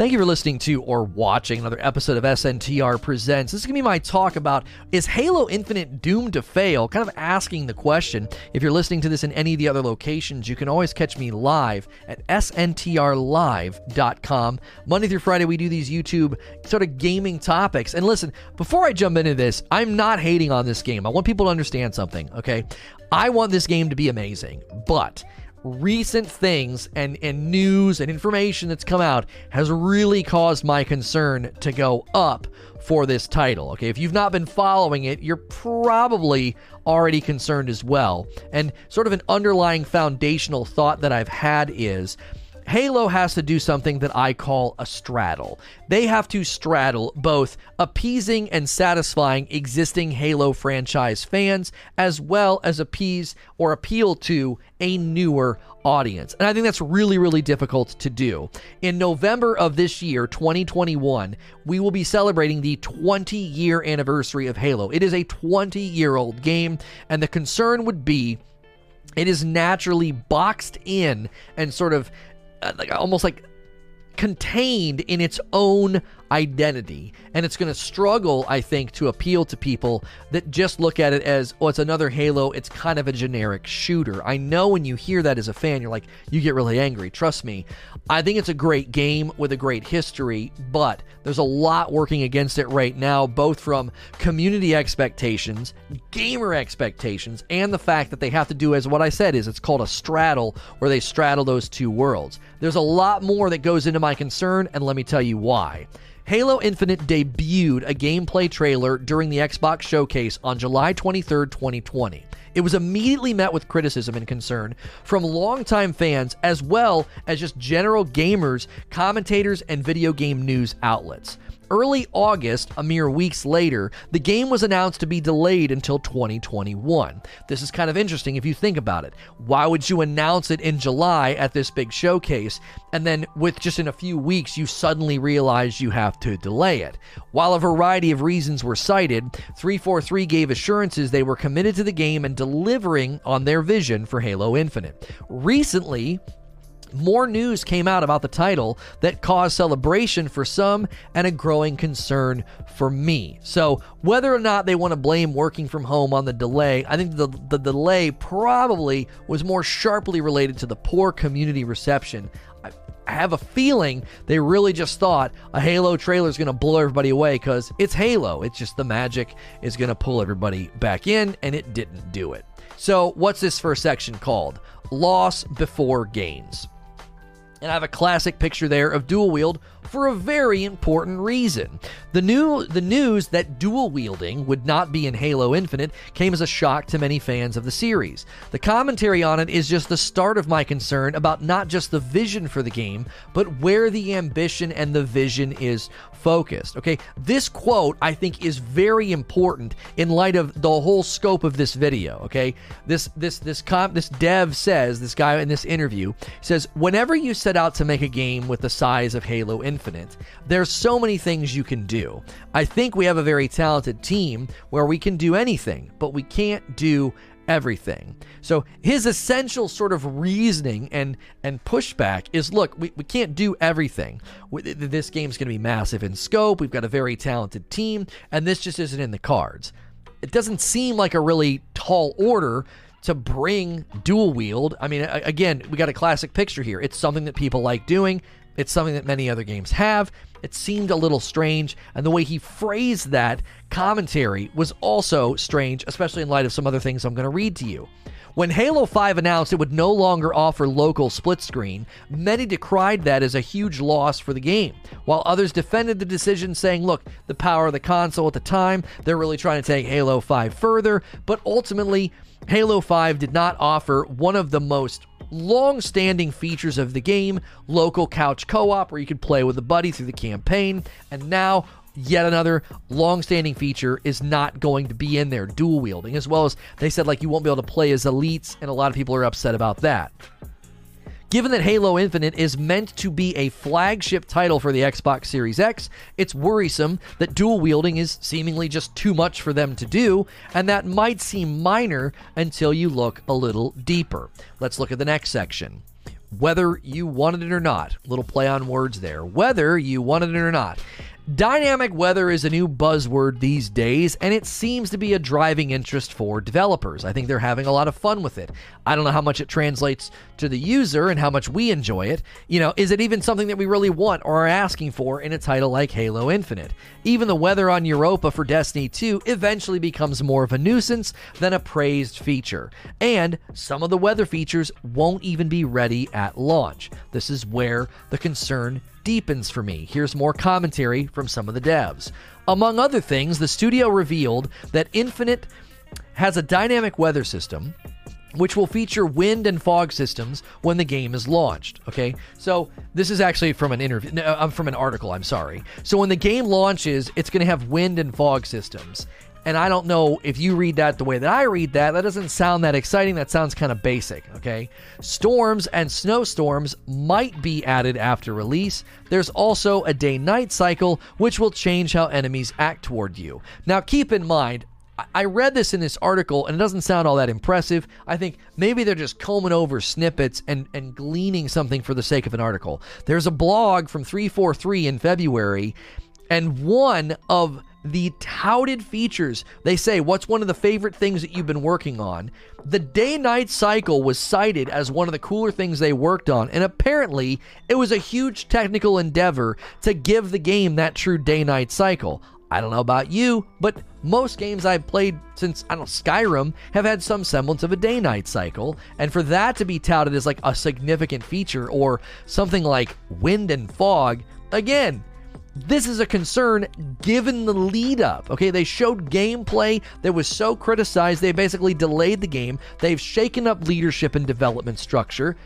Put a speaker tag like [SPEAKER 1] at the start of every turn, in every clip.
[SPEAKER 1] Thank you for listening to or watching another episode of SNTR Presents. This is going to be my talk about is Halo Infinite doomed to fail? Kind of asking the question. If you're listening to this in any of the other locations, you can always catch me live at sntrlive.com. Monday through Friday, we do these YouTube sort of gaming topics. And listen, before I jump into this, I'm not hating on this game. I want people to understand something, okay? I want this game to be amazing, but recent things and, and news and information that's come out has really caused my concern to go up for this title. Okay, if you've not been following it, you're probably already concerned as well. And sort of an underlying foundational thought that I've had is Halo has to do something that I call a straddle. They have to straddle both appeasing and satisfying existing Halo franchise fans, as well as appease or appeal to a newer audience. And I think that's really, really difficult to do. In November of this year, 2021, we will be celebrating the 20 year anniversary of Halo. It is a 20 year old game, and the concern would be it is naturally boxed in and sort of uh, like almost like contained in its own identity. And it's going to struggle, I think, to appeal to people that just look at it as, oh, it's another Halo. It's kind of a generic shooter. I know when you hear that as a fan, you're like, you get really angry. Trust me. I think it's a great game with a great history, but there's a lot working against it right now, both from community expectations, gamer expectations, and the fact that they have to do, as what I said, is it's called a straddle, where they straddle those two worlds. There's a lot more that goes into my concern, and let me tell you why. Halo Infinite debuted a gameplay trailer during the Xbox showcase on July 23, 2020. It was immediately met with criticism and concern from longtime fans as well as just general gamers, commentators, and video game news outlets early August, a mere weeks later, the game was announced to be delayed until 2021. This is kind of interesting if you think about it. Why would you announce it in July at this big showcase, and then with just in a few weeks, you suddenly realize you have to delay it? While a variety of reasons were cited, 343 gave assurances they were committed to the game and delivering on their vision for Halo Infinite. Recently, more news came out about the title that caused celebration for some and a growing concern for me. So, whether or not they want to blame working from home on the delay, I think the, the delay probably was more sharply related to the poor community reception. I, I have a feeling they really just thought a Halo trailer is going to blow everybody away because it's Halo. It's just the magic is going to pull everybody back in, and it didn't do it. So, what's this first section called? Loss before gains. And I have a classic picture there of dual wield for a very important reason. The new the news that dual wielding would not be in Halo Infinite came as a shock to many fans of the series. The commentary on it is just the start of my concern about not just the vision for the game, but where the ambition and the vision is focused. Okay, this quote I think is very important in light of the whole scope of this video. Okay, this this this comp this dev says this guy in this interview says whenever you set out to make a game with the size of Halo Infinite, there's so many things you can do. I think we have a very talented team where we can do anything, but we can't do everything. So his essential sort of reasoning and and pushback is look, we, we can't do everything. This game's going to be massive in scope. We've got a very talented team, and this just isn't in the cards. It doesn't seem like a really tall order to bring dual wield. I mean, again, we got a classic picture here. It's something that people like doing. It's something that many other games have. It seemed a little strange, and the way he phrased that commentary was also strange, especially in light of some other things I'm going to read to you. When Halo 5 announced it would no longer offer local split screen, many decried that as a huge loss for the game, while others defended the decision, saying, look, the power of the console at the time, they're really trying to take Halo 5 further, but ultimately, Halo 5 did not offer one of the most long standing features of the game local couch co op, where you could play with a buddy through the campaign, and now yet another long-standing feature is not going to be in there dual wielding as well as they said like you won't be able to play as elites and a lot of people are upset about that Given that Halo Infinite is meant to be a flagship title for the Xbox Series X, it's worrisome that dual wielding is seemingly just too much for them to do, and that might seem minor until you look a little deeper. Let's look at the next section. whether you wanted it or not. Little play on words there. Whether you wanted it or not. Dynamic weather is a new buzzword these days, and it seems to be a driving interest for developers. I think they're having a lot of fun with it. I don't know how much it translates to the user and how much we enjoy it. You know, is it even something that we really want or are asking for in a title like Halo Infinite? Even the weather on Europa for Destiny 2 eventually becomes more of a nuisance than a praised feature. And some of the weather features won't even be ready at launch. This is where the concern deepens for me. Here's more commentary from some of the devs. Among other things, the studio revealed that Infinite has a dynamic weather system which will feature wind and fog systems when the game is launched. Okay, so this is actually from an interview. No, I'm from an article. I'm sorry. So when the game launches, it's going to have wind and fog systems, and I don't know if you read that the way that I read that. That doesn't sound that exciting. That sounds kind of basic, okay? Storms and snowstorms might be added after release. There's also a day night cycle, which will change how enemies act toward you. Now, keep in mind, I read this in this article and it doesn't sound all that impressive. I think maybe they're just combing over snippets and, and gleaning something for the sake of an article. There's a blog from 343 in February, and one of the touted features. They say, What's one of the favorite things that you've been working on? The day night cycle was cited as one of the cooler things they worked on, and apparently it was a huge technical endeavor to give the game that true day night cycle. I don't know about you, but most games I've played since I don't know Skyrim have had some semblance of a day night cycle, and for that to be touted as like a significant feature or something like wind and fog, again, this is a concern given the lead up. Okay, they showed gameplay that was so criticized, they basically delayed the game. They've shaken up leadership and development structure.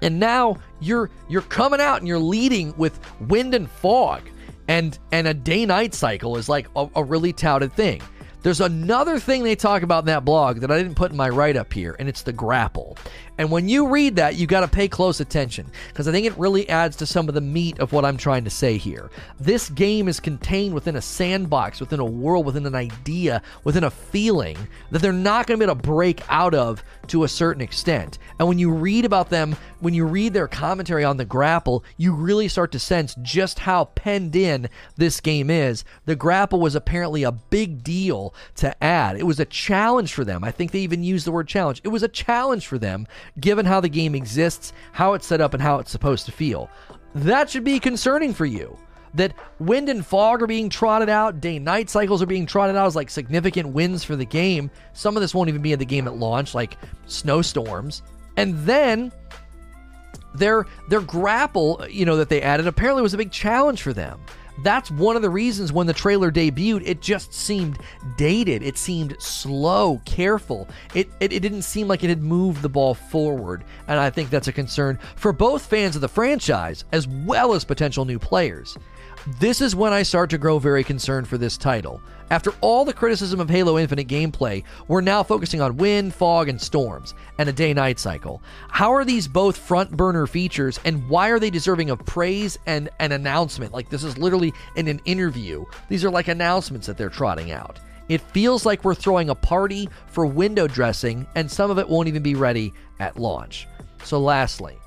[SPEAKER 1] And now you're you're coming out and you're leading with wind and fog. And and a day-night cycle is like a, a really touted thing. There's another thing they talk about in that blog that I didn't put in my write up here, and it's the grapple. And when you read that, you got to pay close attention because I think it really adds to some of the meat of what I'm trying to say here. This game is contained within a sandbox, within a world, within an idea, within a feeling that they're not going to be able to break out of to a certain extent. And when you read about them, when you read their commentary on the grapple, you really start to sense just how penned in this game is. The grapple was apparently a big deal to add. It was a challenge for them. I think they even used the word challenge. It was a challenge for them given how the game exists, how it's set up, and how it's supposed to feel. That should be concerning for you. That wind and fog are being trotted out, day night cycles are being trotted out as like significant wins for the game. Some of this won't even be in the game at launch, like snowstorms. And then their their grapple, you know, that they added apparently was a big challenge for them. That's one of the reasons when the trailer debuted, it just seemed dated. It seemed slow, careful. It, it, it, didn't seem like it had moved the ball forward. And I think that's a concern for both fans of the franchise as well as potential new players. This is when I start to grow very concerned for this title. After all the criticism of Halo Infinite gameplay, we're now focusing on wind, fog, and storms, and a day night cycle. How are these both front burner features, and why are they deserving of praise and an announcement? Like, this is literally in an interview. These are like announcements that they're trotting out. It feels like we're throwing a party for window dressing, and some of it won't even be ready at launch. So, lastly,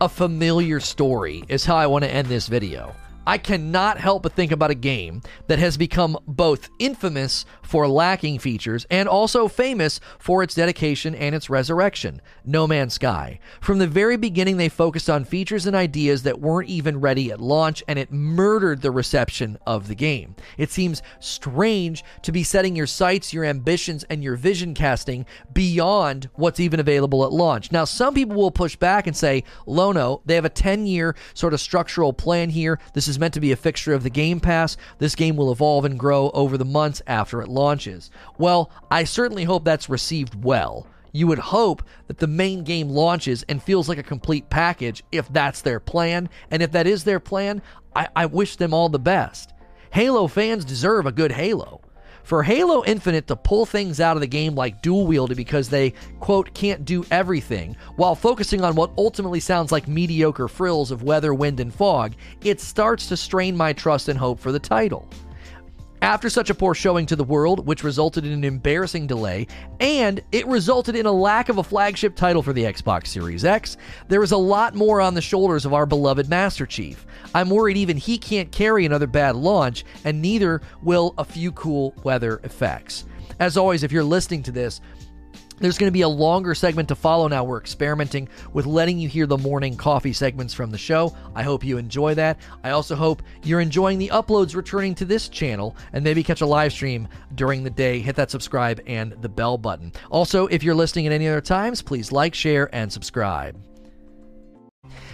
[SPEAKER 1] a familiar story is how I want to end this video. I cannot help but think about a game that has become both infamous for lacking features and also famous for its dedication and its resurrection No Man's Sky. From the very beginning, they focused on features and ideas that weren't even ready at launch, and it murdered the reception of the game. It seems strange to be setting your sights, your ambitions, and your vision casting beyond what's even available at launch. Now, some people will push back and say, Lono, they have a 10 year sort of structural plan here. This is meant to be a fixture of the Game Pass. This game will evolve and grow over the months after it launches. Well, I certainly hope that's received well. You would hope that the main game launches and feels like a complete package if that's their plan. And if that is their plan, I, I wish them all the best. Halo fans deserve a good Halo. For Halo Infinite to pull things out of the game like dual wielded because they, quote, can't do everything, while focusing on what ultimately sounds like mediocre frills of weather, wind, and fog, it starts to strain my trust and hope for the title. After such a poor showing to the world, which resulted in an embarrassing delay, and it resulted in a lack of a flagship title for the Xbox Series X, there is a lot more on the shoulders of our beloved Master Chief. I'm worried even he can't carry another bad launch, and neither will a few cool weather effects. As always, if you're listening to this, there's going to be a longer segment to follow now. We're experimenting with letting you hear the morning coffee segments from the show. I hope you enjoy that. I also hope you're enjoying the uploads returning to this channel and maybe catch a live stream during the day. Hit that subscribe and the bell button. Also, if you're listening at any other times, please like, share, and subscribe.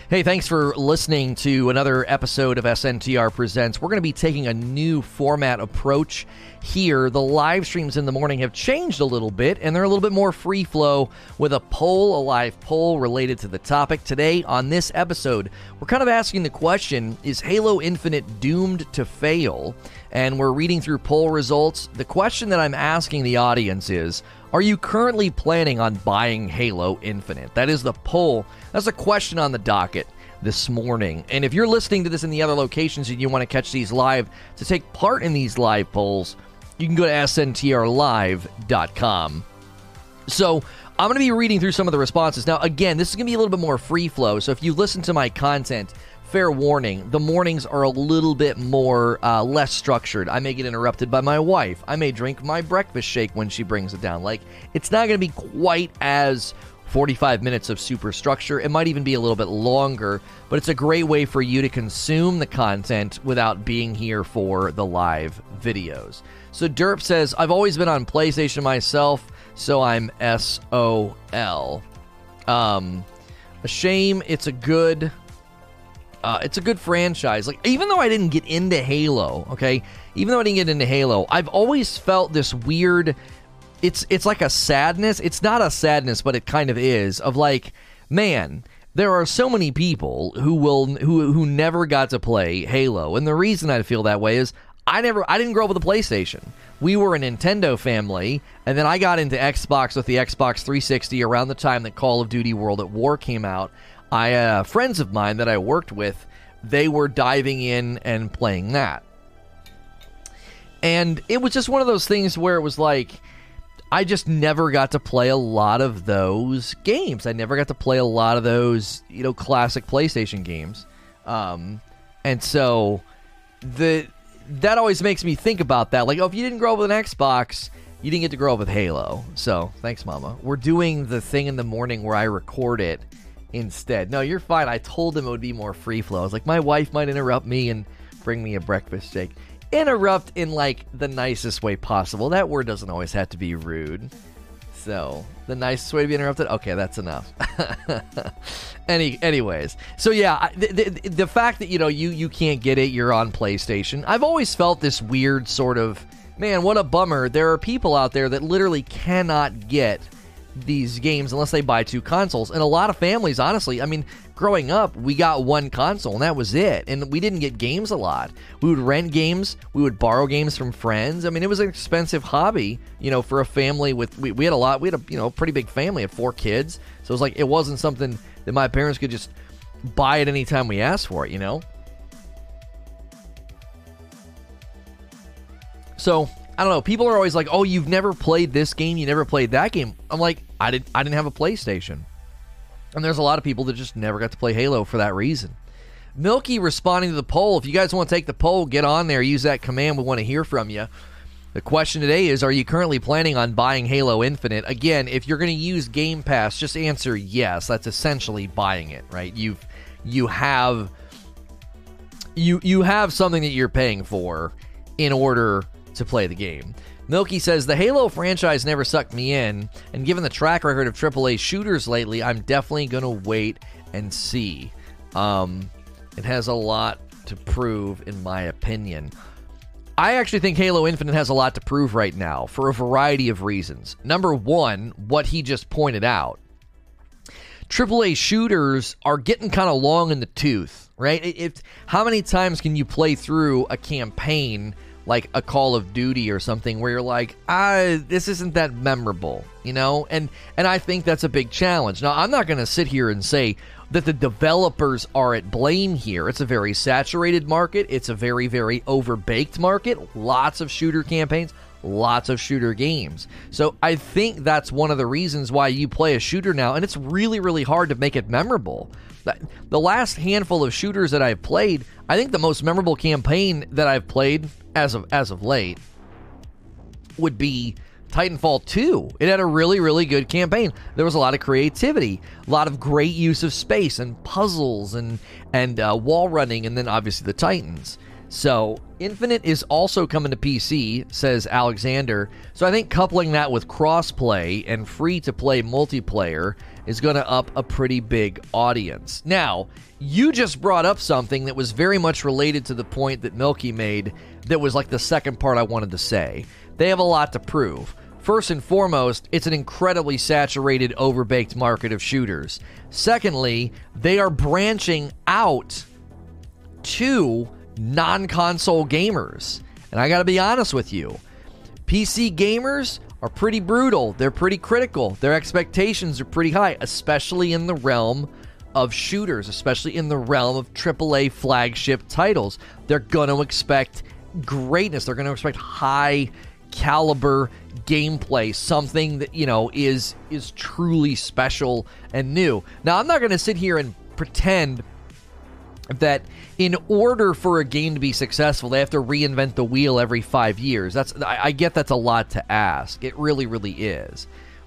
[SPEAKER 1] Hey, thanks for listening to another episode of SNTR Presents. We're going to be taking a new format approach here. The live streams in the morning have changed a little bit, and they're a little bit more free flow with a poll, a live poll related to the topic. Today, on this episode, we're kind of asking the question Is Halo Infinite doomed to fail? And we're reading through poll results. The question that I'm asking the audience is Are you currently planning on buying Halo Infinite? That is the poll that's a question on the docket this morning. And if you're listening to this in the other locations and you want to catch these live to take part in these live polls, you can go to sntrlive.com. So I'm going to be reading through some of the responses. Now, again, this is going to be a little bit more free flow. So if you listen to my content, fair warning, the mornings are a little bit more uh, less structured. I may get interrupted by my wife. I may drink my breakfast shake when she brings it down. Like, it's not going to be quite as 45 minutes of superstructure. It might even be a little bit longer, but it's a great way for you to consume the content without being here for the live videos. So Derp says, I've always been on PlayStation myself, so I'm SOL. Um, a shame. It's a good. Uh, it's a good franchise. Like even though I didn't get into Halo, okay, even though I didn't get into Halo, I've always felt this weird it's it's like a sadness. It's not a sadness, but it kind of is of like, man, there are so many people who will who who never got to play Halo, and the reason I feel that way is I never I didn't grow up with a PlayStation. We were a Nintendo family, and then I got into Xbox with the Xbox 360 around the time that Call of Duty World at War came out. I uh, friends of mine that I worked with, they were diving in and playing that. And it was just one of those things where it was like I just never got to play a lot of those games. I never got to play a lot of those, you know, classic PlayStation games. Um, and so the that always makes me think about that. Like, oh, if you didn't grow up with an Xbox, you didn't get to grow up with Halo. So thanks, Mama. We're doing the thing in the morning where I record it instead. No, you're fine. I told him it would be more free flow. I was like, my wife might interrupt me and bring me a breakfast shake interrupt in like the nicest way possible. That word doesn't always have to be rude. So the nicest way to be interrupted. Okay, that's enough. Any, anyways, so yeah, the, the, the fact that you know you you can't get it, you're on PlayStation. I've always felt this weird sort of man. What a bummer. There are people out there that literally cannot get these games unless they buy two consoles. And a lot of families, honestly, I mean, growing up, we got one console and that was it. And we didn't get games a lot. We would rent games, we would borrow games from friends. I mean, it was an expensive hobby, you know, for a family with, we, we had a lot, we had a, you know, pretty big family of four kids. So it was like, it wasn't something that my parents could just buy it anytime we asked for it, you know? So I don't know. People are always like, "Oh, you've never played this game. You never played that game." I'm like, I didn't. I didn't have a PlayStation, and there's a lot of people that just never got to play Halo for that reason. Milky responding to the poll. If you guys want to take the poll, get on there. Use that command. We want to hear from you. The question today is: Are you currently planning on buying Halo Infinite? Again, if you're going to use Game Pass, just answer yes. That's essentially buying it, right? You've you have you you have something that you're paying for in order to play the game. Milky says the Halo franchise never sucked me in, and given the track record of AAA shooters lately, I'm definitely to wait and see. Um, it has a lot to prove, in my opinion. I actually think Halo Infinite has a lot to prove right now for a variety of reasons. Number one, what he just pointed out. AAA shooters are getting kind of long in the tooth, right? If how many times can you play through a campaign like a Call of Duty or something where you're like, ah, this isn't that memorable, you know? And and I think that's a big challenge. Now, I'm not going to sit here and say, that the developers are at blame here. It's a very saturated market, it's a very, very overbaked market, lots of shooter campaigns, lots of shooter games. So I think that's one of the reasons why you play a shooter now, and it's really, really hard to make it memorable. The last handful of shooters that I've played, I think the most memorable campaign that I've played as of as of late would be Titanfall 2. It had a really, really good campaign. There was a lot of creativity, a lot of great use of space and puzzles and and uh, wall running, and then obviously the Titans. So Infinite is also coming to PC, says Alexander. So I think coupling that with crossplay and free to play multiplayer is going to up a pretty big audience. Now, you just brought up something that was very much related to the point that Milky made that was like the second part I wanted to say. They have a lot to prove. First and foremost, it's an incredibly saturated, overbaked market of shooters. Secondly, they are branching out to non console gamers. And I got to be honest with you PC gamers are pretty brutal. They're pretty critical. Their expectations are pretty high, especially in the realm of shooters, especially in the realm of AAA flagship titles. They're going to expect greatness. They're going to expect high caliber gameplay, something that, you know, is is truly special and new. Now, I'm not going to sit here and pretend that in order for a game to be successful, they have to reinvent the wheel every five years. That's I, I get that's a lot to ask. It really, really is.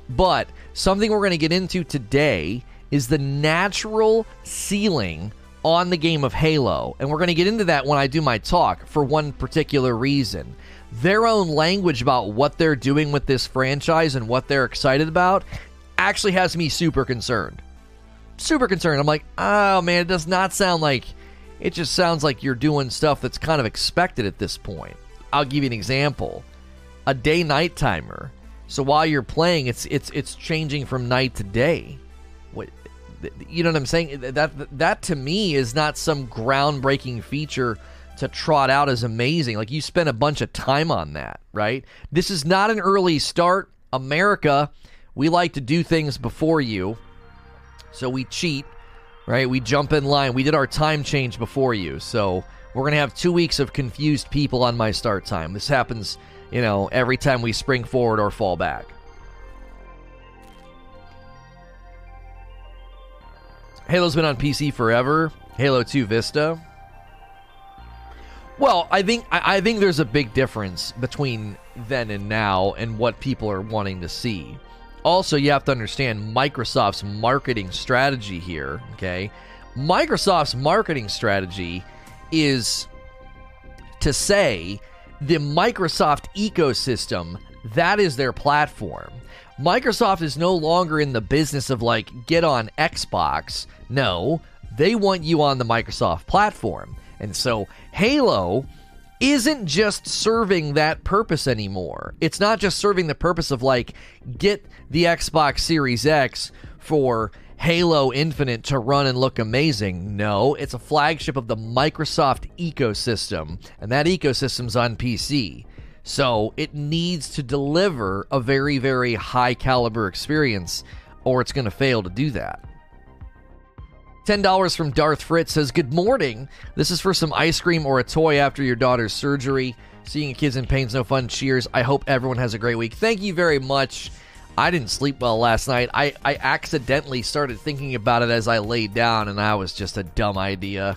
[SPEAKER 1] But something we're going to get into today is the natural ceiling on the game of Halo, and we're going to get into that when I do my talk for one particular reason. Their own language about what they're doing with this franchise and what they're excited about actually has me super concerned super concerned. I'm like, oh man, it does not sound like. It just sounds like you're doing stuff that's kind of expected at this point. I'll give you an example: a day-night timer. So while you're playing, it's it's it's changing from night to day. What you know what I'm saying? That that to me is not some groundbreaking feature to trot out as amazing. Like you spent a bunch of time on that, right? This is not an early start. America, we like to do things before you. So we cheat, right? We jump in line. We did our time change before you. So we're to have two weeks of confused people on my start time. This happens, you know, every time we spring forward or fall back. Halo's been on PC forever. Halo 2 Vista. Well, I think I, I think there's a big difference between then and now and what people are wanting to see. Also, you have to understand Microsoft's marketing strategy here, okay? Microsoft's marketing strategy is to say the Microsoft ecosystem, that is their platform. Microsoft is no longer in the business of like get on Xbox. No, they want you on the Microsoft platform. And so Halo isn't just serving that purpose anymore. It's not just serving the purpose of like get the Xbox Series X for Halo Infinite to run and look amazing. No, it's a flagship of the Microsoft ecosystem, and that ecosystem's on PC. So it needs to deliver a very, very high caliber experience, or it's going to fail to do that. $10 from Darth Fritz says, Good morning. This is for some ice cream or a toy after your daughter's surgery. Seeing kids in pain's no fun. Cheers. I hope everyone has a great week. Thank you very much. I didn't sleep well last night. I, I accidentally started thinking about it as I laid down, and that was just a dumb idea.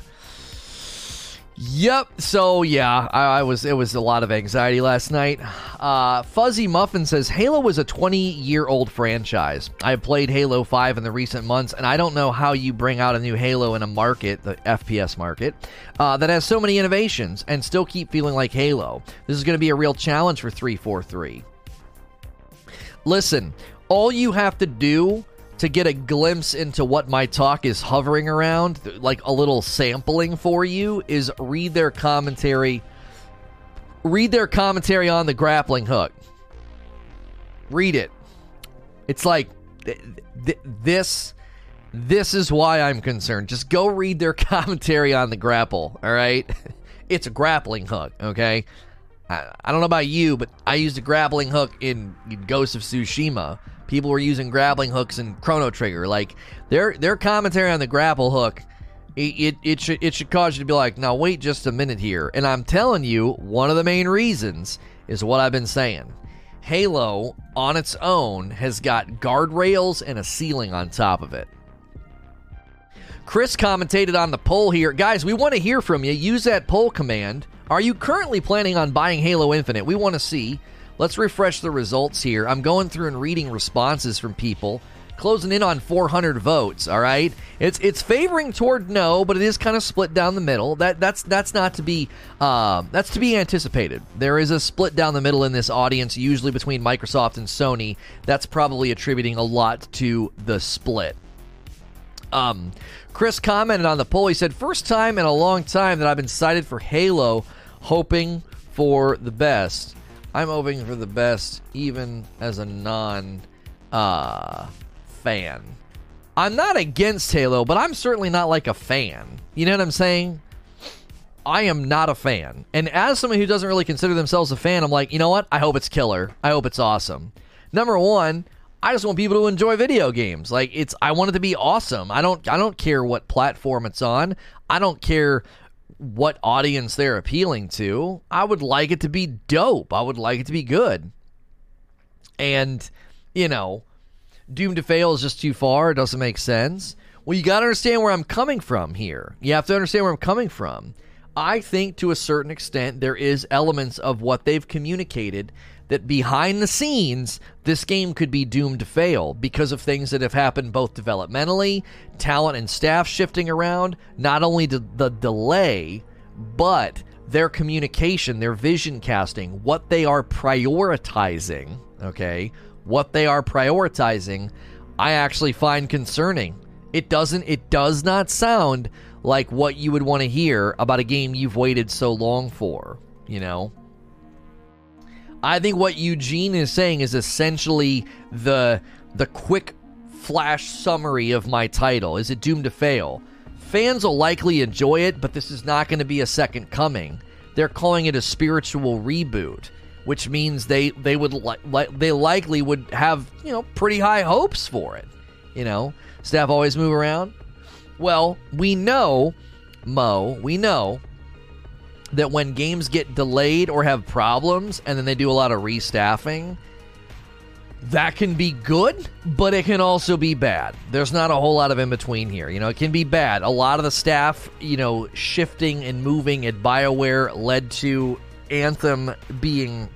[SPEAKER 1] Yep. So yeah, I, I, was. It was a lot of anxiety last night. Uh, Fuzzy Muffin says Halo was a 20-year-old franchise. I've played Halo 5 in the recent months, and I don't know how you bring out a new Halo in a market, the FPS market, uh, that has so many innovations and still keep feeling like Halo. This is going to be a real challenge for 343. Listen, all you have to do to get a glimpse into what my talk is hovering around, like a little sampling for you, is read their commentary. Read their commentary on the grappling hook. Read it. It's like th- th- this. This is why I'm concerned. Just go read their commentary on the grapple. All right, it's a grappling hook. Okay, I, I don't know about you, but I used a grappling hook in, in Ghost of Tsushima People were using grappling hooks and Chrono Trigger. Like their their commentary on the grapple hook, it, it, it should it should cause you to be like, now wait just a minute here. And I'm telling you, one of the main reasons is what I've been saying. Halo on its own has got guardrails and a ceiling on top of it. Chris commentated on the poll here. Guys, we want to hear from you. Use that poll command. Are you currently planning on buying Halo Infinite? We want to see. Let's refresh the results here. I'm going through and reading responses from people. Closing in on 400 votes, all right? It's it's favoring toward no, but it is kind of split down the middle. That that's that's not to be uh, that's to be anticipated. There is a split down the middle in this audience, usually between Microsoft and Sony. That's probably attributing a lot to the split. Um, Chris commented on the poll. He said, First time in a long time that I've been cited for Halo, hoping for the best. I'm hoping for the best, even as a non uh, fan. I'm not against Halo, but I'm certainly not like a fan. You know what I'm saying? I am not a fan. And as someone who doesn't really consider themselves a fan, I'm like, you know what? I hope it's killer. I hope it's awesome. Number one, I just want people to enjoy video games. Like it's I want it to be awesome. I don't I don't care what platform it's on. I don't care what audience they're appealing to. I would like it to be dope. I would like it to be good. And, you know, doomed to fail is just too far. It doesn't make sense. Well, you got to understand where I'm coming from here. You have to understand where I'm coming from. I think to a certain extent there is elements of what they've communicated that behind the scenes, this game could be doomed to fail because of things that have happened both developmentally, talent and staff shifting around, not only the, the delay, but their communication, their vision casting, what they are prioritizing, okay? What they are prioritizing, I actually find concerning. It doesn't it does not sound like what you would want to hear about a game you've waited so long for, you know? I think what Eugene is saying is essentially the the quick flash summary of my title. Is it doomed to fail? Fans will likely enjoy it, but this is not going to be a second coming. They're calling it a spiritual reboot, which means they they would li-, li- they likely would have you know pretty high hopes for it. You know, staff always move around. Well, we know, Mo, we know that when games get delayed or have problems and then they do a lot of restaffing, that can be good, but it can also be bad. There's not a whole lot of in between here. You know, it can be bad. A lot of the staff, you know, shifting and moving at BioWare led to Anthem being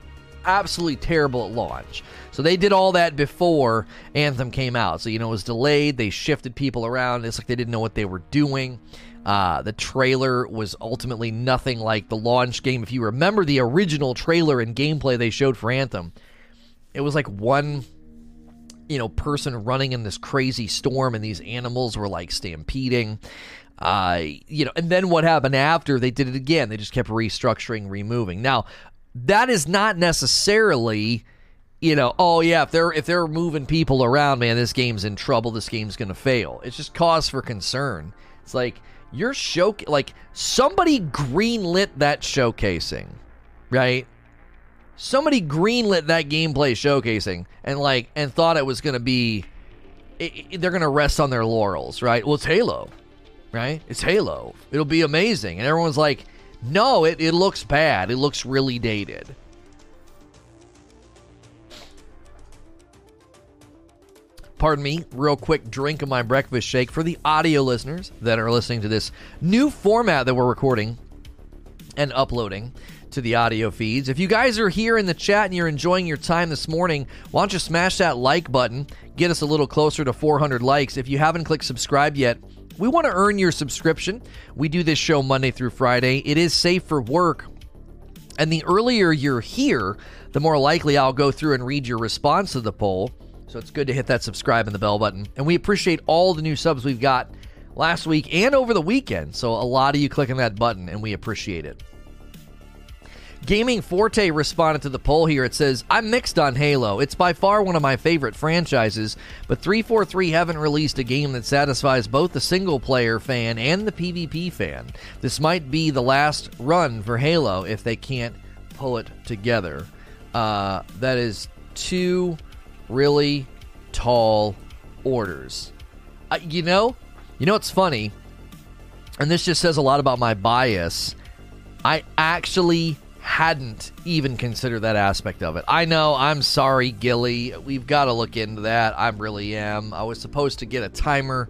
[SPEAKER 1] absolutely terrible at launch. So they did all that before Anthem came out. So, you know, it was delayed. They shifted people around. It's like they didn't know what they were doing. Uh, the trailer was ultimately nothing like the launch game. If you remember the original trailer and gameplay they showed for Anthem, it was like one you know person running in this crazy storm and these animals were like stampeding uh you know and then what happened after they did it again they just kept restructuring removing now that is not necessarily you know oh yeah if they're if they're moving people around man this game's in trouble this game's gonna fail it's just cause for concern it's like you're show like somebody greenlit that showcasing, right? Somebody greenlit that gameplay showcasing and like and thought it was to be it, it, they're to rest on their laurels, right? Well, it's Halo, right? It's Halo. It'll be amazing. And everyone's like, "No, it it looks bad. It looks really dated." Pardon me, real quick drink of my breakfast shake for the audio listeners that are listening to this new format that we're recording and uploading to the audio feeds. If you guys are here in the chat and you're enjoying your time this morning, why don't you smash that like button? Get us a little closer to 400 likes. If you haven't clicked subscribe yet, we want to earn your subscription. We do this show Monday through Friday. It is safe for work. And the earlier you're here, the more likely I'll go through and read your response to the poll. So it's good to hit that subscribe and the bell button. And we appreciate all the new subs we've got last week and over the weekend. So a lot of you clicking that button, and we appreciate it. Gaming Forte responded to the poll here. It says, I'm mixed on Halo. It's by far one of my favorite franchises, but 343 haven't released a game that satisfies both the single player fan and the PvP fan. This might be the last run for Halo if they can't pull it together. Uh, that is two really tall orders. Uh, you know, you know what's funny, and this just says a lot about my bias. I actually hadn't even considered that aspect of it. I know, I'm sorry, Gilly. We've got to look into that. I really am. I was supposed to get a timer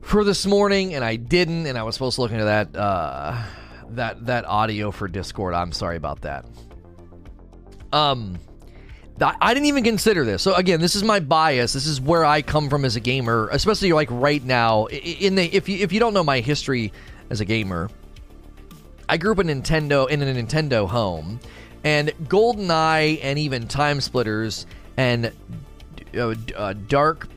[SPEAKER 1] for this morning, and I didn't, and I was supposed to look into that uh, that that audio for Discord. I'm sorry about that. Um, I didn't even consider this. So again, this is my bias. This is where I come from as a gamer, especially like right now. In the if you if you don't know my history as a gamer, I grew up in Nintendo in a Nintendo home, and GoldenEye and even TimeSplitters and uh, uh, Dark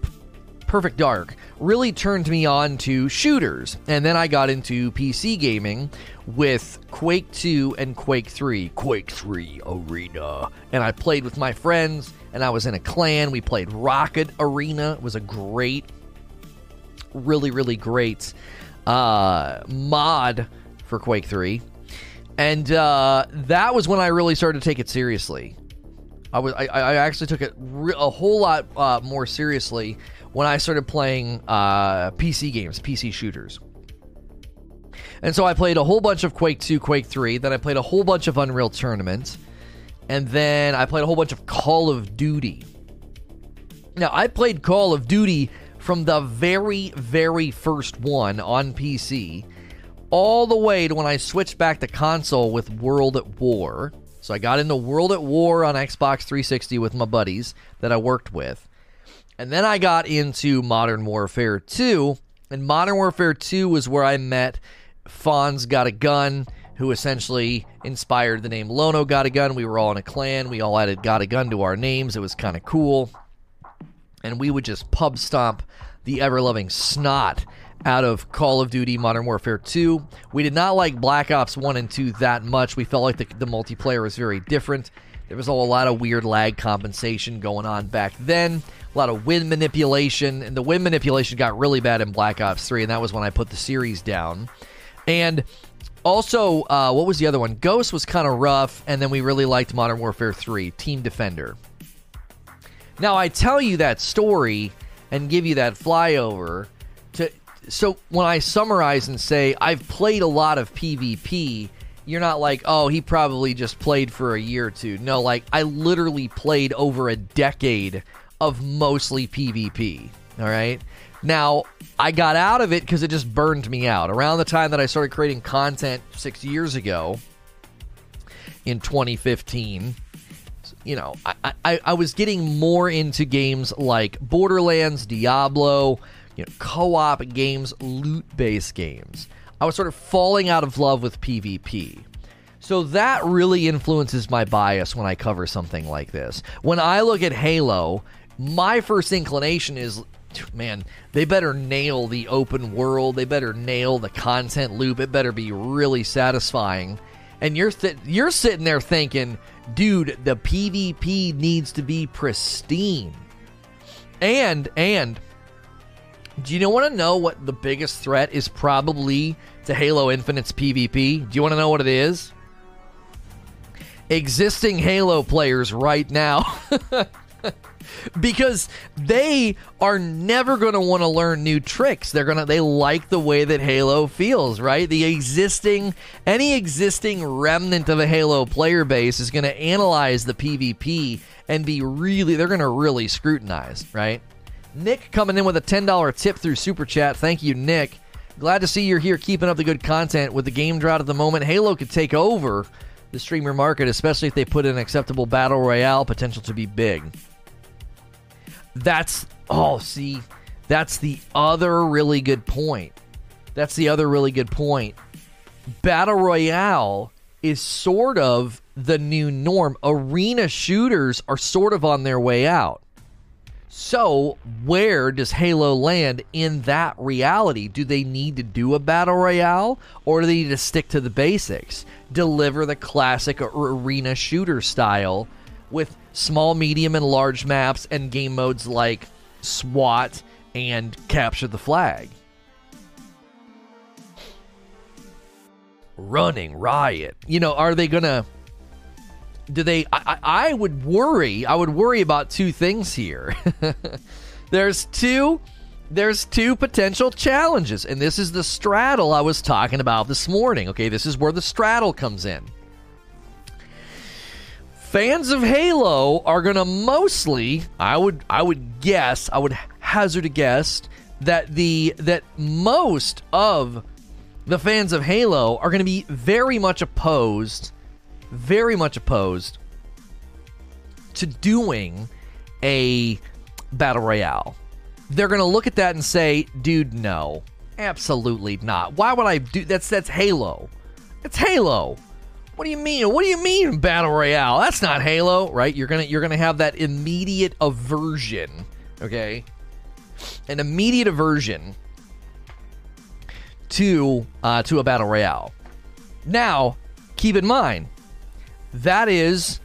[SPEAKER 1] Perfect Dark really turned me on to shooters. And then I got into PC gaming with Quake 2 and Quake 3, Quake 3 Arena. And I played with my friends and I was in a clan. We played Rocket Arena. It was a great, really, really great uh, mod for Quake 3. And uh, that was when I really started to take it seriously. I was I, I actually took it re- a whole lot uh, more seriously when I started playing uh, PC games, PC shooters. And so I played a whole bunch of Quake 2, Quake 3, then I played a whole bunch of Unreal Tournament, and then I played a whole bunch of Call of Duty. Now, I played Call of Duty from the very, very first one on PC all the way to when I switched back to console with World at War. So I got into World at War on Xbox 360 with my buddies that I worked with. And then I got into Modern Warfare 2. And Modern Warfare 2 was where I met Fonz Got a Gun, who essentially inspired the name Lono Got a Gun. We were all in a clan. We all added Got a Gun to our names. It was kind of cool. And we would just pub stomp the ever loving snot out of Call of Duty Modern Warfare 2. We did not like Black Ops 1 and 2 that much. We felt like the, the multiplayer was very different. There was a lot of weird lag compensation going on back then a lot of wind manipulation, and the wind manipulation got really bad in Black Ops 3, and that was when I put the series down. And also, uh, what was the other one? Ghost was kind of rough, and then we really liked Modern Warfare 3, Team Defender. Now, I tell you that story and give you that flyover to so when I summarize and say I've played a lot of PvP, you're not like, oh, he probably just played for a year or two. No, like I literally played over a decade of mostly PvP. All right. Now, I got out of it because it just burned me out. Around the time that I started creating content six years ago in 2015, you know, I, I, I was getting more into games like Borderlands, Diablo, you know, co op games, loot based games. I was sort of falling out of love with PvP. So that really influences my bias when I cover something like this. When I look at Halo, my first inclination is man, they better nail the open world. They better nail the content loop. It better be really satisfying. And you're th- you're sitting there thinking, dude, the PvP needs to be pristine. And and do you want to know what the biggest threat is probably to Halo Infinite's PvP? Do you want to know what it is? Existing Halo players right now. because they are never going to want to learn new tricks. They're going to they like the way that Halo feels, right? The existing any existing remnant of a Halo player base is going to analyze the PvP and be really they're going to really scrutinize, right? Nick coming in with a $10 tip through Super Chat. Thank you, Nick. Glad to see you're here keeping up the good content with the game drought at the moment. Halo could take over the streamer market, especially if they put in acceptable battle royale potential to be big. That's oh, see, that's the other really good point. That's the other really good point. Battle Royale is sort of the new norm. Arena shooters are sort of on their way out. So, where does Halo land in that reality? Do they need to do a battle royale or do they need to stick to the basics? Deliver the classic arena shooter style with small, medium, and large maps and game modes like SWAT and Capture the Flag. Running Riot. You know, are they going to do they I, I would worry i would worry about two things here there's two there's two potential challenges and this is the straddle i was talking about this morning okay this is where the straddle comes in fans of halo are going to mostly i would i would guess i would hazard a guess that the that most of the fans of halo are going to be very much opposed very much opposed to doing a battle royale. They're going to look at that and say, "Dude, no. Absolutely not. Why would I do that's that's Halo. It's Halo. What do you mean? What do you mean battle royale? That's not Halo, right? You're to you're to have that immediate aversion, okay? An immediate aversion to uh, to a battle royale. Now, keep in mind, that is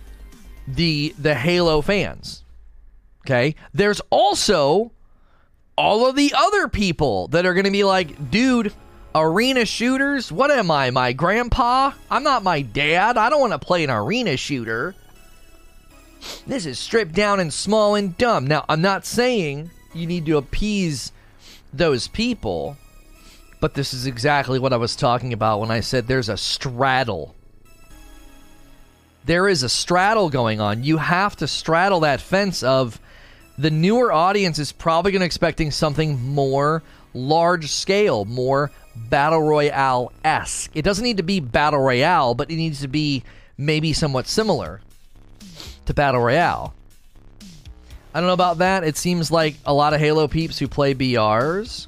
[SPEAKER 1] the the Halo fans. Okay? There's also all of the other people that are to be like, "Dude, arena shooters? What am I, my grandpa? I'm not my dad. I don't want to play an arena shooter." This is stripped down and small and dumb. Now, I'm not saying you need to appease those people, but this is exactly what I was talking about when I said there's a straddle there is a straddle going on. You have to straddle that fence of the newer audience is probably going to expecting something more large scale, more battle royale esque. It doesn't need to be battle royale, but it needs to be maybe somewhat similar to battle royale. I don't know about that. It seems like a lot of Halo peeps who play BRs.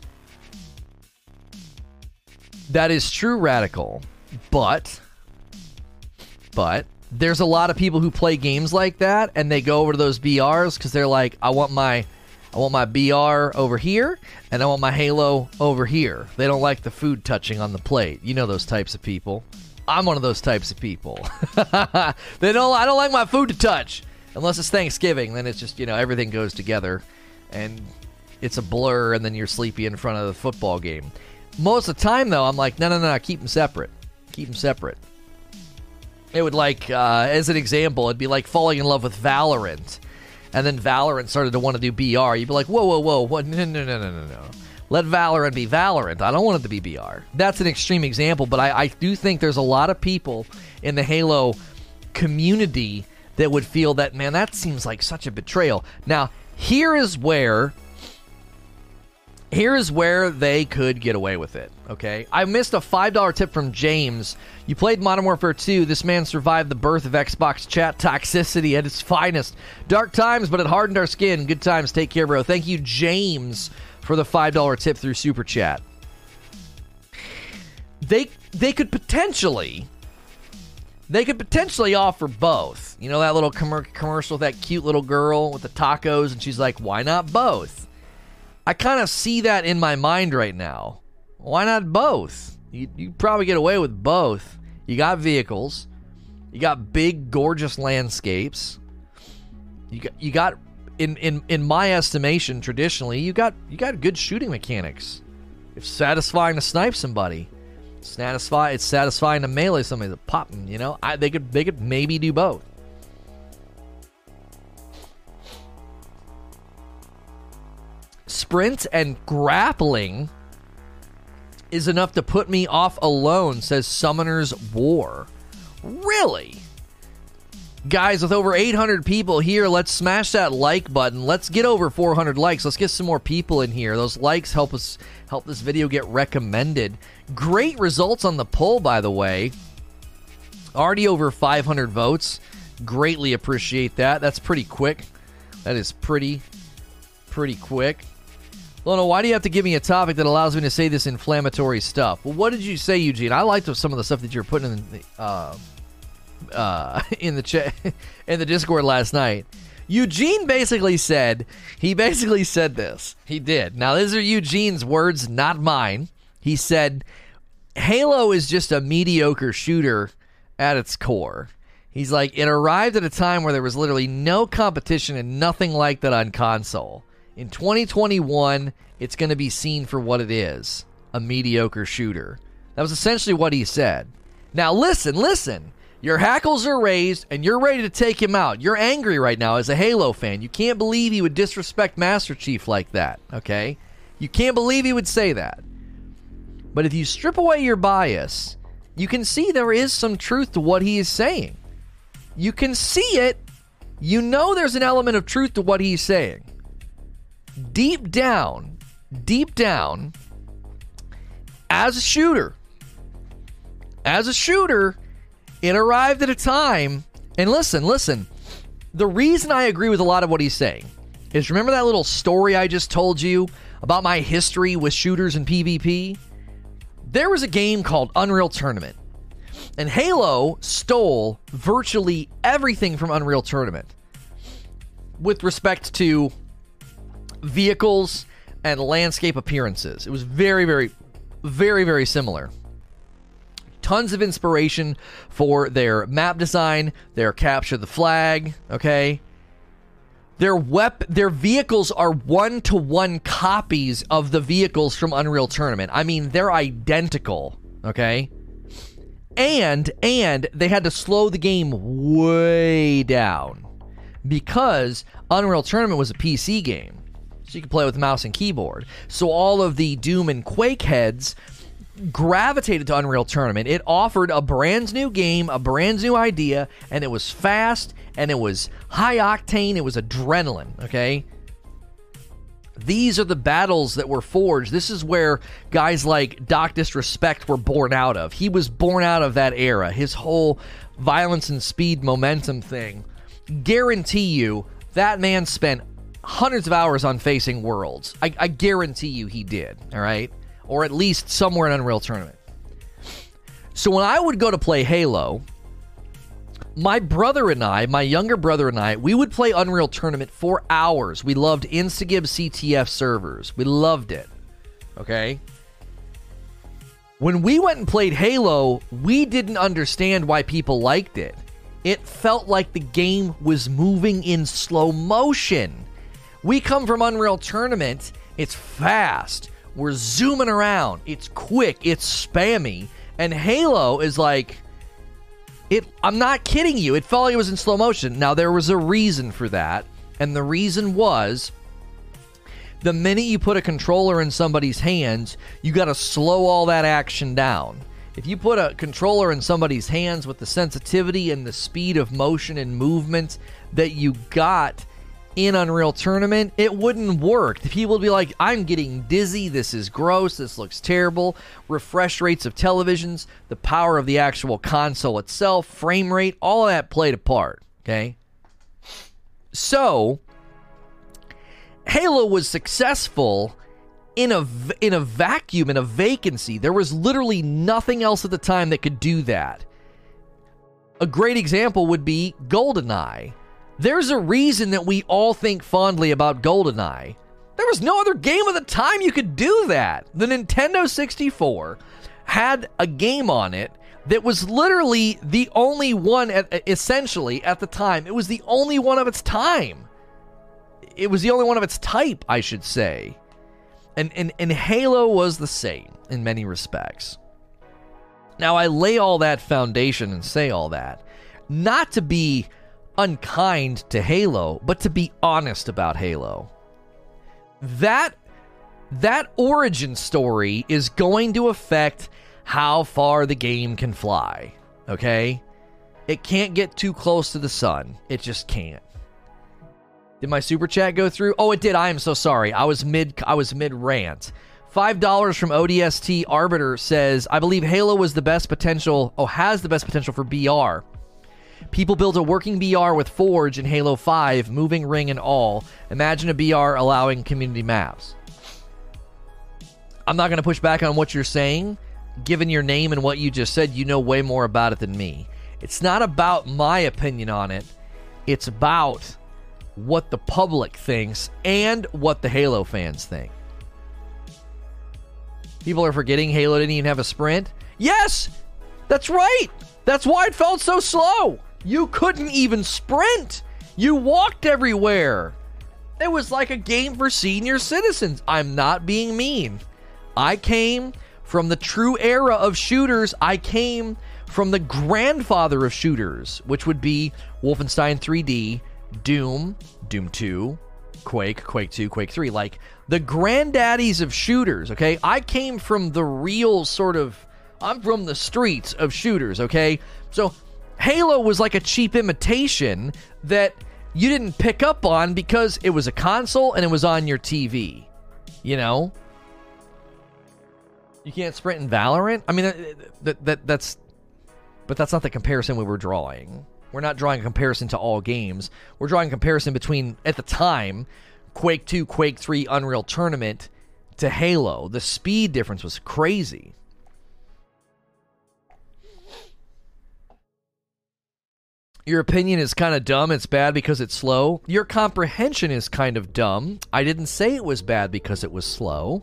[SPEAKER 1] That is true, radical. But, but there's a lot of people who play games like that and they go over to those BRs because they're like, I want my I want my BR over here and I want my Halo over here. They don't like the food touching on the plate. You know those types of people. I'm one of those types of people. they don't I don't like my food to touch. Unless it's Thanksgiving, then it's just, you know, everything goes together and it's a blur and then you're sleepy in front of the football game. Most of the time though, I'm like, no, no, no, keep them separate. Keep them separate. It would like, uh, as an example, it'd be like falling in love with Valorant, and then Valorant started to want to do BR. You'd be like, whoa, whoa, whoa, what? No, no, no, no, no, no. Let Valorant be Valorant. I don't want it to be BR. That's an extreme example, but I, I do think there's a lot of people in the Halo community that would feel that, man, that seems like such a betrayal. Now, here is where here's where they could get away with it. Okay, I missed a five dollar tip from James. You played Modern Warfare 2. This man survived the birth of Xbox chat toxicity at its finest. Dark times, but it hardened our skin. Good times. Take care, bro. Thank you, James, for the five dollar tip through Super Chat. They they could potentially they could potentially offer both. You know that little commercial with that cute little girl with the tacos, and she's like, "Why not both?" I kind of see that in my mind right now. Why not both? You, you probably get away with both. You got vehicles, you got big, gorgeous landscapes. You got, you got in, in in my estimation, traditionally, you got you got good shooting mechanics. It's satisfying to snipe somebody. Satisfy it's satisfying to melee somebody to pop them, you know? I, they could they could maybe do both. Sprint and grappling is enough to put me off alone, says Summoner's War. Really? Guys, with over 800 people here, let's smash that like button. Let's get over 400 likes. Let's get some more people in here. Those likes help us help this video get recommended. Great results on the poll, by the way. Already over 500 votes. Greatly appreciate that. That's pretty quick. That is pretty, pretty quick. Lono, why do you have to give me a topic that allows me to say this inflammatory stuff? Well, what did you say, Eugene? I liked some of the stuff that you're putting in the uh, uh, in the chat in the Discord last night. Eugene basically said he basically said this. He did. Now these are Eugene's words, not mine. He said Halo is just a mediocre shooter at its core. He's like, it arrived at a time where there was literally no competition and nothing like that on console. In 2021, it's going to be seen for what it is a mediocre shooter. That was essentially what he said. Now, listen, listen. Your hackles are raised and you're ready to take him out. You're angry right now as a Halo fan. You can't believe he would disrespect Master Chief like that, okay? You can't believe he would say that. But if you strip away your bias, you can see there is some truth to what he is saying. You can see it. You know there's an element of truth to what he's saying. Deep down, deep down, as a shooter, as a shooter, it arrived at a time, and listen, listen. The reason I agree with a lot of what he's saying is remember that little story I just told you about my history with shooters and PvP? There was a game called Unreal Tournament, and Halo stole virtually everything from Unreal Tournament with respect to vehicles and landscape appearances. It was very, very, very, very similar tons of inspiration for their map design, their capture the flag, okay? Their wep- their vehicles are one to one copies of the vehicles from Unreal Tournament. I mean, they're identical, okay? And and they had to slow the game way down because Unreal Tournament was a PC game. So you could play with mouse and keyboard. So all of the Doom and Quake heads gravitated to Unreal Tournament. It offered a brand new game, a brand new idea, and it was fast and it was high octane, it was adrenaline, okay? These are the battles that were forged. This is where guys like Doc Disrespect were born out of. He was born out of that era. His whole violence and speed momentum thing. Guarantee you that man spent hundreds of hours on facing worlds. I, I guarantee you he did, all right? or at least somewhere in Unreal Tournament. So when I would go to play Halo, my brother and I, my younger brother and I, we would play Unreal Tournament for hours. We loved Instagib CTF servers. We loved it. Okay? When we went and played Halo, we didn't understand why people liked it. It felt like the game was moving in slow motion. We come from Unreal Tournament, it's fast. We're zooming around. It's quick. It's spammy. And Halo is like it I'm not kidding you. It felt like it was in slow motion. Now there was a reason for that, and the reason was the minute you put a controller in somebody's hands, you got to slow all that action down. If you put a controller in somebody's hands with the sensitivity and the speed of motion and movement that you got in Unreal Tournament, it wouldn't work. The people would be like, I'm getting dizzy. This is gross. This looks terrible. Refresh rates of televisions, the power of the actual console itself, frame rate, all of that played a part. Okay. So, Halo was successful in a in a vacuum in a vacancy. There was literally nothing else at the time that could do that. A great example would be GoldenEye. There's a reason that we all think fondly about GoldenEye. There was no other game of the time you could do that. The Nintendo 64 had a game on it that was literally the only one, at, essentially, at the time. It was the only one of its time. It was the only one of its type, I should say. And, and, and Halo was the same in many respects. Now, I lay all that foundation and say all that, not to be unkind to Halo, but to be honest about Halo. That that origin story is going to affect how far the game can fly. Okay? It can't get too close to the sun. It just can't. Did my super chat go through? Oh, it did. I am so sorry. I was mid I was mid rant. $5 from ODST Arbiter says, I believe Halo was the best potential, oh, has the best potential for BR. People built a working BR with Forge in Halo 5, moving ring and all. Imagine a BR allowing community maps. I'm not going to push back on what you're saying. Given your name and what you just said, you know way more about it than me. It's not about my opinion on it, it's about what the public thinks and what the Halo fans think. People are forgetting Halo didn't even have a sprint. Yes, that's right. That's why it felt so slow. You couldn't even sprint. You walked everywhere. It was like a game for senior citizens. I'm not being mean. I came from the true era of shooters. I came from the grandfather of shooters, which would be Wolfenstein 3D, Doom, Doom 2, Quake, Quake 2, Quake 3. Like the granddaddies of shooters, okay? I came from the real sort of, I'm from the streets of shooters, okay? So Halo was like a cheap imitation that you didn't pick up on because it was a console and it was on your TV, you know? You can't sprint in Valorant? I mean, that, that, that that's, but that's not the comparison we were drawing. We're not drawing a comparison to all games. We're drawing a comparison between, at the time, Quake 2, Quake 3, Unreal Tournament to Halo. The speed difference was crazy. Your opinion is kind of dumb. It's bad because it's slow. Your comprehension is kind of dumb. I didn't say it was bad because it was slow.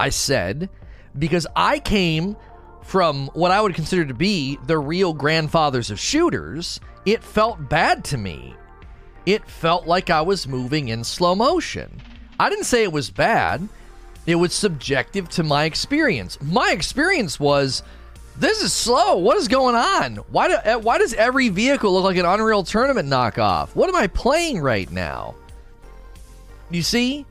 [SPEAKER 1] I said because I came from what I would consider to be the real grandfathers of shooters, it felt bad to me. It felt like I was moving in slow motion. I didn't say it was bad. It was subjective to my experience. My experience was this is slow. What is going on? Why do eh, why does every vehicle look like an Unreal Tournament knockoff? What am I playing right now? You see?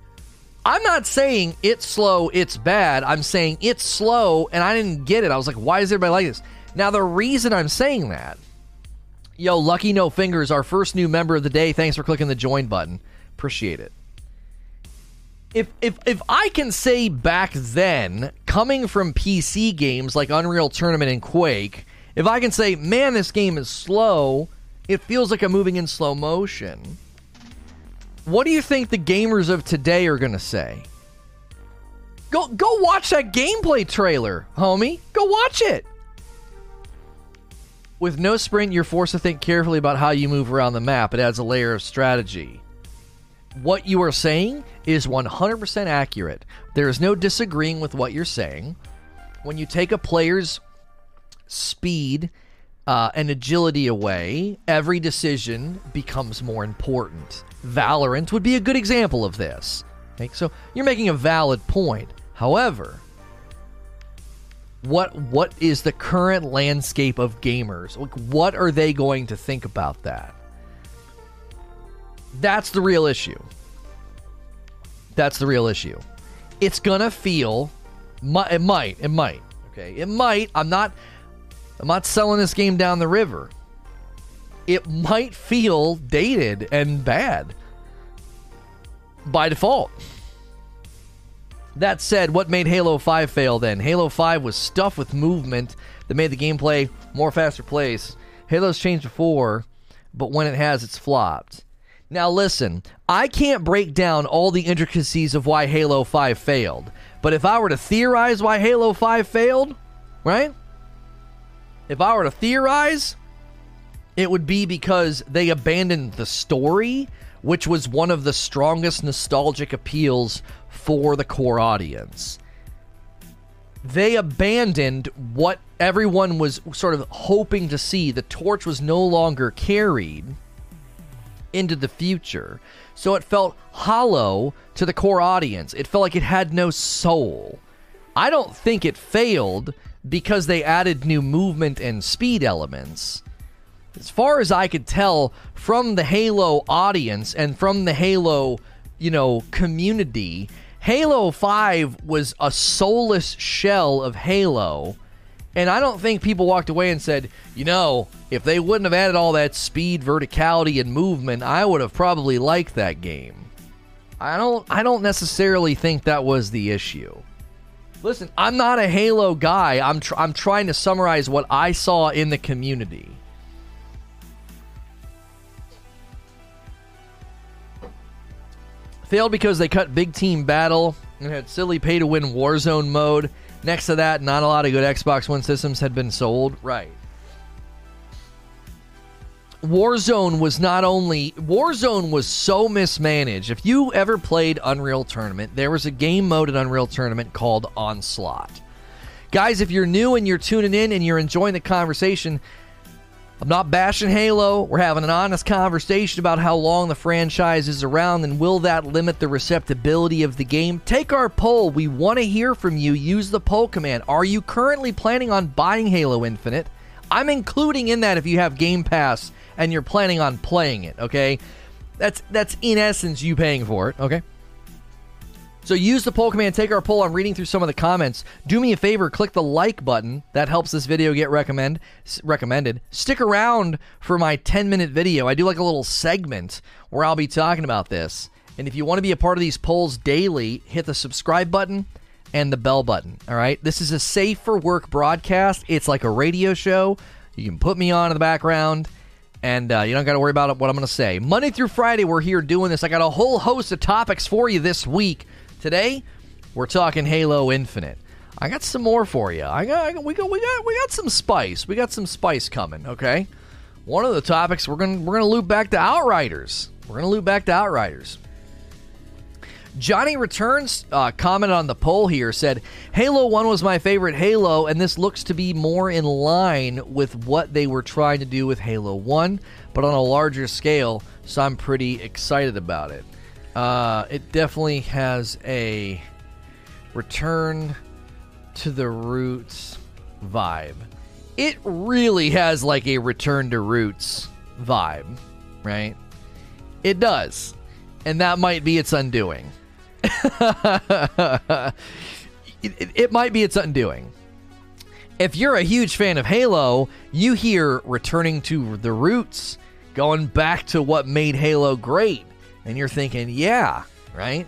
[SPEAKER 1] I'm not saying it's slow, it's bad. I'm saying it's slow and I didn't get it. I was like, why is everybody like this? Now the reason I'm saying that, yo, Lucky No Fingers, our first new member of the day. Thanks for clicking the join button. Appreciate it if if if I can say back then, coming from PC games like Unreal Tournament and Quake, if I can say, man, this game is slow, it feels like I'm moving in slow motion. What do you think the gamers of today are gonna say? Go go watch that gameplay trailer, homie. Go watch it. With no sprint, you're forced to think carefully about how you move around the map. It adds a layer of strategy what you are saying is 100% accurate. There is no disagreeing with what you're saying. When you take a player's speed uh, and agility away, every decision becomes more important. Valorant would be a good example of this. Okay? So you're making a valid point. However, what what is the current landscape of gamers? Like, what are they going to think about that? That's the real issue. That's the real issue. It's gonna feel. It might. It might. Okay. It might. I'm not. I'm not selling this game down the river. It might feel dated and bad by default. That said, what made Halo 5 fail then? Halo 5 was stuffed with movement that made the gameplay more faster paced. Halo's changed before, but when it has, it's flopped. Now, listen, I can't break down all the intricacies of why Halo 5 failed, but if I were to theorize why Halo 5 failed, right? If I were to theorize, it would be because they abandoned the story, which was one of the strongest nostalgic appeals for the core audience. They abandoned what everyone was sort of hoping to see. The torch was no longer carried into the future. So it felt hollow to the core audience. It felt like it had no soul. I don't think it failed because they added new movement and speed elements. As far as I could tell from the Halo audience and from the Halo, you know, community, Halo 5 was a soulless shell of Halo and I don't think people walked away and said, you know, if they wouldn't have added all that speed, verticality, and movement, I would have probably liked that game. I don't I don't necessarily think that was the issue. Listen, I'm not a Halo guy. I'm tr- I'm trying to summarize what I saw in the community. Failed because they cut big team battle and had silly pay to win Warzone mode Next to that, not a lot of good Xbox One systems had been sold. Right. Warzone was not only Warzone was so mismanaged. If you ever played Unreal Tournament, there was a game mode in Unreal Tournament called Onslaught. Guys, if you're new and you're tuning in and you're enjoying the conversation, I'm not bashing Halo. We're having an honest conversation about how long the franchise is around and will that limit the receptibility of the game. Take our poll. We want to hear from you. Use the poll command. Are you currently planning on buying Halo Infinite? I'm including in that if you have Game Pass and you're planning on playing it, okay? That's that's in essence you paying for it, okay? So use the poll command, take our poll. I'm reading through some of the comments. Do me a favor, click the like button. That helps this video get recommend recommended. Stick around for my 10 minute video. I do like a little segment where I'll be talking about this. And if you want to be a part of these polls daily, hit the subscribe button and the bell button. All right. This is a safe for work broadcast. It's like a radio show. You can put me on in the background and uh, you don't got to worry about what I'm going to say. Monday through Friday, we're here doing this. I got a whole host of topics for you this week. Today, we're talking Halo Infinite. I got some more for you. I got, I got, we got, we got, we got some spice. We got some spice coming. Okay. One of the topics we're gonna we're gonna loop back to Outriders. We're gonna loop back to Outriders. Johnny Returns uh, commented on the poll here said Halo 1 was my favorite Halo, and this looks to be more in line with what they were trying to do with Halo 1, but on a larger scale, so I'm pretty excited about it. Uh, it definitely has a return to the roots vibe. It really has like a return to roots vibe, right? It does. And that might be its undoing. it, it, it might be its undoing. If you're a huge fan of Halo, you hear returning to the roots, going back to what made Halo great and you're thinking, yeah, right?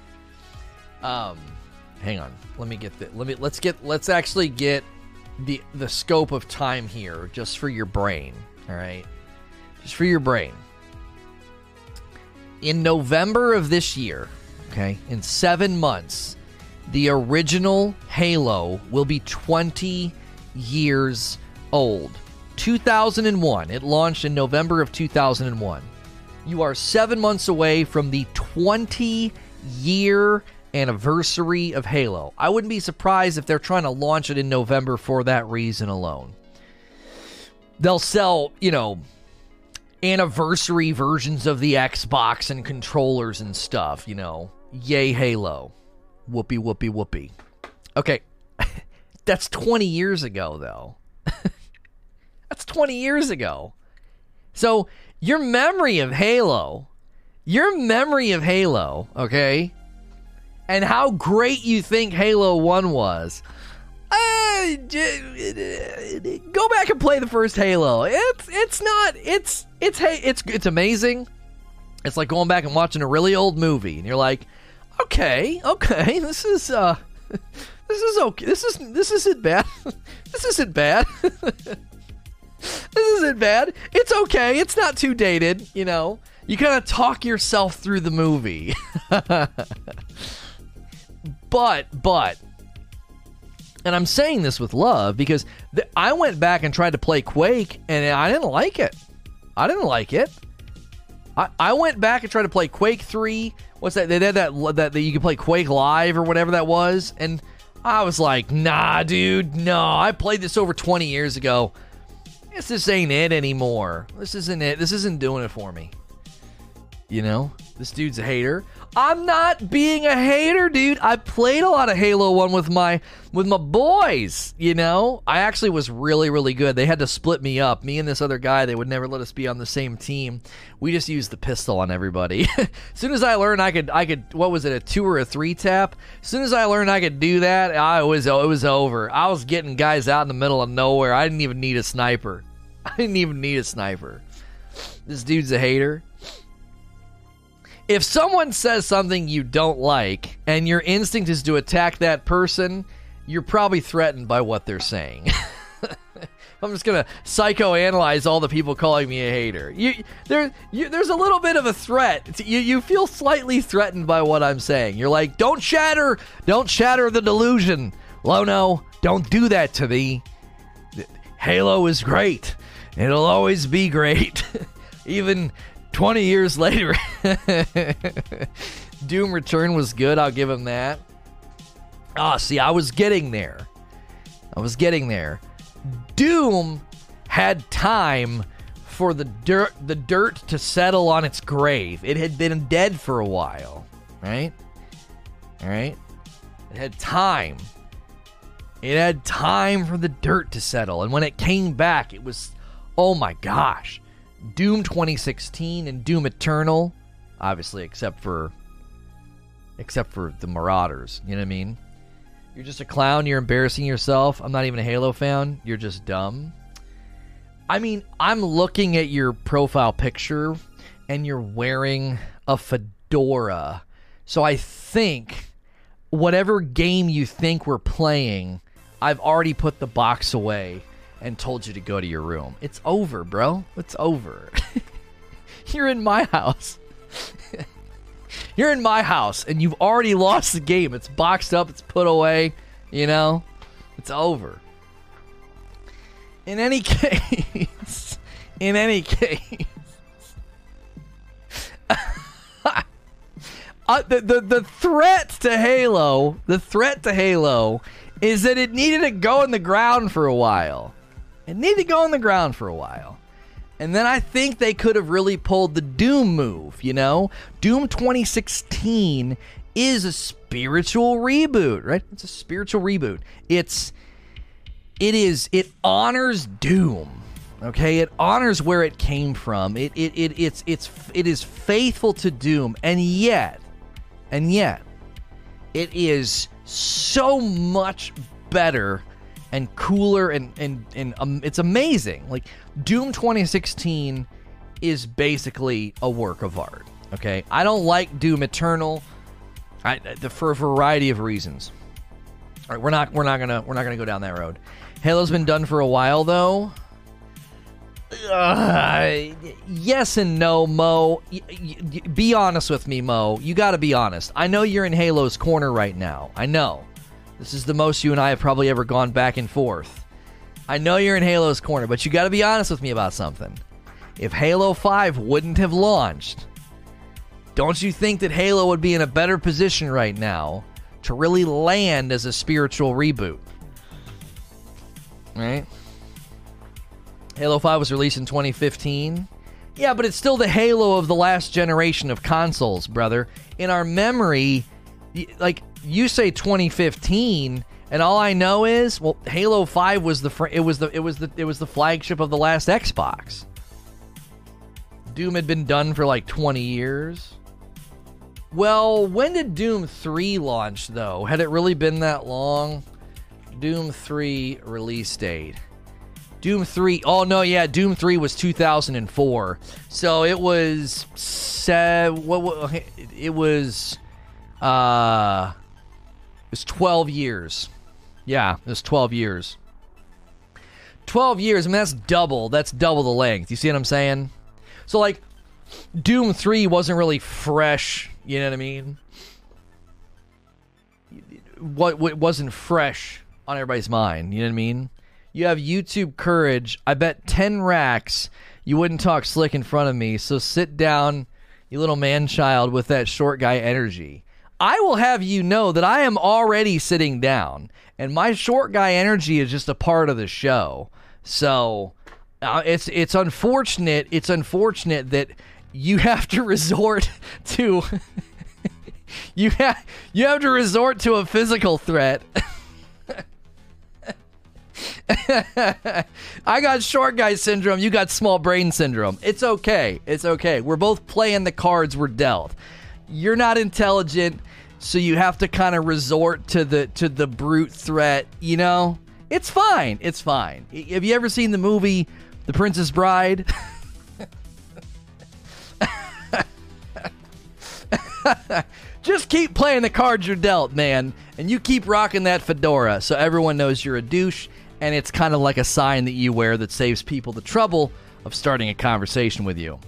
[SPEAKER 1] Um, hang on. Let me get the let me let's get let's actually get the the scope of time here just for your brain, all right? Just for your brain. In November of this year, okay, in 7 months, the original Halo will be 20 years old. 2001. It launched in November of 2001 you are seven months away from the 20 year anniversary of Halo. I wouldn't be surprised if they're trying to launch it in November for that reason alone. They'll sell, you know, anniversary versions of the Xbox and controllers and stuff, you know. Yay, Halo. Whoopee, whoopee, whoopee. Okay. That's 20 years ago, though. That's 20 years ago. So your memory of Halo, your memory of Halo, okay, and how great you think Halo 1 was. Uh, go back and play the first Halo. It's it's not it's it's it's it's amazing. It's like going back and watching a really old movie, and you're like, okay, okay, this is uh, this is okay. This is this isn't bad. this isn't bad. This isn't bad. It's okay. It's not too dated, you know. You kind of talk yourself through the movie. but, but, and I'm saying this with love because I went back and tried to play Quake and I didn't like it. I didn't like it. I, I went back and tried to play Quake 3. What's that? They had that, that, that you could play Quake Live or whatever that was. And I was like, nah, dude, no. I played this over 20 years ago. This ain't it anymore. This isn't it. This isn't doing it for me. You know, this dude's a hater. I'm not being a hater, dude. I played a lot of Halo 1 with my with my boys, you know? I actually was really really good. They had to split me up. Me and this other guy, they would never let us be on the same team. We just used the pistol on everybody. as soon as I learned I could I could what was it, a 2 or a 3 tap? As soon as I learned I could do that, I was it was over. I was getting guys out in the middle of nowhere. I didn't even need a sniper. I didn't even need a sniper. This dude's a hater if someone says something you don't like and your instinct is to attack that person, you're probably threatened by what they're saying. I'm just gonna psychoanalyze all the people calling me a hater. You, there, you, there's a little bit of a threat. You, you feel slightly threatened by what I'm saying. You're like, don't shatter, don't shatter the delusion, Lono. Don't do that to me. Halo is great. It'll always be great. Even 20 years later, Doom Return was good. I'll give him that. Ah, see, I was getting there. I was getting there. Doom had time for the dirt the dirt to settle on its grave. It had been dead for a while, right? All right. It had time. It had time for the dirt to settle, and when it came back, it was oh my gosh. Doom 2016 and Doom Eternal, obviously except for except for the Marauders, you know what I mean? You're just a clown, you're embarrassing yourself. I'm not even a Halo fan. You're just dumb. I mean, I'm looking at your profile picture and you're wearing a fedora. So I think whatever game you think we're playing, I've already put the box away and told you to go to your room. It's over, bro. It's over. you're in my house. you're in my house and you've already lost the game. It's boxed up, it's put away, you know? It's over. In any case, in any case, uh, the, the the threat to Halo, the threat to Halo, is that it needed to go in the ground for a while. It needed to go on the ground for a while. And then I think they could have really pulled the Doom move, you know? Doom 2016 is a spiritual reboot, right? It's a spiritual reboot. It's it is it honors Doom. Okay, it honors where it came from. It it, it it's it's it is faithful to Doom, and yet, and yet, it is so much better and cooler and and and um, it's amazing. Like Doom 2016 is basically a work of art. Okay, I don't like Doom Eternal, I, for a variety of reasons. All right, we're not we're not gonna we're not gonna go down that road. Halo's been done for a while though. Uh, yes and no, Mo. Y- y- be honest with me, Mo. You got to be honest. I know you're in Halo's corner right now. I know. This is the most you and I have probably ever gone back and forth. I know you're in Halo's corner, but you got to be honest with me about something. If Halo 5 wouldn't have launched, don't you think that Halo would be in a better position right now to really land as a spiritual reboot? Right? Halo 5 was released in 2015. Yeah, but it's still the Halo of the last generation of consoles, brother. In our memory, like you say 2015 and all I know is well Halo 5 was the fr- it was the it was the it was the flagship of the last Xbox. Doom had been done for like 20 years. Well, when did Doom 3 launch though? Had it really been that long? Doom 3 release date. Doom 3. Oh no, yeah, Doom 3 was 2004. So it was se- what, what it was uh was 12 years. Yeah, it was 12 years. 12 years, I mean that's double. That's double the length. You see what I'm saying? So like Doom 3 wasn't really fresh, you know what I mean? What what wasn't fresh on everybody's mind, you know what I mean? You have YouTube courage. I bet 10 racks you wouldn't talk slick in front of me. So sit down, you little man child, with that short guy energy. I will have you know that I am already sitting down, and my short guy energy is just a part of the show. So uh, it's it's unfortunate. It's unfortunate that you have to resort to you have you have to resort to a physical threat. I got short guy syndrome. You got small brain syndrome. It's okay. It's okay. We're both playing the cards we're dealt. You're not intelligent, so you have to kind of resort to the to the brute threat. You know, it's fine. It's fine. Have you ever seen the movie The Princess Bride? Just keep playing the cards you're dealt, man, and you keep rocking that fedora so everyone knows you're a douche and it's kind of like a sign that you wear that saves people the trouble of starting a conversation with you.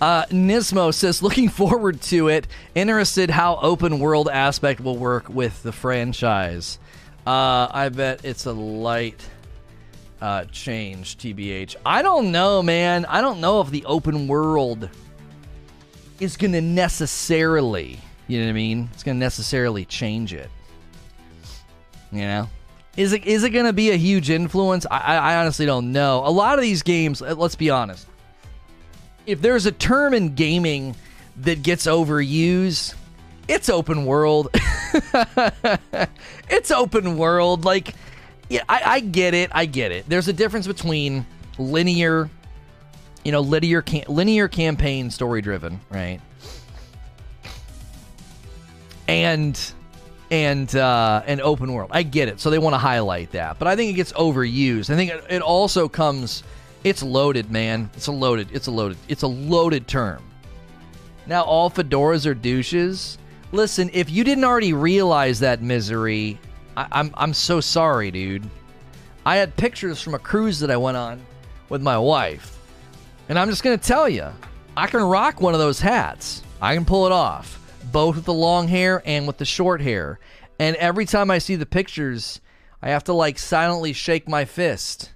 [SPEAKER 1] Uh, Nismo says, looking forward to it. Interested how open world aspect will work with the franchise. Uh, I bet it's a light uh, change, TBH. I don't know, man. I don't know if the open world is going to necessarily, you know what I mean? It's going to necessarily change it. You know? Is it is it going to be a huge influence? I, I honestly don't know. A lot of these games, let's be honest. If there's a term in gaming that gets overused, it's open world. it's open world. Like, yeah, I, I get it. I get it. There's a difference between linear, you know, linear cam- linear campaign story driven, right? And and uh, and open world. I get it. So they want to highlight that, but I think it gets overused. I think it, it also comes. It's loaded, man. It's a loaded. It's a loaded. It's a loaded term. Now all fedoras are douches. Listen, if you didn't already realize that misery, I, I'm I'm so sorry, dude. I had pictures from a cruise that I went on with my wife, and I'm just gonna tell you, I can rock one of those hats. I can pull it off both with the long hair and with the short hair. And every time I see the pictures, I have to like silently shake my fist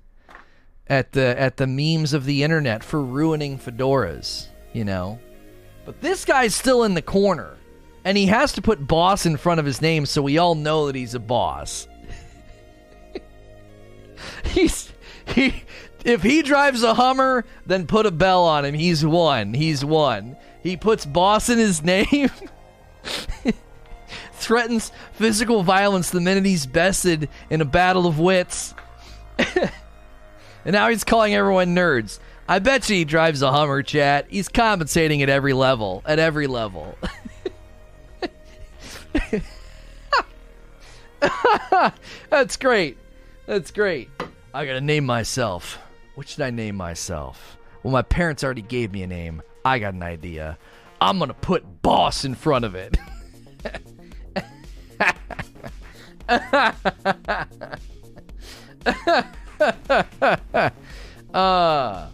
[SPEAKER 1] at the at the memes of the internet for ruining fedoras, you know. But this guy's still in the corner, and he has to put boss in front of his name so we all know that he's a boss. he's he if he drives a Hummer, then put a bell on him. He's won. He's won. He puts boss in his name. Threatens physical violence the minute he's bested in a battle of wits. and now he's calling everyone nerds. I bet you he drives a Hummer, chat. He's compensating at every level. At every level. That's great. That's great. I gotta name myself. What should I name myself? Well, my parents already gave me a name. I got an idea. I'm gonna put boss in front of it. uh,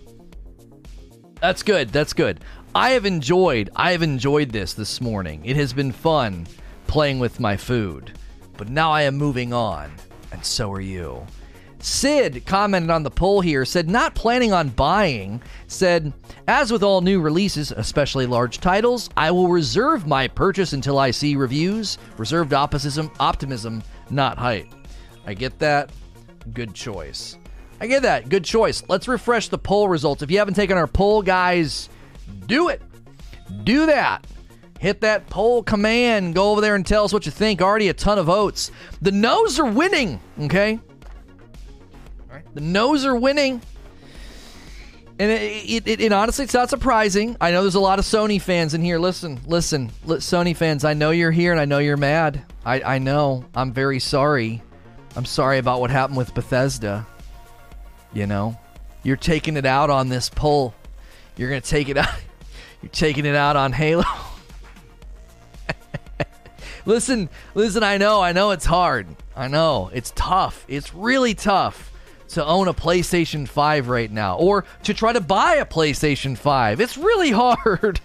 [SPEAKER 1] that's good. That's good. I have enjoyed. I have enjoyed this this morning. It has been fun playing with my food. But now I am moving on, and so are you. Sid commented on the poll here, said not planning on buying, said, as with all new releases, especially large titles, I will reserve my purchase until I see reviews. Reserved optimism, optimism, not hype. I get that. Good choice. I get that. Good choice. Let's refresh the poll results. If you haven't taken our poll, guys, do it. Do that. Hit that poll command. Go over there and tell us what you think. Already a ton of votes. The no's are winning, okay? The no's are winning. And it, it, it, honestly, it's not surprising. I know there's a lot of Sony fans in here. Listen, listen, Sony fans, I know you're here and I know you're mad. I, I know. I'm very sorry. I'm sorry about what happened with Bethesda. You know, you're taking it out on this poll. You're going to take it out. You're taking it out on Halo. listen, listen, I know, I know it's hard. I know. It's tough. It's really tough to own a PlayStation 5 right now or to try to buy a PlayStation 5. It's really hard.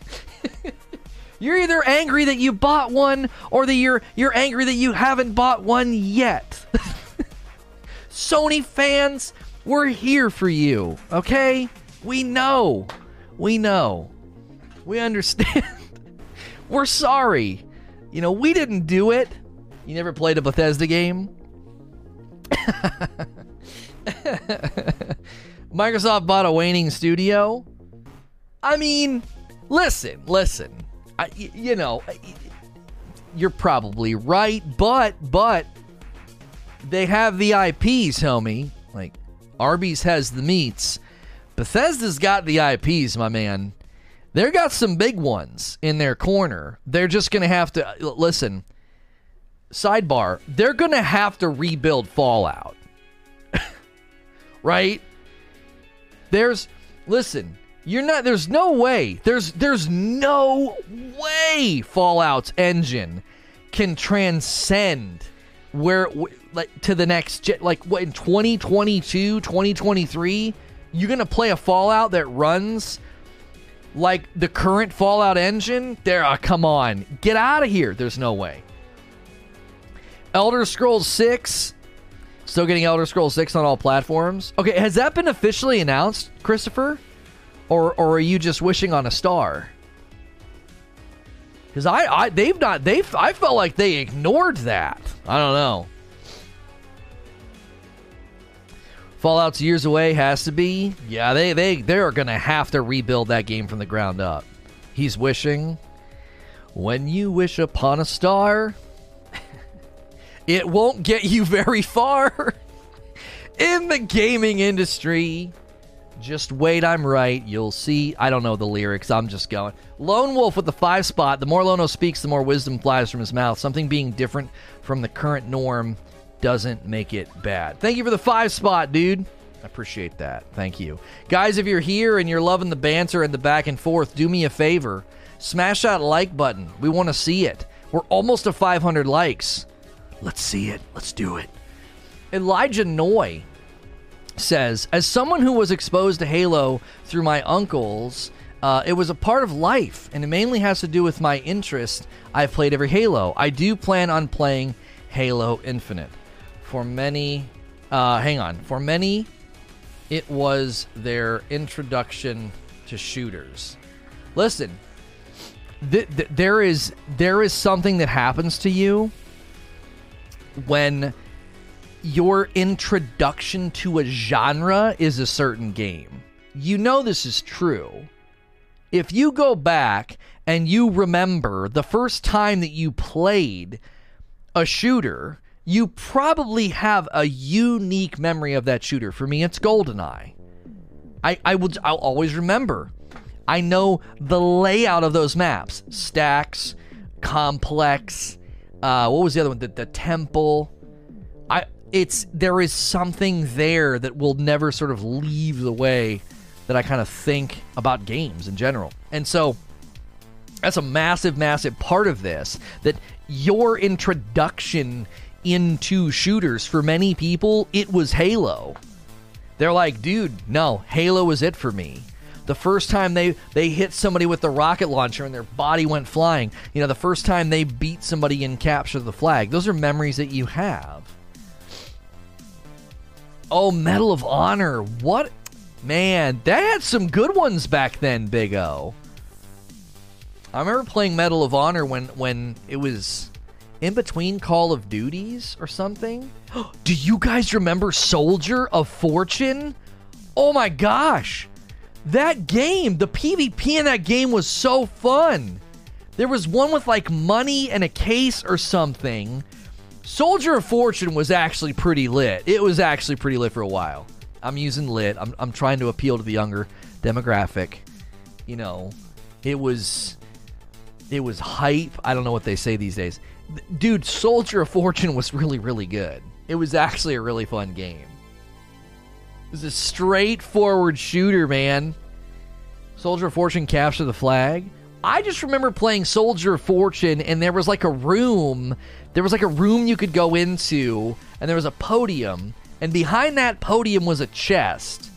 [SPEAKER 1] You're either angry that you bought one or that you're you're angry that you haven't bought one yet. Sony fans, we're here for you, okay? We know. We know. We understand. we're sorry. You know, we didn't do it. You never played a Bethesda game? Microsoft bought a waning studio. I mean, listen, listen. I, you know, you're probably right, but but they have the IPs, homie. Like Arby's has the meats. Bethesda's got the IPs, my man. They've got some big ones in their corner. They're just going to have to listen. Sidebar, they're going to have to rebuild Fallout right? There's listen, you're not there's no way. There's there's no way Fallout's engine can transcend where like to the next like what in 2022, 2023, you're going to play a Fallout that runs like the current Fallout engine? There, uh, come on, get out of here. There's no way. Elder Scrolls 6 Still getting Elder Scrolls 6 on all platforms. Okay, has that been officially announced, Christopher? Or or are you just wishing on a star? Because I, I they've not they've I felt like they ignored that. I don't know. Fallout's years away, has to be. Yeah, they they they're gonna have to rebuild that game from the ground up. He's wishing. When you wish upon a star, it won't get you very far in the gaming industry. Just wait, I'm right. You'll see. I don't know the lyrics. I'm just going. Lone Wolf with the five spot. The more Lono speaks, the more wisdom flies from his mouth. Something being different from the current norm doesn't make it bad. Thank you for the five spot, dude. I appreciate that. Thank you. Guys, if you're here and you're loving the banter and the back and forth, do me a favor. Smash that like button. We want to see it. We're almost to 500 likes. Let's see it. Let's do it. Elijah Noy says, as someone who was exposed to Halo through my uncles, uh, it was a part of life, and it mainly has to do with my interest. I've played every Halo. I do plan on playing Halo Infinite. For many, uh, hang on, for many, it was their introduction to shooters. Listen, th- th- there is there is something that happens to you when your introduction to a genre is a certain game. You know this is true. If you go back and you remember the first time that you played a shooter, you probably have a unique memory of that shooter. For me, it's GoldenEye. I, I will I'll always remember. I know the layout of those maps. Stacks, complex, uh, what was the other one? The, the temple. It's there is something there that will never sort of leave the way that I kind of think about games in general. And so that's a massive, massive part of this that your introduction into shooters for many people, it was Halo. They're like, dude, no, Halo was it for me. The first time they they hit somebody with the rocket launcher and their body went flying. You know, the first time they beat somebody and capture the flag. Those are memories that you have. Oh, Medal of Honor. What? Man, that had some good ones back then, Big O. I remember playing Medal of Honor when when it was in between Call of Duties or something. Do you guys remember Soldier of Fortune? Oh my gosh. That game, the PvP in that game was so fun. There was one with like money and a case or something Soldier of Fortune was actually pretty lit. It was actually pretty lit for a while. I'm using lit. I'm, I'm trying to appeal to the younger demographic. You know, it was it was hype. I don't know what they say these days. Dude, Soldier of Fortune was really really good. It was actually a really fun game. It was a straightforward shooter, man. Soldier of Fortune capture the flag. I just remember playing Soldier of Fortune and there was like a room there was like a room you could go into, and there was a podium, and behind that podium was a chest.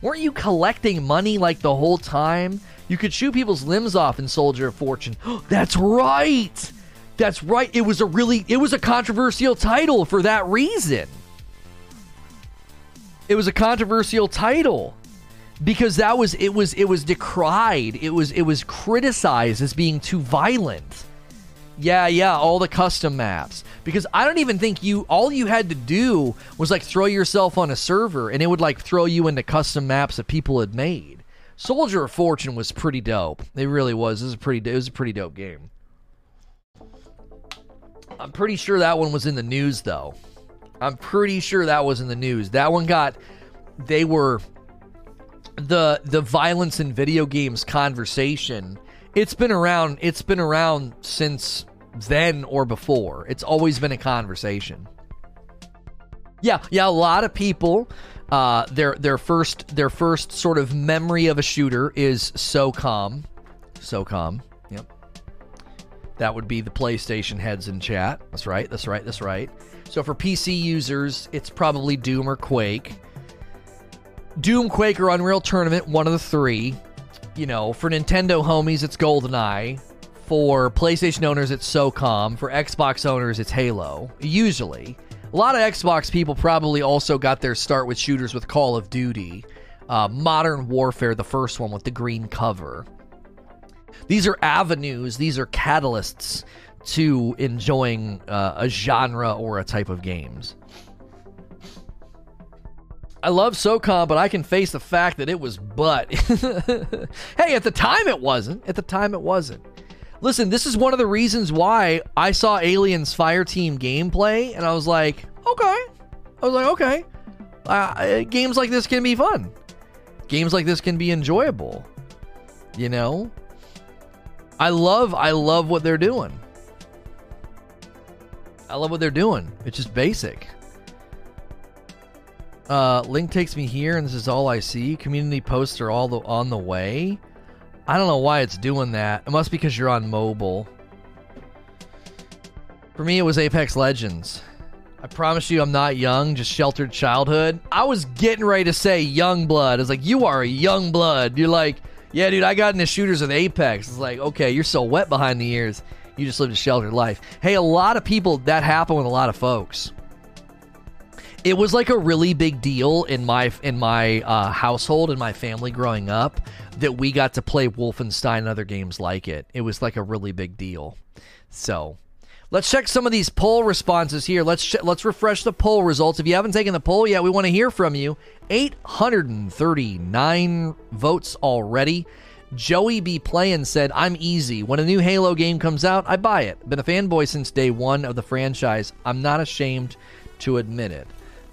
[SPEAKER 1] Weren't you collecting money like the whole time? You could shoot people's limbs off in Soldier of Fortune. That's right. That's right. It was a really it was a controversial title for that reason. It was a controversial title because that was it was it was decried. It was it was criticized as being too violent. Yeah, yeah, all the custom maps. Because I don't even think you all you had to do was like throw yourself on a server and it would like throw you into custom maps that people had made. Soldier of Fortune was pretty dope. It really was. It was a pretty it was a pretty dope game. I'm pretty sure that one was in the news though. I'm pretty sure that was in the news. That one got they were the the violence in video games conversation it's been around it's been around since then or before. It's always been a conversation. Yeah, yeah, a lot of people uh, their their first their first sort of memory of a shooter is SOCOM. SOCOM. Yep. That would be the PlayStation heads in chat. That's right. That's right. That's right. So for PC users, it's probably Doom or Quake. Doom, Quake, or Unreal Tournament, one of the three you know, for Nintendo homies, it's GoldenEye. For PlayStation owners, it's SOCOM. For Xbox owners, it's Halo. Usually. A lot of Xbox people probably also got their start with shooters with Call of Duty. Uh, Modern Warfare, the first one with the green cover. These are avenues, these are catalysts to enjoying uh, a genre or a type of games. I love SOCOM, but I can face the fact that it was butt. hey, at the time it wasn't. At the time it wasn't. Listen, this is one of the reasons why I saw Aliens Fireteam gameplay, and I was like, okay. I was like, okay. Uh, games like this can be fun. Games like this can be enjoyable. You know? I love I love what they're doing. I love what they're doing. It's just basic. Uh, link takes me here, and this is all I see. Community posts are all the, on the way. I don't know why it's doing that. It must be because you're on mobile. For me, it was Apex Legends. I promise you, I'm not young, just sheltered childhood. I was getting ready to say young blood. It's like you are a young blood. You're like, yeah, dude, I got into shooters with Apex. It's like, okay, you're so wet behind the ears. You just lived a sheltered life. Hey, a lot of people that happened with a lot of folks it was like a really big deal in my in my uh, household and my family growing up that we got to play Wolfenstein and other games like it. It was like a really big deal. So let's check some of these poll responses here. Let's ch- let's refresh the poll results. If you haven't taken the poll yet, we want to hear from you. 839 votes already. Joey B. Playin said, I'm easy. When a new Halo game comes out, I buy it. Been a fanboy since day one of the franchise. I'm not ashamed to admit it.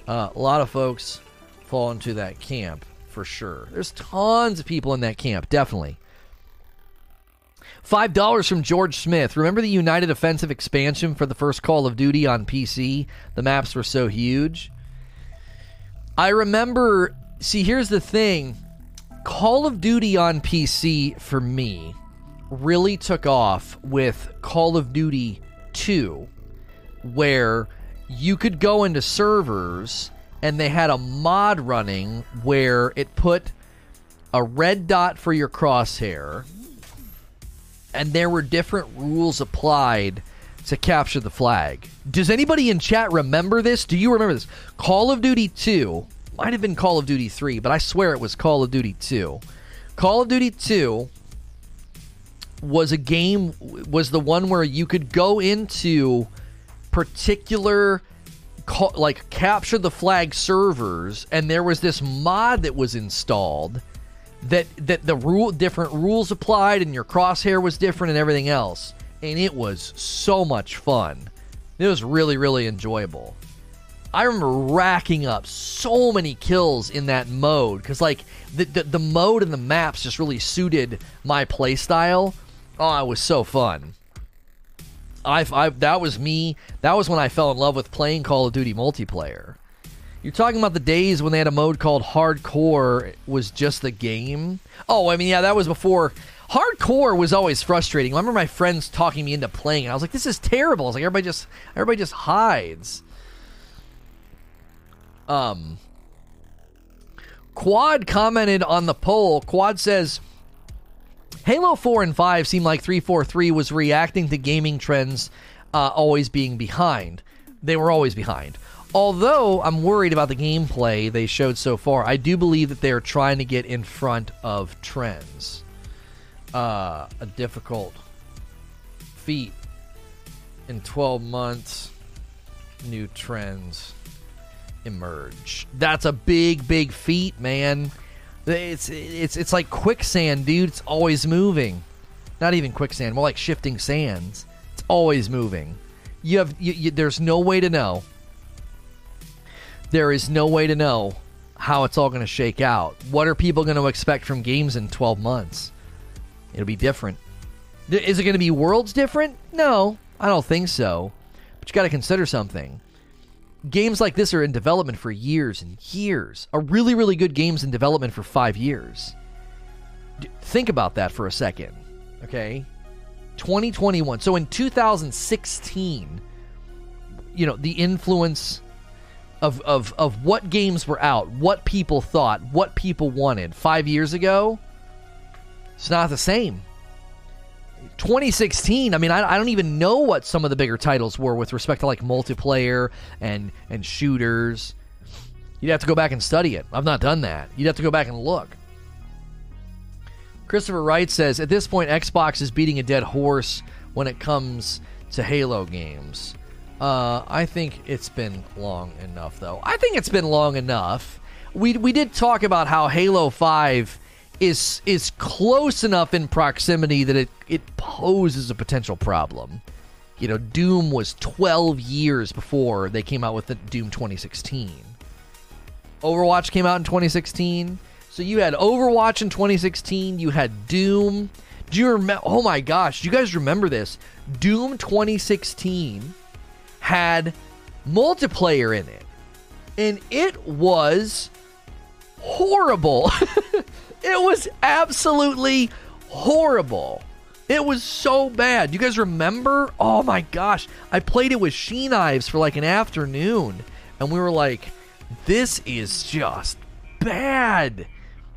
[SPEAKER 1] Uh, a lot of folks fall into that camp for sure. There's tons of people in that camp, definitely. Five dollars from George Smith. Remember the United Offensive expansion for the first Call of Duty on PC? The maps were so huge. I remember. See, here's the thing Call of Duty on PC for me really took off with Call of Duty 2, where you could go into servers and they had a mod running where it put a red dot for your crosshair and there were different rules applied to capture the flag. Does anybody in chat remember this? Do you remember this? Call of Duty 2 might have been Call of Duty 3, but I swear it was Call of Duty 2. Call of Duty 2 was a game was the one where you could go into particular like capture the flag servers and there was this mod that was installed that that the rule different rules applied and your crosshair was different and everything else and it was so much fun. It was really really enjoyable. I remember racking up so many kills in that mode because like the, the, the mode and the maps just really suited my playstyle. Oh it was so fun I, I that was me. That was when I fell in love with playing Call of Duty multiplayer. You're talking about the days when they had a mode called Hardcore was just the game. Oh, I mean, yeah, that was before. Hardcore was always frustrating. I remember my friends talking me into playing, and I was like, "This is terrible." I was like, "Everybody just, everybody just hides." Um, Quad commented on the poll. Quad says, Halo 4 and 5 seem like 343 was reacting to gaming trends uh, always being behind. They were always behind. Although I'm worried about the gameplay they showed so far, I do believe that they are trying to get in front of trends. Uh, a difficult feat in 12 months, new trends emerge. That's a big, big feat, man. It's it's it's like quicksand, dude. It's always moving. Not even quicksand, more like shifting sands. It's always moving. You have you, you, there's no way to know. There is no way to know how it's all going to shake out. What are people going to expect from games in 12 months? It'll be different. Is it going to be worlds different? No, I don't think so. But you got to consider something games like this are in development for years and years. A really, really good game's in development for five years. D- think about that for a second, okay? 2021. So in 2016, you know, the influence of, of, of what games were out, what people thought, what people wanted five years ago, it's not the same. 2016 i mean I, I, don't even know what some of the bigger titles were with respect to like multiplayer and and shooters. You'd have to go back and study it. I've not done that. You'd have to go back and look. Christopher wright says at this point xbox is beating a dead horse when it comes to halo games. Uh, i think it's been long enough though. I think it's been long enough. We we did talk about how Halo 5 is is close enough in proximity that it it poses a potential problem. You know, Doom was 12 years before they came out with the Doom 2016. Overwatch came out in 2016. So you had Overwatch in 2016, you had Doom. Do you remember Oh my gosh, do you guys remember this? Doom 2016 had multiplayer in it. And it was horrible. it was absolutely horrible. It was so bad. You guys remember? Oh my gosh. I played it with She Knives for like an afternoon. And we were like, this is just bad.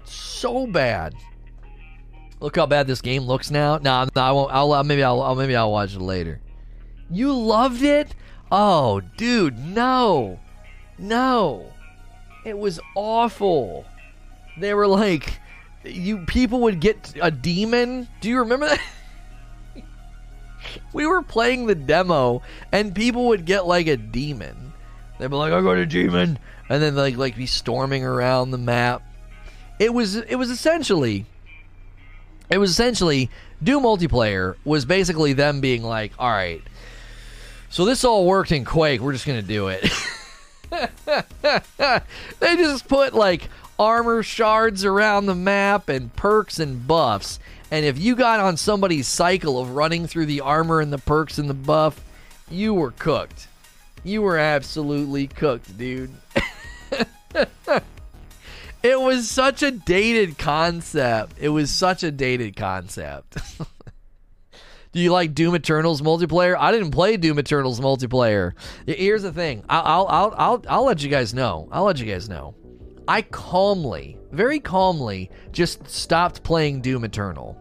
[SPEAKER 1] So bad. Look how bad this game looks now. Nah I won't. I'll maybe I'll maybe I'll watch it later. You loved it? Oh, dude, no, no. It was awful. They were like, you people would get a demon. Do you remember that? we were playing the demo, and people would get like a demon. They'd be like, "I got a demon," and then like like be storming around the map. It was it was essentially it was essentially Doom multiplayer was basically them being like, "All right, so this all worked in Quake. We're just gonna do it." they just put like armor shards around the map and perks and buffs. And if you got on somebody's cycle of running through the armor and the perks and the buff, you were cooked. You were absolutely cooked, dude. it was such a dated concept. It was such a dated concept. Do you like Doom Eternal's multiplayer? I didn't play Doom Eternal's multiplayer. Here's the thing. I'll I'll I'll I'll let you guys know. I'll let you guys know. I calmly, very calmly, just stopped playing Doom Eternal.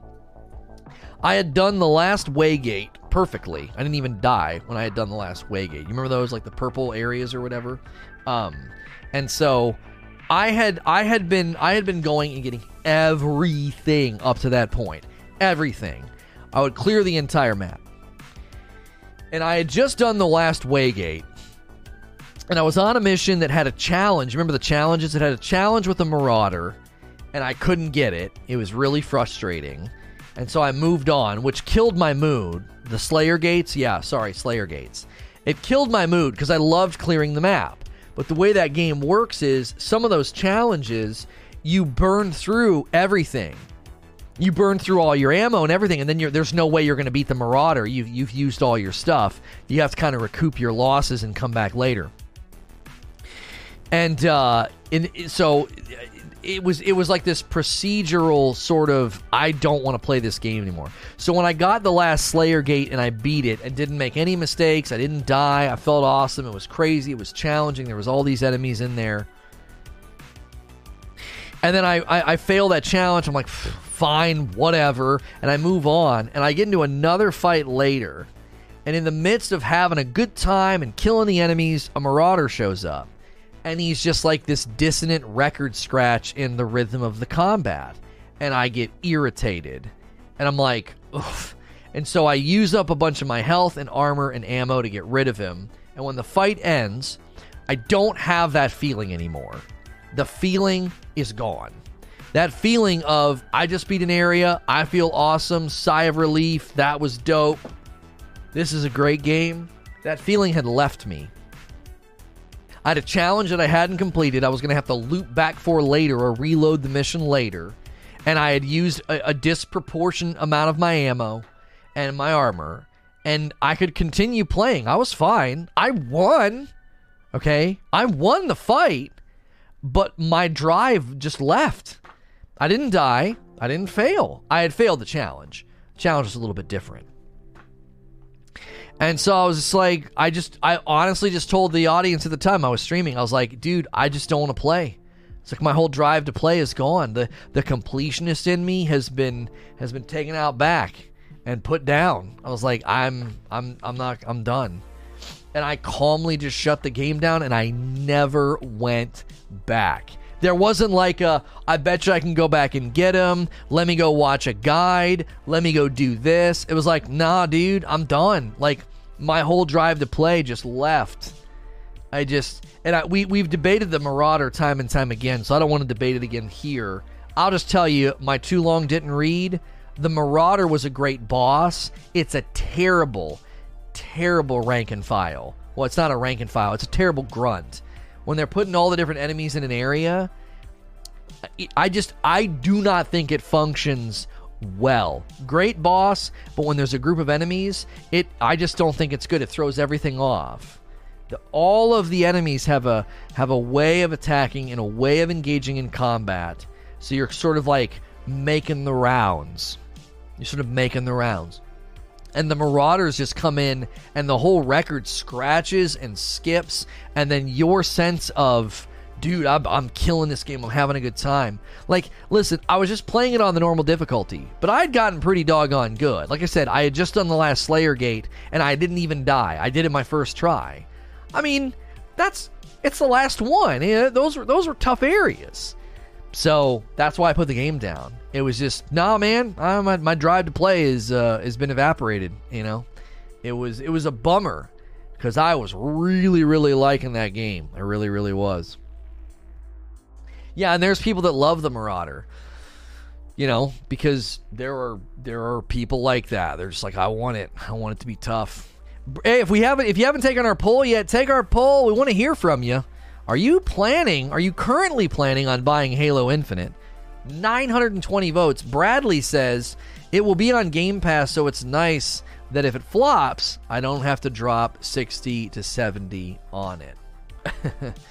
[SPEAKER 1] I had done the last Waygate perfectly. I didn't even die when I had done the last Waygate. You remember those, like the purple areas or whatever? Um, and so I had I had been I had been going and getting everything up to that point. Everything. I would clear the entire map. And I had just done the last Waygate and I was on a mission that had a challenge. Remember the challenges? It had a challenge with a marauder, and I couldn't get it. It was really frustrating. And so I moved on, which killed my mood. The Slayer Gates? Yeah, sorry, Slayer Gates. It killed my mood because I loved clearing the map. But the way that game works is some of those challenges, you burn through everything. You burn through all your ammo and everything, and then there's no way you're going to beat the Marauder. You've, you've used all your stuff. You have to kind of recoup your losses and come back later and uh, in, so it was it was like this procedural sort of I don't want to play this game anymore. So when I got the last Slayer Gate and I beat it and didn't make any mistakes, I didn't die. I felt awesome. It was crazy. It was challenging. There was all these enemies in there. And then I, I, I fail that challenge. I'm like, fine, whatever. And I move on. And I get into another fight later. And in the midst of having a good time and killing the enemies, a marauder shows up and he's just like this dissonant record scratch in the rhythm of the combat. And I get irritated. And I'm like, Oof. And so I use up a bunch of my health and armor and ammo to get rid of him. And when the fight ends, I don't have that feeling anymore. The feeling is gone. That feeling of, I just beat an area, I feel awesome, sigh of relief, that was dope, this is a great game. That feeling had left me. I had a challenge that I hadn't completed. I was going to have to loop back for later or reload the mission later. And I had used a, a disproportionate amount of my ammo and my armor. And I could continue playing. I was fine. I won. Okay? I won the fight. But my drive just left. I didn't die. I didn't fail. I had failed the challenge. The challenge was a little bit different. And so I was just like, I just, I honestly just told the audience at the time I was streaming, I was like, dude, I just don't want to play. It's like my whole drive to play is gone. The the completionist in me has been has been taken out back and put down. I was like, I'm I'm I'm not I'm done. And I calmly just shut the game down and I never went back. There wasn't like a, I bet you I can go back and get him. Let me go watch a guide. Let me go do this. It was like, nah, dude, I'm done. Like, my whole drive to play just left. I just and I, we we've debated the Marauder time and time again, so I don't want to debate it again here. I'll just tell you, my too long didn't read. The Marauder was a great boss. It's a terrible, terrible rank and file. Well, it's not a rank and file. It's a terrible grunt. When they're putting all the different enemies in an area, I just I do not think it functions well. Great boss, but when there's a group of enemies, it I just don't think it's good. It throws everything off. The, all of the enemies have a have a way of attacking and a way of engaging in combat. So you're sort of like making the rounds. You're sort of making the rounds. And the Marauders just come in and the whole record scratches and skips and then your sense of dude, I'm, I'm killing this game. I'm having a good time. Like, listen, I was just playing it on the normal difficulty, but I had gotten pretty doggone good. Like I said, I had just done the last Slayer Gate, and I didn't even die. I did it my first try. I mean, that's it's the last one. Yeah, those were those were tough areas. So that's why I put the game down. It was just, nah, man. I, my, my drive to play is uh, has been evaporated. You know, it was it was a bummer because I was really really liking that game. I really really was. Yeah, and there's people that love the Marauder. You know, because there are there are people like that. They're just like, I want it. I want it to be tough. Hey, if we haven't if you haven't taken our poll yet, take our poll. We want to hear from you. Are you planning, are you currently planning on buying Halo Infinite? 920 votes. Bradley says it will be on Game Pass, so it's nice that if it flops, I don't have to drop 60 to 70 on it.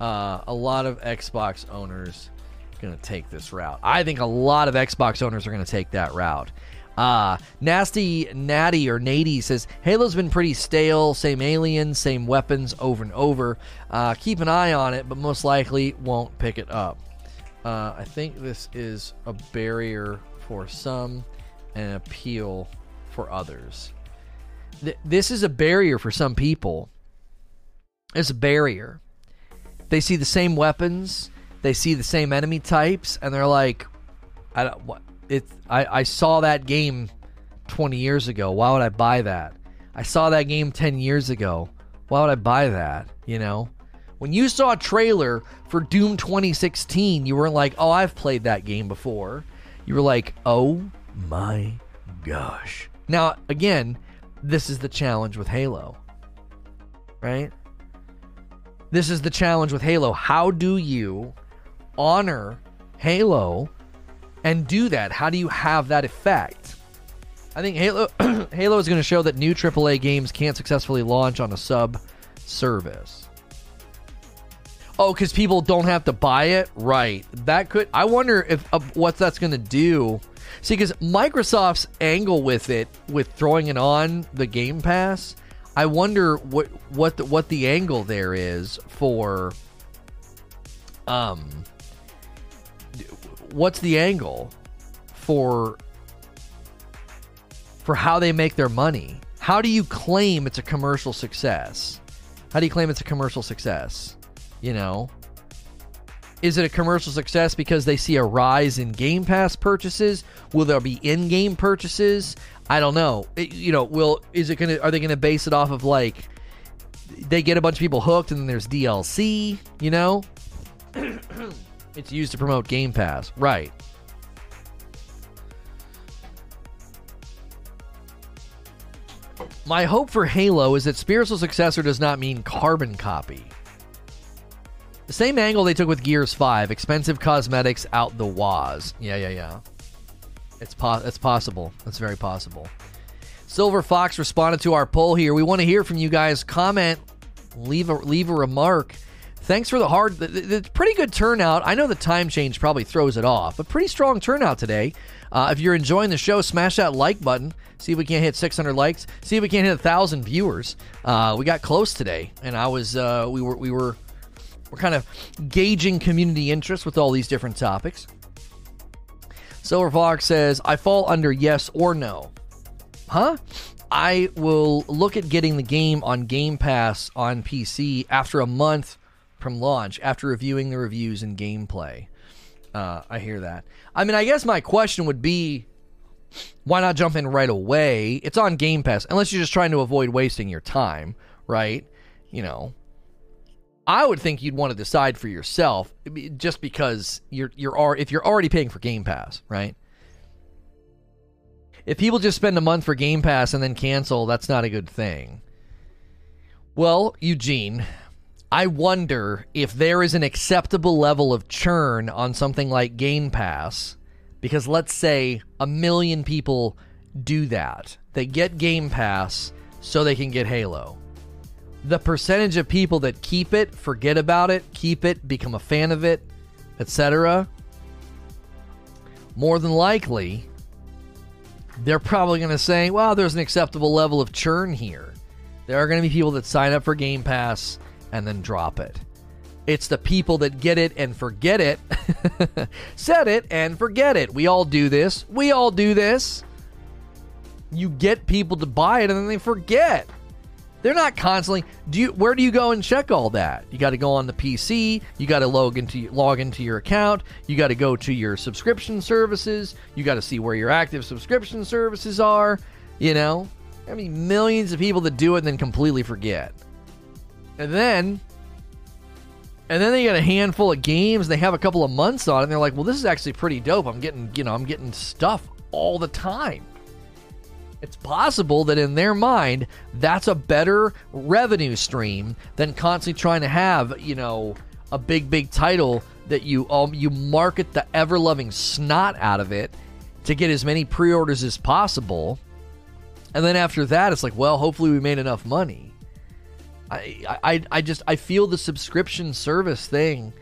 [SPEAKER 1] Uh, a lot of Xbox owners going to take this route. I think a lot of Xbox owners are going to take that route. Uh, Nasty Natty or Nady says Halo's been pretty stale. Same aliens, same weapons over and over. Uh, keep an eye on it, but most likely won't pick it up. Uh, I think this is a barrier for some and an appeal for others. Th- this is a barrier for some people. It's a barrier they see the same weapons, they see the same enemy types, and they're like, I don't what it. I I saw that game twenty years ago. Why would I buy that? I saw that game ten years ago. Why would I buy that? You know. When you saw a trailer for Doom 2016, you weren't like, "Oh, I've played that game before." You were like, "Oh my gosh." Now, again, this is the challenge with Halo. Right? This is the challenge with Halo. How do you honor Halo and do that? How do you have that effect? I think Halo Halo is going to show that new AAA games can't successfully launch on a sub service. Oh, because people don't have to buy it, right? That could. I wonder if uh, what that's going to do. See, because Microsoft's angle with it, with throwing it on the Game Pass, I wonder what what the, what the angle there is for um what's the angle for for how they make their money? How do you claim it's a commercial success? How do you claim it's a commercial success? You know? Is it a commercial success because they see a rise in Game Pass purchases? Will there be in-game purchases? I don't know. It, you know, will is it gonna? Are they gonna base it off of like they get a bunch of people hooked and then there's DLC? You know, it's used to promote Game Pass, right? My hope for Halo is that spiritual successor does not mean carbon copy. The same angle they took with Gears 5, expensive cosmetics out the waz. Yeah, yeah, yeah. It's po- it's possible. It's very possible. Silver Fox responded to our poll here. We want to hear from you guys. Comment, leave a leave a remark. Thanks for the hard, the, the pretty good turnout. I know the time change probably throws it off, but pretty strong turnout today. Uh, if you're enjoying the show, smash that like button. See if we can't hit 600 likes. See if we can't hit a thousand viewers. Uh, we got close today, and I was uh, we were we were we're kind of gauging community interest with all these different topics. Silver Fox says, I fall under yes or no. Huh? I will look at getting the game on Game Pass on PC after a month from launch, after reviewing the reviews and gameplay. Uh, I hear that. I mean, I guess my question would be why not jump in right away? It's on Game Pass, unless you're just trying to avoid wasting your time, right? You know, I would think you'd want to decide for yourself, just because you're you're if you're already paying for Game Pass, right? If people just spend a month for Game Pass and then cancel, that's not a good thing. Well, Eugene, I wonder if there is an acceptable level of churn on something like Game Pass, because let's say a million people do that. They get Game Pass so they can get Halo. The percentage of people that keep it, forget about it, keep it, become a fan of it, etc., more than likely, they're probably going to say, well, there's an acceptable level of churn here. There are going to be people that sign up for Game Pass and then drop it. It's the people that get it and forget it, set it and forget it. We all do this. We all do this. You get people to buy it and then they forget. They're not constantly. Do you? Where do you go and check all that? You got to go on the PC. You got to log into log into your account. You got to go to your subscription services. You got to see where your active subscription services are. You know, I mean, millions of people that do it and then completely forget. And then, and then they get a handful of games. They have a couple of months on it. And they're like, well, this is actually pretty dope. I'm getting, you know, I'm getting stuff all the time. It's possible that in their mind, that's a better revenue stream than constantly trying to have, you know, a big, big title that you um, you market the ever loving snot out of it to get as many pre-orders as possible. And then after that, it's like, well, hopefully we made enough money. I, I, I just I feel the subscription service thing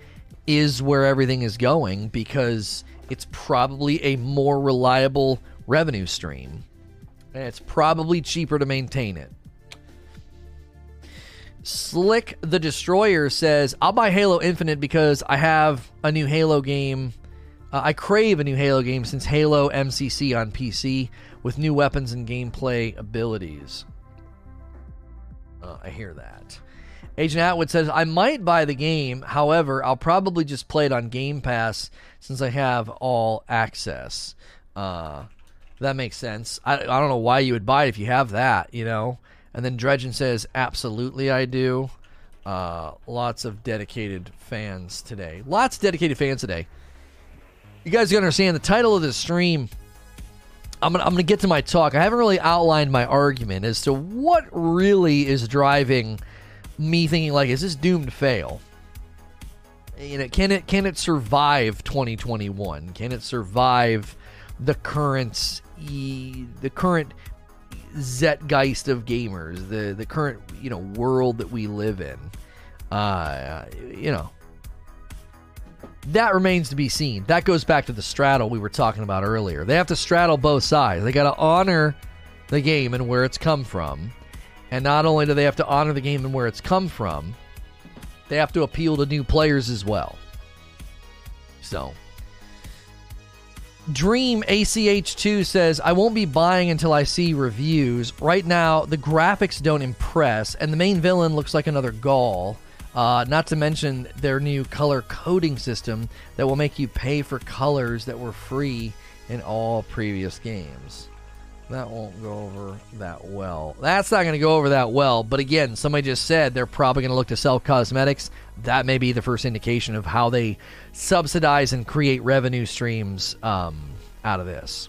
[SPEAKER 1] is where everything is going because it's probably a more reliable revenue stream and it's probably cheaper to maintain it. Slick the Destroyer says, I'll buy Halo Infinite because I have a new Halo game. Uh, I crave a new Halo game since Halo MCC on PC with new weapons and gameplay abilities. Uh, I hear that. Agent Atwood says, I might buy the game. However, I'll probably just play it on Game Pass since I have all access. Uh, that makes sense. I, I don't know why you would buy it if you have that, you know. And then Dredgen says, absolutely, I do. Uh, lots of dedicated fans today. Lots of dedicated fans today. You guys gotta understand the title of this stream. I'm gonna, I'm gonna get to my talk. I haven't really outlined my argument as to what really is driving me thinking like, is this doomed to fail? You know, can it can it survive 2021? Can it survive the current the current zeitgeist of gamers, the the current you know world that we live in. Uh, you know, that remains to be seen. That goes back to the straddle we were talking about earlier. They have to straddle both sides. They got to honor the game and where it's come from, and not only do they have to honor the game and where it's come from, they have to appeal to new players as well. So Dream ACH2 says, I won't be buying until I see reviews. Right now, the graphics don't impress, and the main villain looks like another Gaul. Uh, not to mention their new color coding system that will make you pay for colors that were free in all previous games. That won't go over that well. That's not going to go over that well. But again, somebody just said they're probably going to look to sell cosmetics. That may be the first indication of how they subsidize and create revenue streams um, out of this.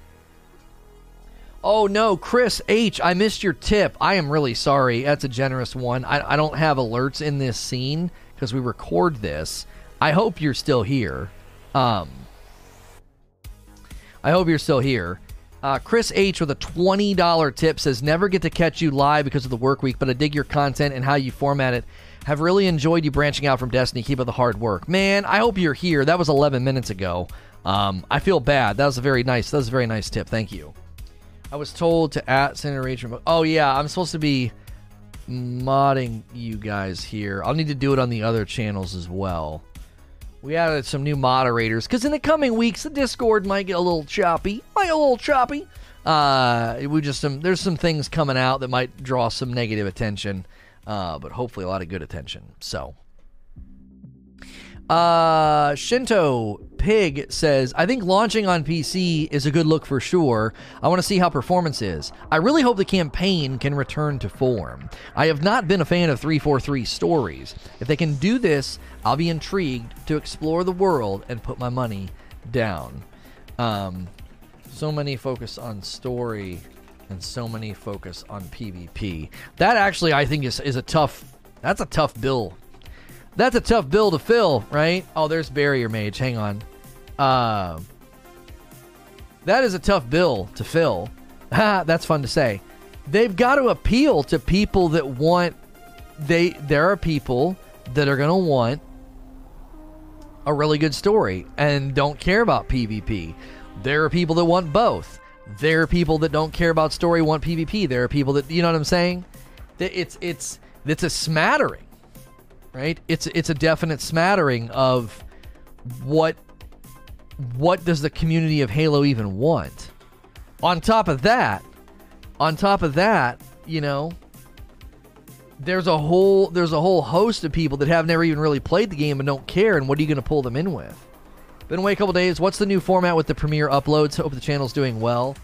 [SPEAKER 1] Oh no, Chris H., I missed your tip. I am really sorry. That's a generous one. I, I don't have alerts in this scene because we record this. I hope you're still here. Um, I hope you're still here. Uh, Chris H with a $20 tip says, Never get to catch you live because of the work week, but I dig your content and how you format it. Have really enjoyed you branching out from Destiny. Keep up the hard work. Man, I hope you're here. That was 11 minutes ago. Um, I feel bad. That was a very nice, that was a very nice tip. Thank you. I was told to at Senator Rachel. Oh, yeah, I'm supposed to be modding you guys here. I'll need to do it on the other channels as well. We added some new moderators because in the coming weeks the Discord might get a little choppy, might a little choppy. Uh, we just some there's some things coming out that might draw some negative attention, uh, but hopefully a lot of good attention. So, Uh, Shinto Pig says, I think launching on PC is a good look for sure. I want to see how performance is. I really hope the campaign can return to form. I have not been a fan of 343 stories. If they can do this, I'll be intrigued to explore the world and put my money down. Um, so many focus on story and so many focus on PvP. That actually, I think, is, is a tough. That's a tough bill that's a tough bill to fill, right? Oh, there's Barrier Mage. Hang on. Uh, that is a tough bill to fill. That's fun to say. They've got to appeal to people that want. They there are people that are going to want a really good story and don't care about PvP. There are people that want both. There are people that don't care about story want PvP. There are people that you know what I'm saying. It's it's it's a smattering right? It's it's a definite smattering of what what does the community of Halo even want? On top of that, on top of that, you know, there's a whole there's a whole host of people that have never even really played the game and don't care. And what are you going to pull them in with? Been away a couple days. What's the new format with the premiere uploads? Hope the channel's doing well.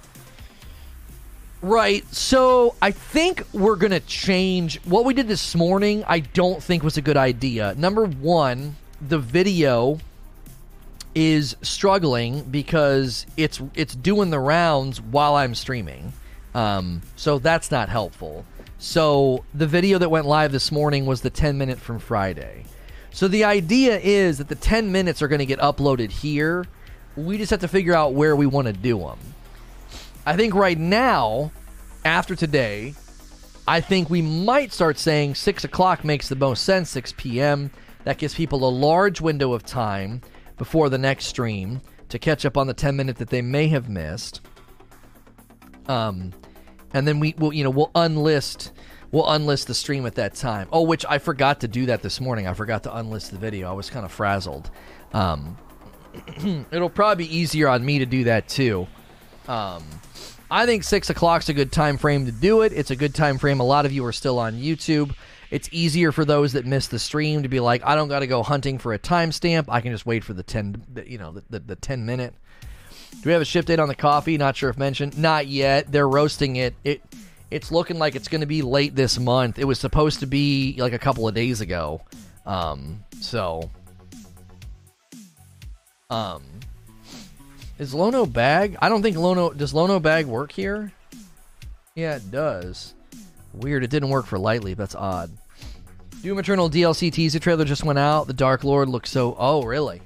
[SPEAKER 1] Right. So I think we're going to change what we did this morning. I don't think was a good idea. Number one, the video is struggling because it's it's doing the rounds while I'm streaming. Um, so that's not helpful. So the video that went live this morning was the 10 minute from Friday. So the idea is that the 10 minutes are going to get uploaded here. We just have to figure out where we want to do them. I think right now, after today, I think we might start saying 6 o'clock makes the most sense, 6 p.m. That gives people a large window of time before the next stream to catch up on the 10 minute that they may have missed. Um, and then we will, you know, we'll unlist, we'll unlist the stream at that time. Oh, which I forgot to do that this morning. I forgot to unlist the video. I was kind of frazzled. Um, it'll probably be easier on me to do that too. Um, I think six o'clock's a good time frame to do it. It's a good time frame. A lot of you are still on YouTube. It's easier for those that miss the stream to be like, I don't got to go hunting for a timestamp. I can just wait for the ten, you know, the, the, the ten minute. Do we have a shift date on the coffee? Not sure if mentioned. Not yet. They're roasting it. It it's looking like it's going to be late this month. It was supposed to be like a couple of days ago. Um, so, um, is Lono Bag? I don't think Lono does Lono Bag work here. Yeah, it does. Weird. It didn't work for Lightly. That's odd. Doom Eternal DLC teaser trailer just went out. The Dark Lord looks so. Oh, really?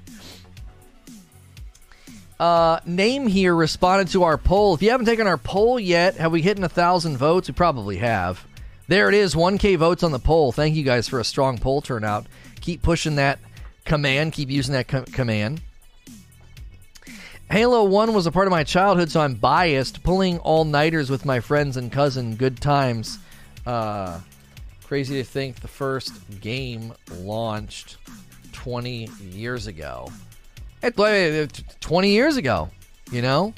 [SPEAKER 1] Uh, name here responded to our poll. If you haven't taken our poll yet, have we hit a thousand votes? We probably have. There it is, 1K votes on the poll. Thank you guys for a strong poll turnout. Keep pushing that command. Keep using that co- command. Halo 1 was a part of my childhood, so I'm biased. Pulling all nighters with my friends and cousin, good times. Uh, crazy to think the first game launched 20 years ago. 20 years ago, you know?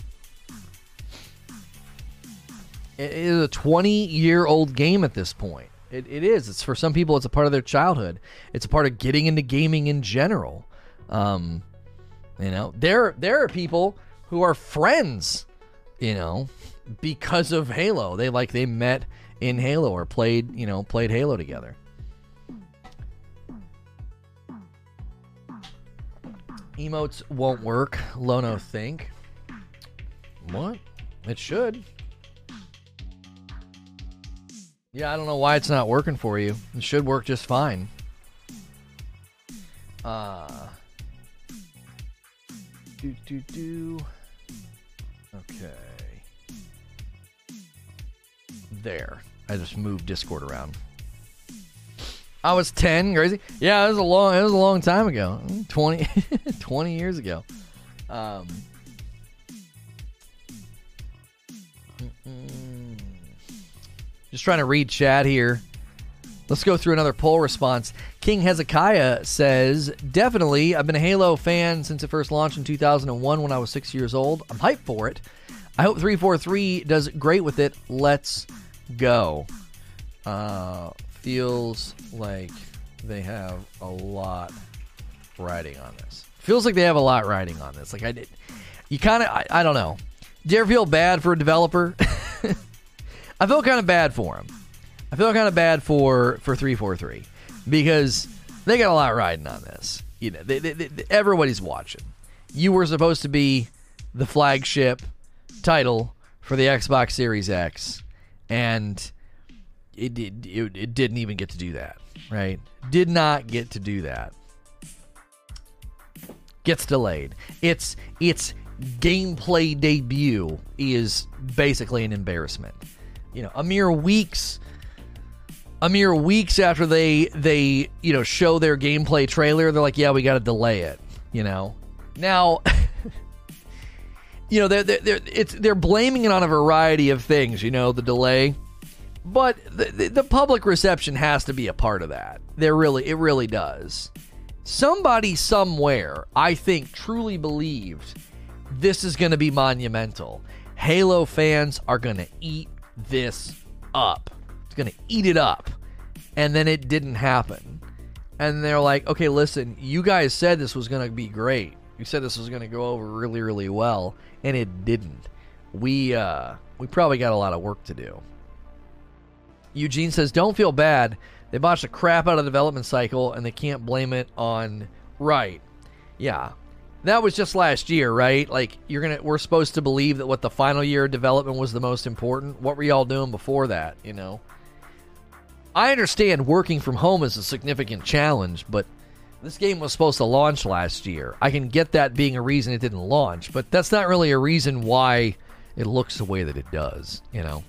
[SPEAKER 1] It is a 20 year old game at this point. It, it is. It's for some people, it's a part of their childhood. It's a part of getting into gaming in general. Um, you know, there there are people who are friends, you know, because of Halo. They like they met in Halo or played, you know, played Halo together. Emotes won't work, Lono think. What? It should. Yeah, I don't know why it's not working for you. It should work just fine. Uh do, do, do. Okay. There. I just moved Discord around. I was 10, crazy. Yeah, it was a long it was a long time ago. 20 20 years ago. Um Just trying to read chat here. Let's go through another poll response. King Hezekiah says, Definitely. I've been a Halo fan since it first launched in 2001 when I was six years old. I'm hyped for it. I hope 343 does great with it. Let's go. Uh, feels like they have a lot riding on this. Feels like they have a lot riding on this. Like I did, you kind of I, I don't know. Do you ever feel bad for a developer? I feel kind of bad for him. I feel kind of bad for for three four three because they got a lot riding on this. You know, they, they, they, everybody's watching. You were supposed to be the flagship title for the Xbox Series X, and it, it, it, it didn't even get to do that, right? Did not get to do that. Gets delayed. Its its gameplay debut is basically an embarrassment. You know, a mere weeks a mere weeks after they they you know show their gameplay trailer, they're like, yeah, we got to delay it. You know, now. you know they're, they're, it's, they're blaming it on a variety of things you know the delay but the, the, the public reception has to be a part of that there really it really does somebody somewhere i think truly believed this is going to be monumental halo fans are going to eat this up it's going to eat it up and then it didn't happen and they're like okay listen you guys said this was going to be great you said this was going to go over really really well and it didn't. We uh, we probably got a lot of work to do. Eugene says, "Don't feel bad. They botched the crap out of the development cycle, and they can't blame it on right. Yeah, that was just last year, right? Like you're gonna, we're supposed to believe that what the final year of development was the most important. What were y'all doing before that? You know." I understand working from home is a significant challenge, but this game was supposed to launch last year. I can get that being a reason it didn't launch, but that's not really a reason why it looks the way that it does, you know.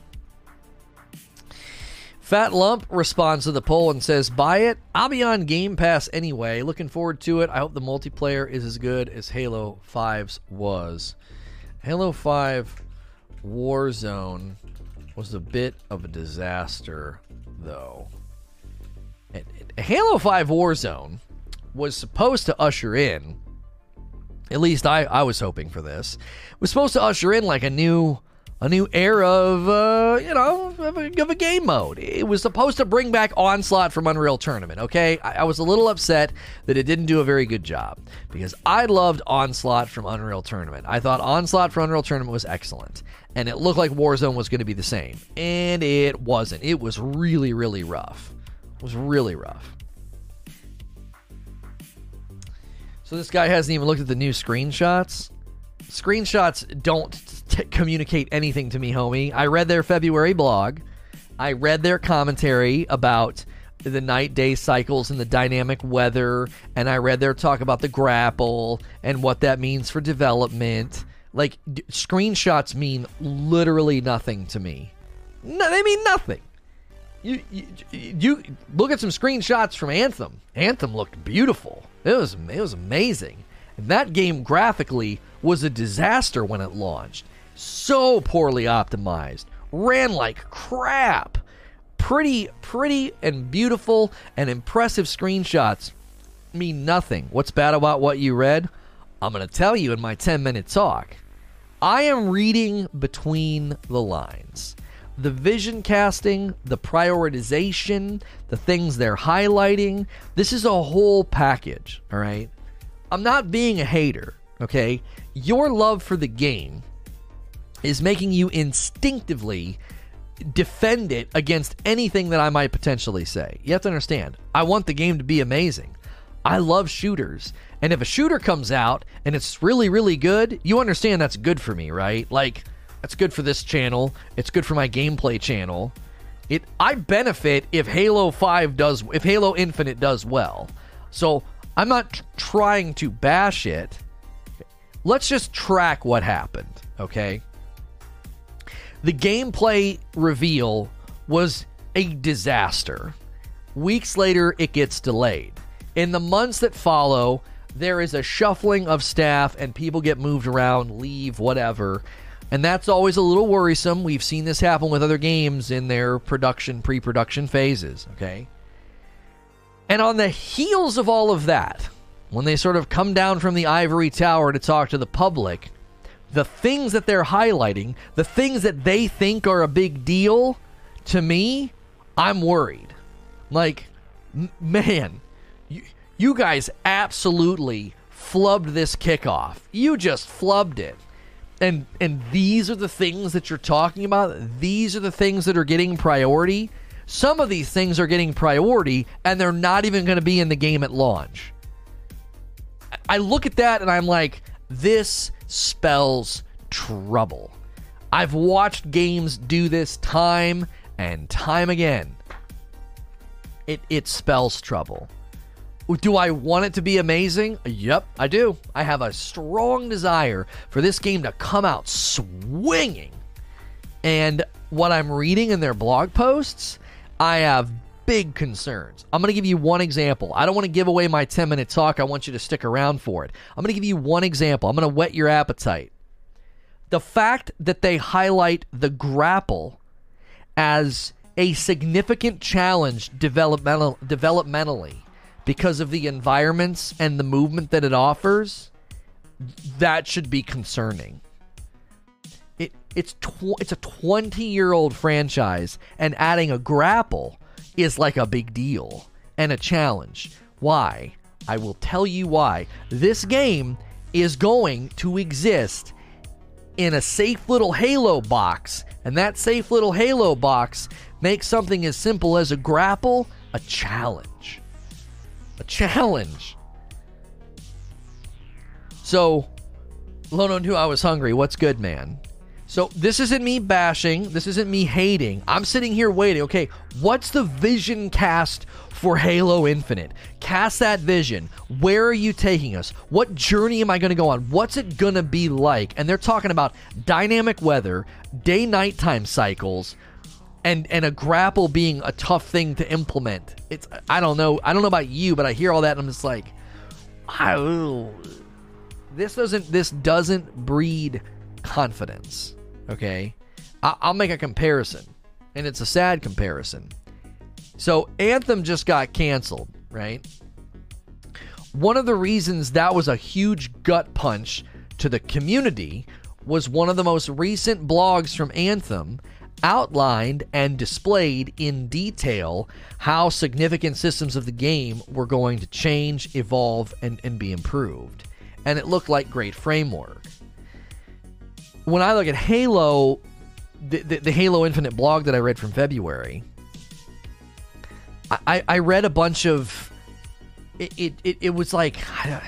[SPEAKER 1] Fat Lump responds to the poll and says, Buy it. I'll be on Game Pass anyway. Looking forward to it. I hope the multiplayer is as good as Halo 5's was. Halo 5 Warzone was a bit of a disaster, though. Halo 5 Warzone was supposed to usher in, at least I, I was hoping for this, was supposed to usher in like a new a new era of uh, you know of a, of a, game mode. It was supposed to bring back Onslaught from Unreal Tournament. Okay, I, I, was a little upset that it didn't do a very good job because I loved Onslaught from Unreal Tournament. I thought Onslaught from Unreal Tournament was excellent, and it looked like Warzone was going to be the same, and it wasn't. It was really really rough. It was really rough. So this guy hasn't even looked at the new screenshots. Screenshots don't t- communicate anything to me, homie. I read their February blog. I read their commentary about the night day cycles and the dynamic weather, and I read their talk about the grapple and what that means for development. Like, d- screenshots mean literally nothing to me. No, they mean nothing. You, you, you look at some screenshots from Anthem. Anthem looked beautiful. It was it was amazing. And that game graphically was a disaster when it launched. So poorly optimized, ran like crap. Pretty, pretty, and beautiful and impressive screenshots mean nothing. What's bad about what you read? I'm going to tell you in my 10 minute talk. I am reading between the lines the vision casting, the prioritization, the things they're highlighting. This is a whole package, all right? I'm not being a hater, okay? Your love for the game is making you instinctively defend it against anything that I might potentially say. You have to understand, I want the game to be amazing. I love shooters. And if a shooter comes out and it's really, really good, you understand that's good for me, right? Like, that's good for this channel. It's good for my gameplay channel. It I benefit if Halo 5 does if Halo Infinite does well. So, I'm not t- trying to bash it. Let's just track what happened, okay? The gameplay reveal was a disaster. Weeks later, it gets delayed. In the months that follow, there is a shuffling of staff and people get moved around, leave, whatever. And that's always a little worrisome. We've seen this happen with other games in their production, pre production phases, okay? And on the heels of all of that, when they sort of come down from the ivory tower to talk to the public, the things that they're highlighting, the things that they think are a big deal, to me, I'm worried. Like, m- man, you, guys absolutely flubbed this kickoff. You just flubbed it. And and these are the things that you're talking about. These are the things that are getting priority. Some of these things are getting priority and they're not even going to be in the game at launch. I look at that and I'm like, this spells trouble. I've watched games do this time and time again. It it spells trouble. Do I want it to be amazing? Yep, I do. I have a strong desire for this game to come out swinging. And what I'm reading in their blog posts, I have big concerns. I'm going to give you one example. I don't want to give away my 10 minute talk. I want you to stick around for it. I'm going to give you one example. I'm going to whet your appetite. The fact that they highlight the grapple as a significant challenge developmental, developmentally because of the environments and the movement that it offers, that should be concerning. It it's tw- it's a 20 year old franchise, and adding a grapple is like a big deal and a challenge. Why? I will tell you why. This game is going to exist in a safe little Halo box, and that safe little Halo box makes something as simple as a grapple a challenge. A challenge. So, Lono knew I was hungry. What's good, man? So this isn't me bashing. This isn't me hating. I'm sitting here waiting. Okay, what's the vision cast for Halo Infinite? Cast that vision. Where are you taking us? What journey am I going to go on? What's it going to be like? And they're talking about dynamic weather, day nighttime cycles, and and a grapple being a tough thing to implement. It's I don't know. I don't know about you, but I hear all that and I'm just like, this doesn't this doesn't breed confidence. Okay, I, I'll make a comparison, and it's a sad comparison. So Anthem just got canceled, right? One of the reasons that was a huge gut punch to the community was one of the most recent blogs from Anthem outlined and displayed in detail how significant systems of the game were going to change, evolve, and, and be improved. And it looked like great framework when I look at Halo, the, the, the, Halo Infinite blog that I read from February, I, I read a bunch of. It, it, it, was like. it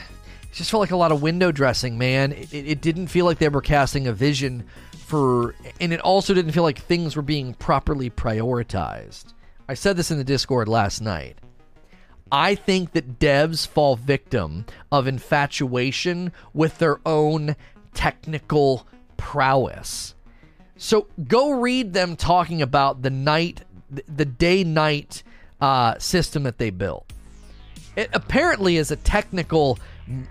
[SPEAKER 1] just felt like a lot of window dressing, man. It, it didn't feel like they were casting a vision for. And it also didn't feel like things were being properly prioritized. I said this in the Discord last night. I think that devs fall victim of infatuation with their own technical prowess. So go read them talking about the night, the day night uh, system that they built. It apparently is a technical.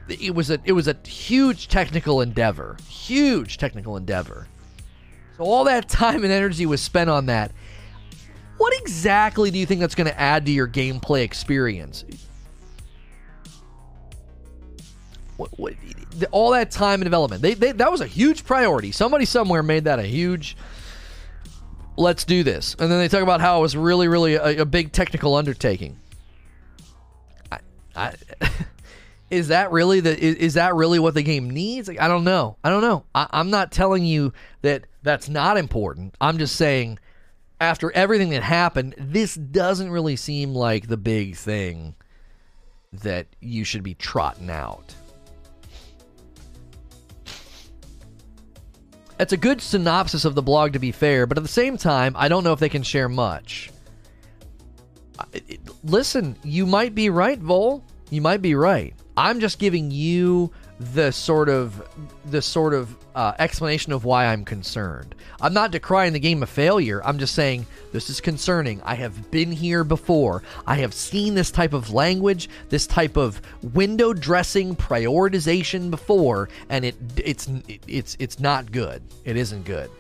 [SPEAKER 1] It was a it was a huge technical endeavor, huge technical endeavor. So all that time and energy was spent on that. What exactly do you think that's going to add to your gameplay experience? What, what, all that time and development. They, they, that was a huge priority. Somebody somewhere made that a huge. Let's do this, and then they talk about how it was really, really a, a big technical undertaking. I, I, is that really the is, is, that really what the game needs? Like, I don't know. I don't know. I, I'm not telling you that that's not important. I'm just saying, after everything that happened, this doesn't really seem like the big thing that you should be trotting out. It's a good synopsis of the blog, to be fair, but at the same time, I don't know if they can share much. Listen, you might be right, Vol. You might be right. I'm just giving you the sort of the sort of uh, explanation of why I'm concerned. I'm not decrying the game a failure. I'm just saying this is concerning. I have been here before. I have seen this type of language, this type of window dressing prioritization before, and it it's it's it's not good. It isn't good.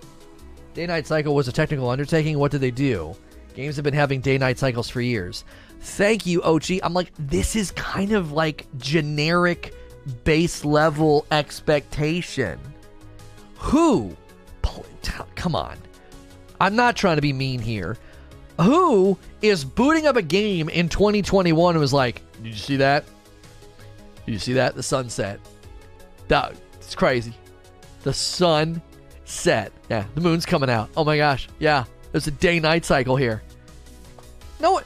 [SPEAKER 1] Day night cycle was a technical undertaking. What did they do? Games have been having day night cycles for years. Thank you, Ochi. I'm like, this is kind of like generic base level expectation. Who? Come on. I'm not trying to be mean here. Who is booting up a game in 2021 and was like, Did you see that? Did you see that? The sunset. That it's crazy. The sun set. Yeah, the moon's coming out. Oh my gosh. Yeah, there's a day night cycle here. No,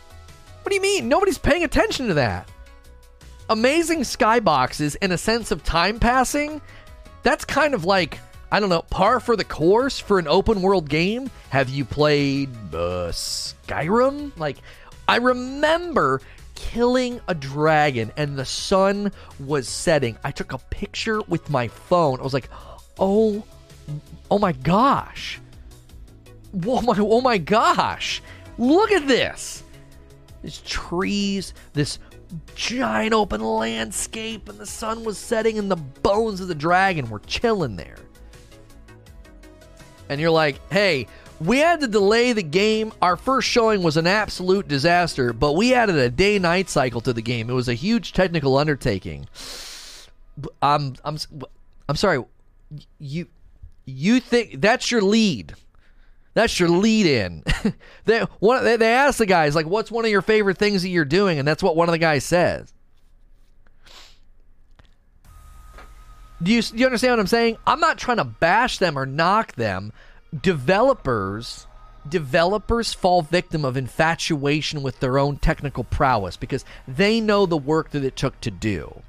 [SPEAKER 1] what? Do you mean? Nobody's paying attention to that. Amazing skyboxes and a sense of time passing. That's kind of like I don't know, par for the course for an open world game. Have you played uh, Skyrim? Like, I remember killing a dragon and the sun was setting. I took a picture with my phone. I was like, oh, oh my gosh. Oh my, oh my gosh. Look at this. There's trees, this giant open landscape, and the sun was setting, and the bones of the dragon were chilling there. And you're like, hey, we had to delay the game. Our first showing was an absolute disaster, but we added a day night cycle to the game. It was a huge technical undertaking. I'm I'm I'm sorry. You you think that's your lead? That's your lead in. they one they, they ask the guys like, "What's one of your favorite things that you're doing?" And that's what one of the guys says. Do you, do you understand what I'm saying? I'm not trying to bash them or knock them. Developers developers fall victim of infatuation with their own technical prowess because they know the work that it took to do.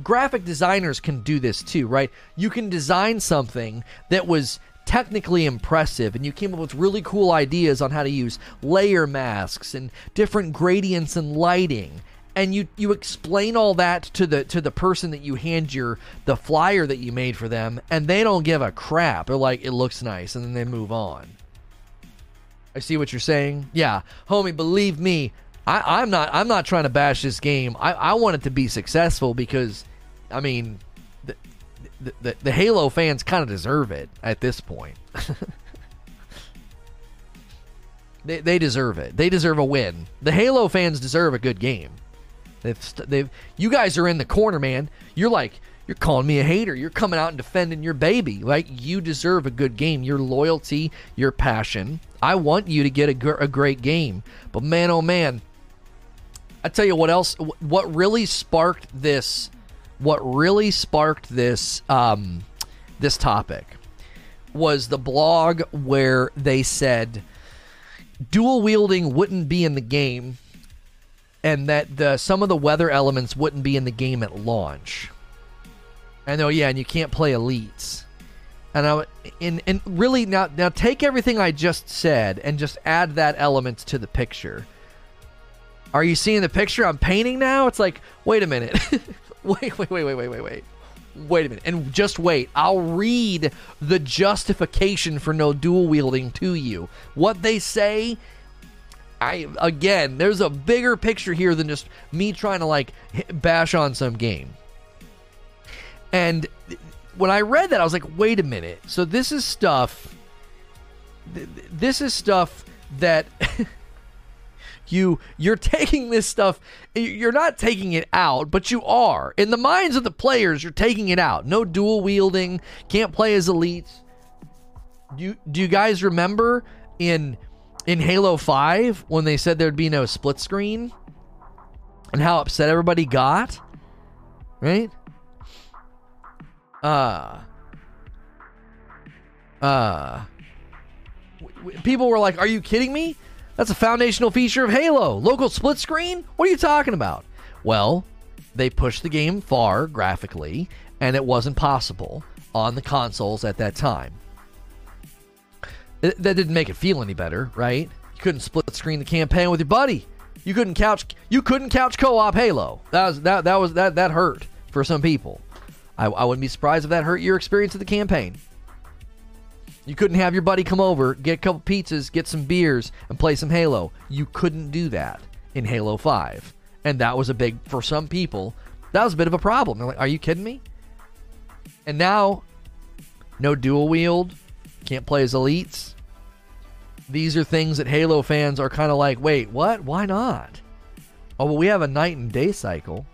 [SPEAKER 1] Graphic designers can do this too, right? You can design something that was technically impressive and you came up with really cool ideas on how to use layer masks and different gradients and lighting and you you explain all that to the to the person that you hand your the flyer that you made for them and they don't give a crap. They're like it looks nice and then they move on. I see what you're saying? Yeah. Homie believe me I, i'm not i'm not trying to bash this game. I, I want it to be successful because i mean the the, the, halo fans kind of deserve it at this point they, they deserve it they deserve a win the halo fans deserve a good game They've, they've, you guys are in the corner, man. You're like, you're calling me a hater. You're coming out and defending your baby. Like, you deserve a good game. Your loyalty, your passion. I want you to get a, gr- a great game. But man, oh man, I tell you what else, what really sparked this, what really sparked this, um, this topic was the blog where they said dual wielding wouldn't be in the game and that the some of the weather elements wouldn't be in the game at launch. And oh yeah, and you can't play elites. And I and and really now now take everything I just said and just add that element to the picture. Are you seeing the picture I'm painting now? It's like, wait a minute. wait, wait, wait, wait, wait, wait, wait. Wait a minute. And just wait. I'll read the justification for no dual wielding to you. What they say I again, there's a bigger picture here than just me trying to like bash on some game. And when I read that, I was like, wait a minute. So this is stuff. This is stuff that you you're taking this stuff. You're not taking it out, but you are in the minds of the players. You're taking it out. No dual wielding. Can't play as elites. Do you, do you guys remember in in Halo 5 when they said there'd be no split screen and how upset everybody got, right? Uh uh people were like, "Are you kidding me? That's a foundational feature of Halo. Local split screen? What are you talking about?" Well, they pushed the game far graphically, and it wasn't possible on the consoles at that time. It, that didn't make it feel any better, right? You couldn't split screen the campaign with your buddy. You couldn't couch you couldn't couch co-op Halo. That was that that was that that hurt for some people. I, I wouldn't be surprised if that hurt your experience of the campaign. You couldn't have your buddy come over, get a couple pizzas, get some beers, and play some Halo. You couldn't do that in Halo 5. And that was a big, for some people, that was a bit of a problem. They're like, are you kidding me? And now, no dual wield, can't play as elites. These are things that Halo fans are kind of like, wait, what? Why not? Oh, well, we have a night and day cycle.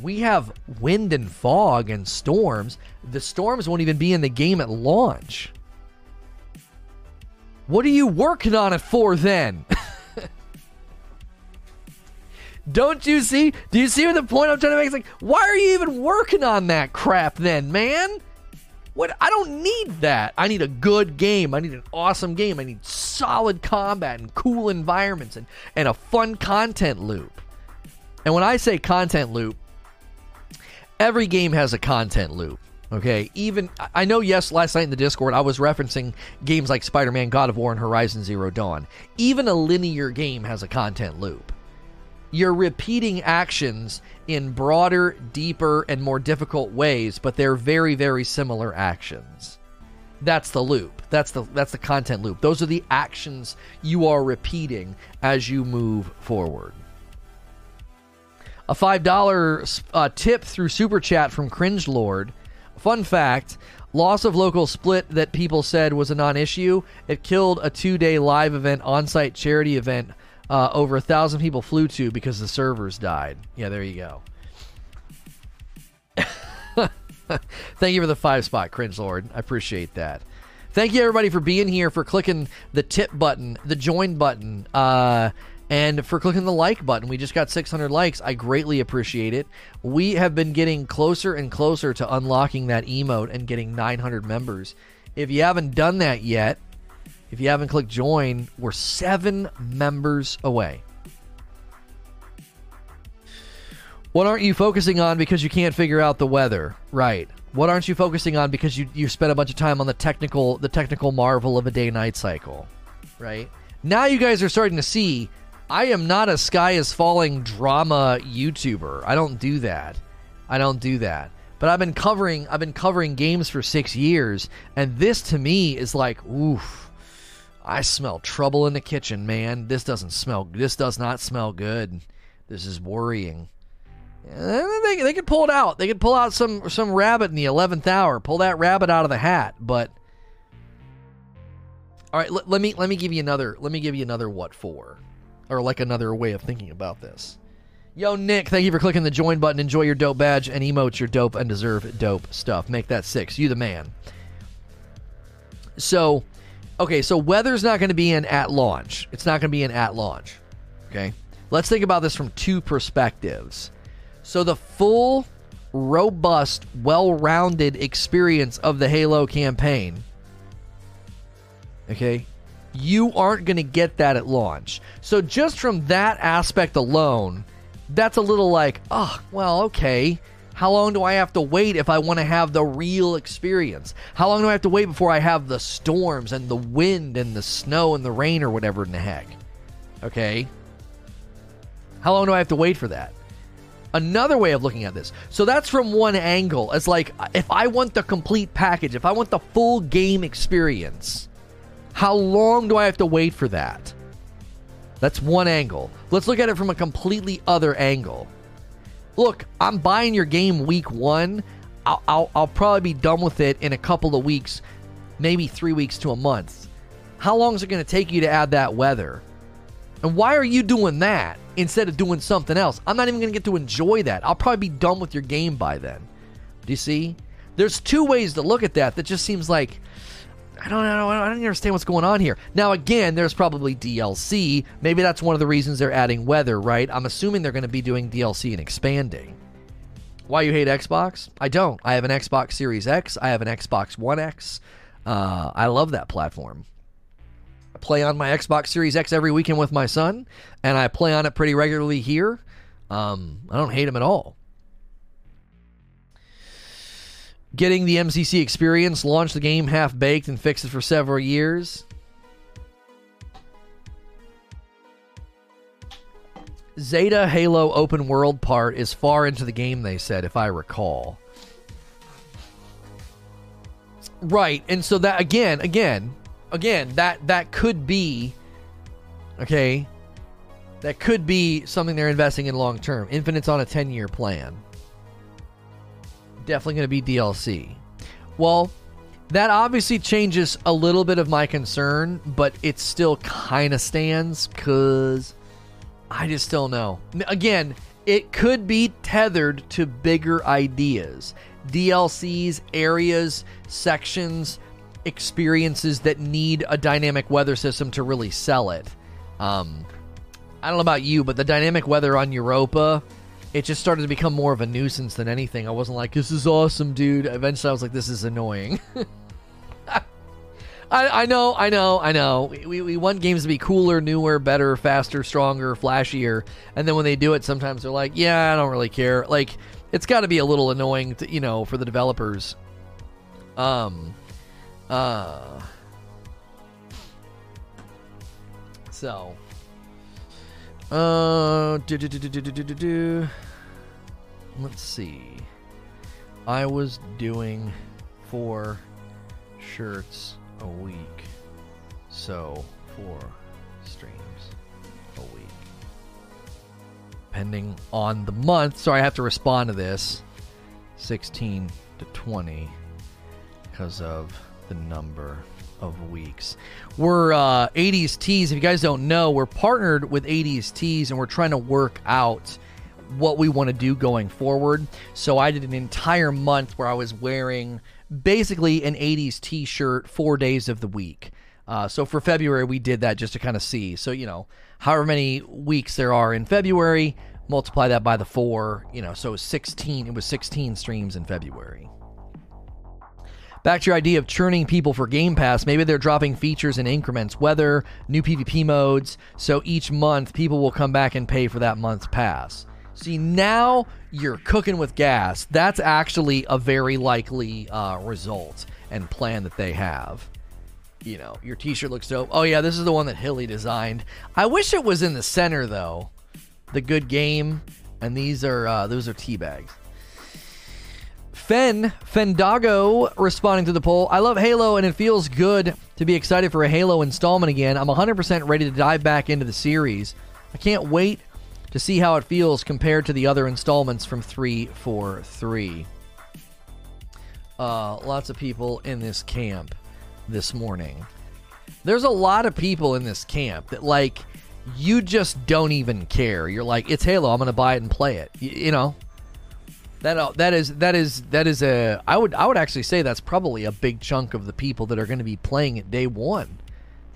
[SPEAKER 1] We have wind and fog and storms. The storms won't even be in the game at launch. What are you working on it for then? Don't you see? Do you see the point I'm trying to make? It's like, why are you even working on that crap then, man? What I don't need that. I need a good game. I need an awesome game. I need solid combat and cool environments and, and a fun content loop. And when I say content loop, every game has a content loop. Okay, even I know. Yes, last night in the Discord, I was referencing games like Spider-Man, God of War, and Horizon Zero Dawn. Even a linear game has a content loop. You're repeating actions in broader, deeper, and more difficult ways, but they're very, very similar actions. That's the loop. That's the that's the content loop. Those are the actions you are repeating as you move forward. A five dollar uh, tip through super chat from Cringe Lord Fun fact loss of local split that people said was a non issue. It killed a two day live event, on site charity event uh, over a thousand people flew to because the servers died. Yeah, there you go. Thank you for the five spot, Cringe Lord. I appreciate that. Thank you, everybody, for being here, for clicking the tip button, the join button. Uh, and for clicking the like button. We just got 600 likes. I greatly appreciate it. We have been getting closer and closer to unlocking that emote and getting 900 members. If you haven't done that yet, if you haven't clicked join, we're seven members away. What aren't you focusing on because you can't figure out the weather? Right. What aren't you focusing on because you, you spent a bunch of time on the technical the technical marvel of a day night cycle? Right? Now you guys are starting to see I am not a sky is falling drama YouTuber. I don't do that. I don't do that. But I've been covering I've been covering games for 6 years and this to me is like oof. I smell trouble in the kitchen, man. This doesn't smell this does not smell good. This is worrying. They, they could pull it out. They could pull out some some rabbit in the 11th hour. Pull that rabbit out of the hat, but all right, let me let me give you another let me give you another what for or like another way of thinking about this. Yo, Nick, thank you for clicking the join button. Enjoy your dope badge and emotes your dope and deserve dope stuff. Make that six. You the man. So, okay, so weather's not going to be in at launch. It's not going to be in at launch. Okay. Let's think about this from two perspectives. So, the full, robust, well rounded experience of the Halo campaign, okay, you aren't going to get that at launch. So just from that aspect alone, that's a little like, oh, well, okay. How long do I have to wait if I want to have the real experience? How long do I have to wait before I have the storms and the wind and the snow and the rain or whatever in the heck? Okay. How long do I have to wait for that? Another way of looking at this. So that's from one angle. It's like if I want the complete package, if I want the full game experience, how long do I have to wait for that? That's one angle. Let's look at it from a completely other angle. Look, I'm buying your game week one. I'll, I'll, I'll probably be done with it in a couple of weeks, maybe three weeks to a month. How long is it going to take you to add that weather? And why are you doing that instead of doing something else? I'm not even going to get to enjoy that. I'll probably be done with your game by then. Do you see? There's two ways to look at that that just seems like I don't know. I don't understand what's going on here. Now, again, there's probably DLC. Maybe that's one of the reasons they're adding weather, right? I'm assuming they're going to be doing DLC and expanding. Why you hate Xbox? I don't. I have an Xbox Series X. I have an Xbox One X. Uh, I love that platform. I play on my Xbox Series X every weekend with my son, and I play on it pretty regularly here. Um, I don't hate him at all. Getting the MCC experience, launch the game half baked, and fix it for several years. Zeta Halo open world part is far into the game, they said, if I recall. Right, and so that again, again, again, that that could be okay. That could be something they're investing in long term. Infinite's on a 10 year plan definitely going to be DLC. Well, that obviously changes a little bit of my concern, but it still kind of stands because I just don't know. Again, it could be tethered to bigger ideas DLCs, areas, sections, experiences that need a dynamic weather system to really sell it. Um, I don't know about you, but the dynamic weather on Europa, it just started to become more of a nuisance than anything. I wasn't like, this is awesome, dude. Eventually, I was like, this is annoying. I, I know, I know, I know. We, we want games to be cooler, newer, better, faster, stronger, flashier. And then when they do it, sometimes they're like, yeah, I don't really care. Like, it's got to be a little annoying, to, you know, for the developers. Um, uh, so, uh, do, do, do, do, do, do, do. Let's see. I was doing four shirts a week. So, four streams a week. Depending on the month. Sorry, I have to respond to this 16 to 20 because of the number of weeks. We're uh, 80s Tees. If you guys don't know, we're partnered with 80s Tees and we're trying to work out what we want to do going forward. So I did an entire month where I was wearing basically an 80s t shirt four days of the week. Uh, so for February, we did that just to kind of see. So, you know, however many weeks there are in February, multiply that by the four, you know, so 16, it was 16 streams in February. Back to your idea of churning people for Game Pass, maybe they're dropping features in increments, weather, new PvP modes, so each month people will come back and pay for that month's pass. See, now you're cooking with gas. That's actually a very likely uh, result and plan that they have. You know, your t shirt looks dope. Oh, yeah, this is the one that Hilly designed. I wish it was in the center, though. The good game. And these are, uh, those are tea bags. Fen Fendago responding to the poll. I love Halo and it feels good to be excited for a Halo installment again. I'm 100% ready to dive back into the series. I can't wait to see how it feels compared to the other installments from 343. Uh, lots of people in this camp this morning. There's a lot of people in this camp that, like, you just don't even care. You're like, it's Halo. I'm going to buy it and play it. You, you know, that uh, that is that is that is a I would I would actually say that's probably a big chunk of the people that are going to be playing it day one.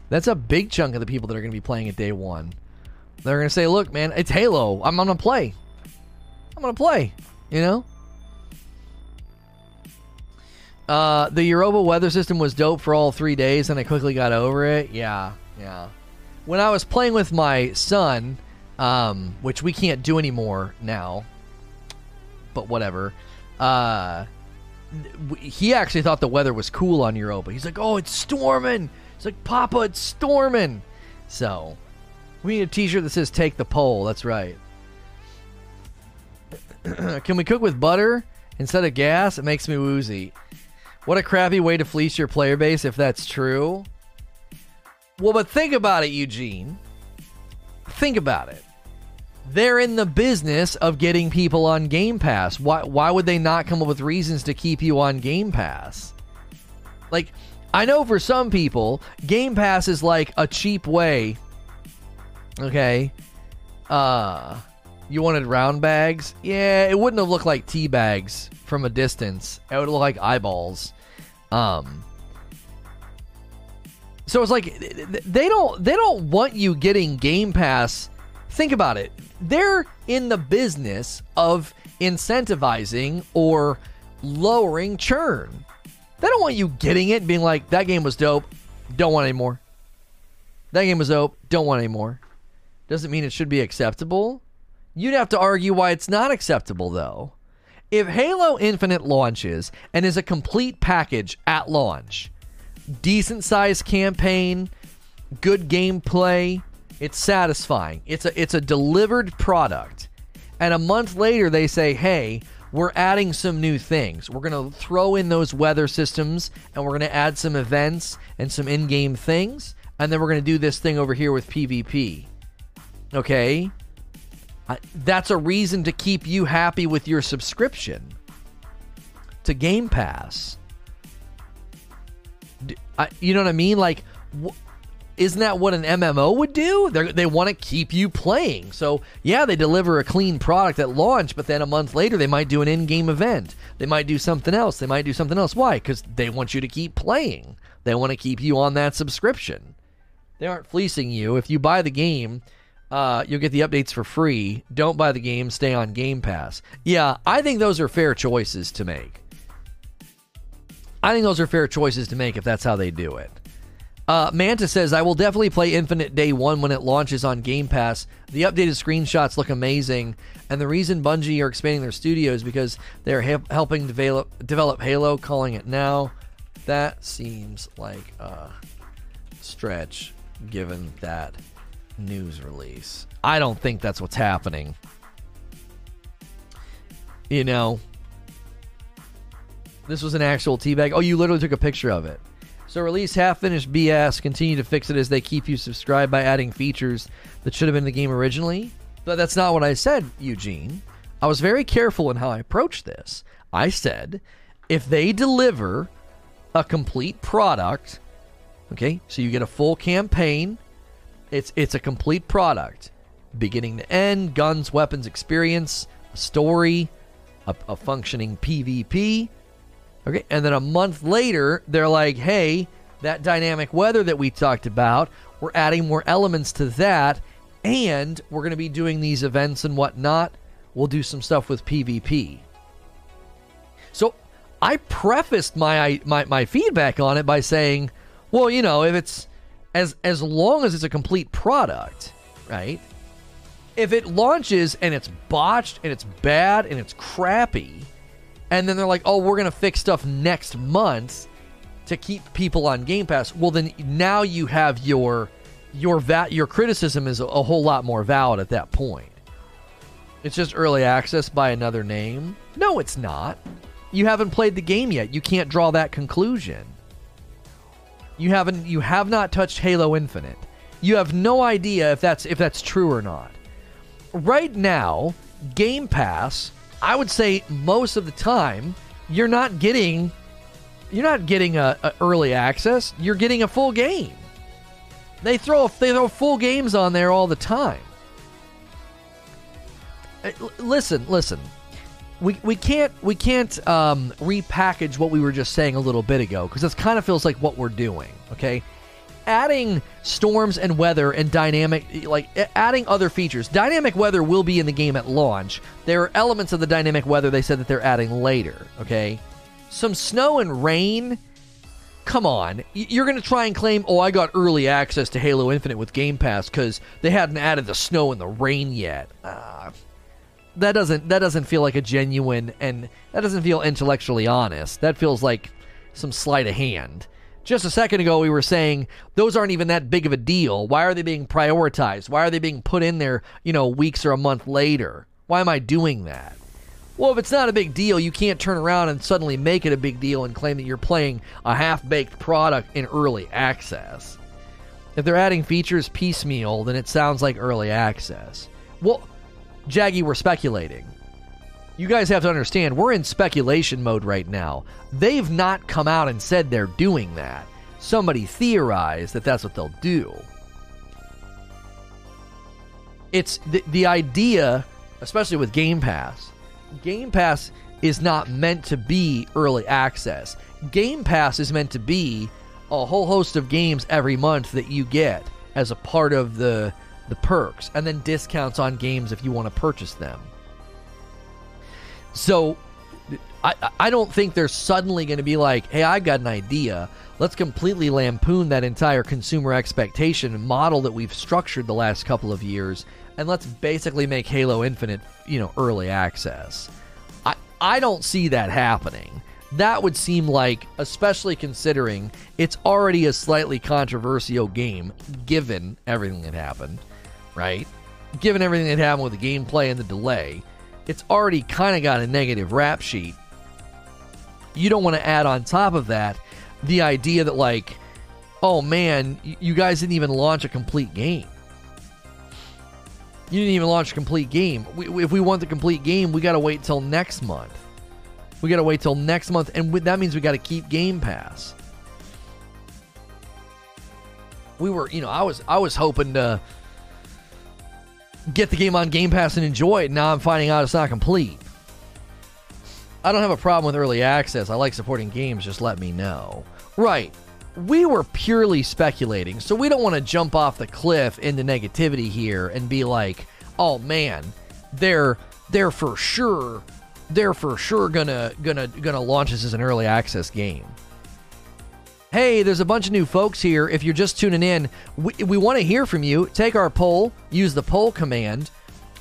[SPEAKER 1] That's a big chunk of the people that are going to be playing it day one. They're going to say, "Look, man, it's Halo. I'm going to play. I'm going to play." You know. Uh, the Europa weather system was dope for all three days, and I quickly got over it. Yeah, yeah. When I was playing with my son, um, which we can't do anymore now, but whatever. Uh, he actually thought the weather was cool on Europa. He's like, "Oh, it's storming." He's like, "Papa, it's storming." So, we need a T-shirt that says "Take the pole." That's right. Can we cook with butter instead of gas? It makes me woozy. What a crappy way to fleece your player base if that's true. Well, but think about it, Eugene. Think about it they're in the business of getting people on Game Pass. Why why would they not come up with reasons to keep you on Game Pass? Like I know for some people, Game Pass is like a cheap way. Okay. Uh you wanted round bags? Yeah, it wouldn't have looked like tea bags from a distance. It would look like eyeballs. Um so it's like they don't they don't want you getting Game Pass. Think about it they're in the business of incentivizing or lowering churn. They don't want you getting it being like, that game was dope, don't want any more. That game was dope, don't want any more. Doesn't mean it should be acceptable. You'd have to argue why it's not acceptable, though. If Halo Infinite launches and is a complete package at launch, decent sized campaign, good gameplay, it's satisfying. It's a it's a delivered product. And a month later they say, "Hey, we're adding some new things. We're going to throw in those weather systems and we're going to add some events and some in-game things, and then we're going to do this thing over here with PvP." Okay? that's a reason to keep you happy with your subscription to Game Pass. I, you know what I mean? Like, wh- isn't that what an MMO would do? They're, they want to keep you playing. So, yeah, they deliver a clean product at launch, but then a month later, they might do an in game event. They might do something else. They might do something else. Why? Because they want you to keep playing. They want to keep you on that subscription. They aren't fleecing you. If you buy the game Uh, you'll get the updates for free. Don't buy the game. Stay on Game Pass. Yeah, I think those are fair choices to make. I think those are fair choices to make if that's how they do it. Uh, Manta says, I will definitely play Infinite Day 1 when it launches on Game Pass. The updated screenshots look amazing, and the reason Bungie are expanding their studio is because they're he- helping develop, develop Halo, calling it now. That seems like a stretch given that news release. I don't think that's what's happening. You know, this was an actual teabag. Oh, you literally took a picture of it. So release half finished BS, continue to fix it as they keep you subscribed by adding features that should have been in the game originally. But that's not what I said, Eugene. I was very careful in how I approached this. I said, if they deliver a complete product, okay, so you get a full campaign, it's it's a complete product, beginning to end, guns, weapons, experience, a story, a, a functioning PvP, Okay, and then a month later, they're like, hey, that dynamic weather that we talked about, we're adding more elements to that, and we're going to be doing these events and whatnot. We'll do some stuff with PvP. So I prefaced my, my my feedback on it by saying, well, you know, if it's as as long as it's a complete product, right? If it launches and it's botched and it's bad and it's crappy, and then they're like, "Oh, we're gonna fix stuff next month to keep people on Game Pass." Well, then now you have your your va- your criticism is a, a whole lot more valid at that point. It's just early access by another name. No, it's not. You haven't played the game yet. You can't draw that conclusion. You haven't you have not touched Halo Infinite. You have no idea if that's if that's true or not. Right now, Game Pass I would say most of the time you're not getting you're not getting a, a early access. You're getting a full game. They throw they throw full games on there all the time. Uh, listen, listen. We, we can't we can't um, repackage what we were just saying a little bit ago because this kind of feels like what we're doing. Okay, adding storms and weather and dynamic, like adding other features. Dynamic weather will be in the game at launch. There are elements of the dynamic weather they said that they're adding later, okay? Some snow and rain. Come on. You're going to try and claim, oh, I got early access to Halo Infinite with Game Pass because they hadn't added the snow and the rain yet. Uh, that doesn't that doesn't feel like a genuine and that doesn't feel intellectually honest. That feels like some sleight of hand. Just a second ago, we were saying those aren't even that big of a deal. Why are they being prioritized? Why are they being put in there, you know, weeks or a month later? Why am I doing that? Well, if it's not a big deal, you can't turn around and suddenly make it a big deal and claim that you're playing a half baked product in early access. If they're adding features piecemeal, then it sounds like early access. Well, Jaggy, we're speculating you guys have to understand, we're in speculation mode right now. They've not come out and said they're doing that. Somebody theorized that that's what they'll do. It's the, the idea, especially with Game Pass. Game Pass is not meant to be early access. Game Pass is meant to be a whole host of games every month that you get as a part of the the perks and then discounts on games if you want to purchase them. So I, I don't think they're suddenly going to be like, hey, I've got an idea. Let's completely lampoon that entire consumer expectation model that we've structured the last couple of years, and let's basically make Halo Infinite, you know, early access. I, I don't see that happening. That would seem like, especially considering it's already a slightly controversial game, given everything that happened, right? Given everything that happened with the gameplay and the delay it's already kind of got a negative rap sheet. You don't want to add on top of that the idea that, like, oh man, you guys didn't even launch a complete game. You didn't even launch a complete game. We, if we want the complete game, we got to wait till next month. We got to wait till next month, and that means we got to keep Game Pass. We were, you know, I was, I was hoping to get the game on Game Pass and enjoy it. Now I'm finding out it's not complete. I don't have a problem with early access. I like supporting games. Just let me know. Right. we were purely speculating, so we don't want to jump off the cliff into negativity here and be like, "Oh man, they're they're for sure they're for sure gonna gonna gonna launch this as an early access game." Hey, there's a bunch of new folks here. If you're just tuning in, we, we want to hear from you. Take our poll, use the poll command.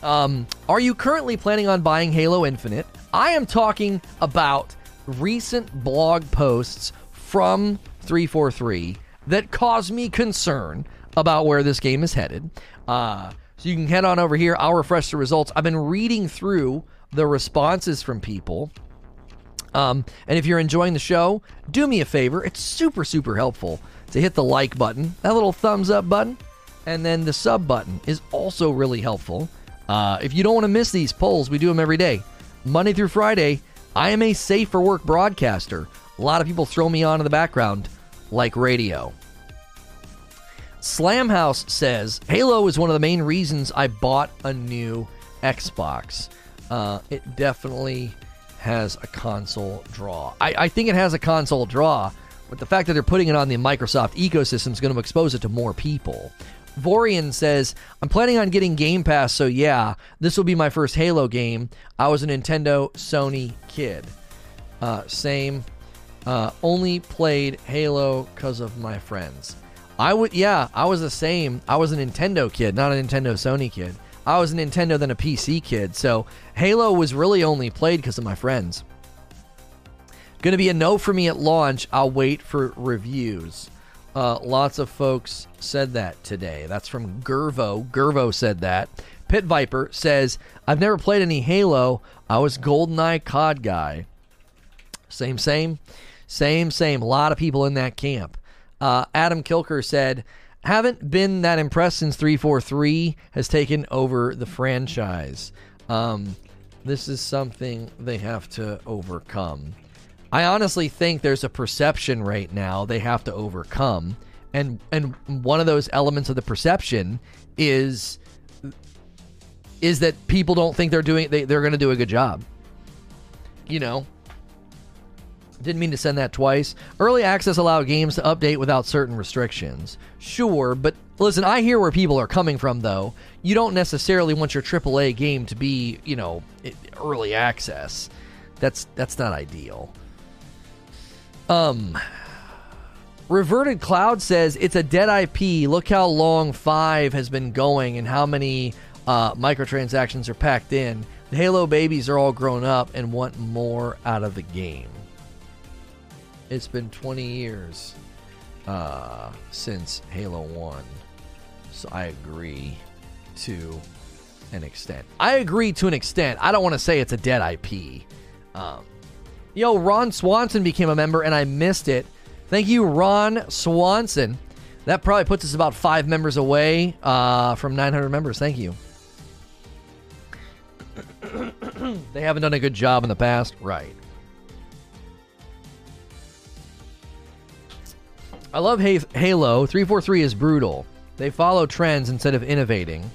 [SPEAKER 1] Um, are you currently planning on buying Halo Infinite? I am talking about recent blog posts from 343 that cause me concern about where this game is headed. Uh, so you can head on over here. I'll refresh the results. I've been reading through the responses from people. Um, and if you're enjoying the show, do me a favor. It's super, super helpful to hit the like button, that little thumbs up button, and then the sub button is also really helpful. Uh, if you don't want to miss these polls, we do them every day. Monday through Friday, I am a safe for work broadcaster. A lot of people throw me on in the background like radio. Slamhouse says Halo is one of the main reasons I bought a new Xbox. Uh, it definitely has a console draw. I, I think it has a console draw, but the fact that they're putting it on the Microsoft ecosystem is going to expose it to more people. Vorian says, I'm planning on getting Game Pass, so yeah, this will be my first Halo game. I was a Nintendo Sony kid. Uh, same. Uh, only played Halo because of my friends. I would, yeah, I was the same. I was a Nintendo kid, not a Nintendo Sony kid. I was a Nintendo than a PC kid, so Halo was really only played because of my friends. Gonna be a no for me at launch. I'll wait for reviews. Uh, lots of folks said that today. That's from Gervo. Gervo said that. Pit Viper says, I've never played any Halo. I was GoldenEye COD guy. Same, same. Same, same. A lot of people in that camp. Uh, Adam Kilker said, haven't been that impressed since 343 has taken over the franchise. Um, this is something they have to overcome. I honestly think there's a perception right now they have to overcome. And and one of those elements of the perception is is that people don't think they're doing they, they're going to do a good job. You know, didn't mean to send that twice. Early access allowed games to update without certain restrictions. Sure, but listen, I hear where people are coming from though. You don't necessarily want your AAA game to be, you know, early access. That's that's not ideal. Um Reverted Cloud says it's a dead IP. Look how long 5 has been going and how many uh, microtransactions are packed in. The Halo babies are all grown up and want more out of the game. It's been 20 years uh, since Halo 1. So I agree to an extent. I agree to an extent. I don't want to say it's a dead IP. Um, yo, Ron Swanson became a member and I missed it. Thank you, Ron Swanson. That probably puts us about five members away uh, from 900 members. Thank you. they haven't done a good job in the past. Right. I love Halo. 343 is brutal. They follow trends instead of innovating.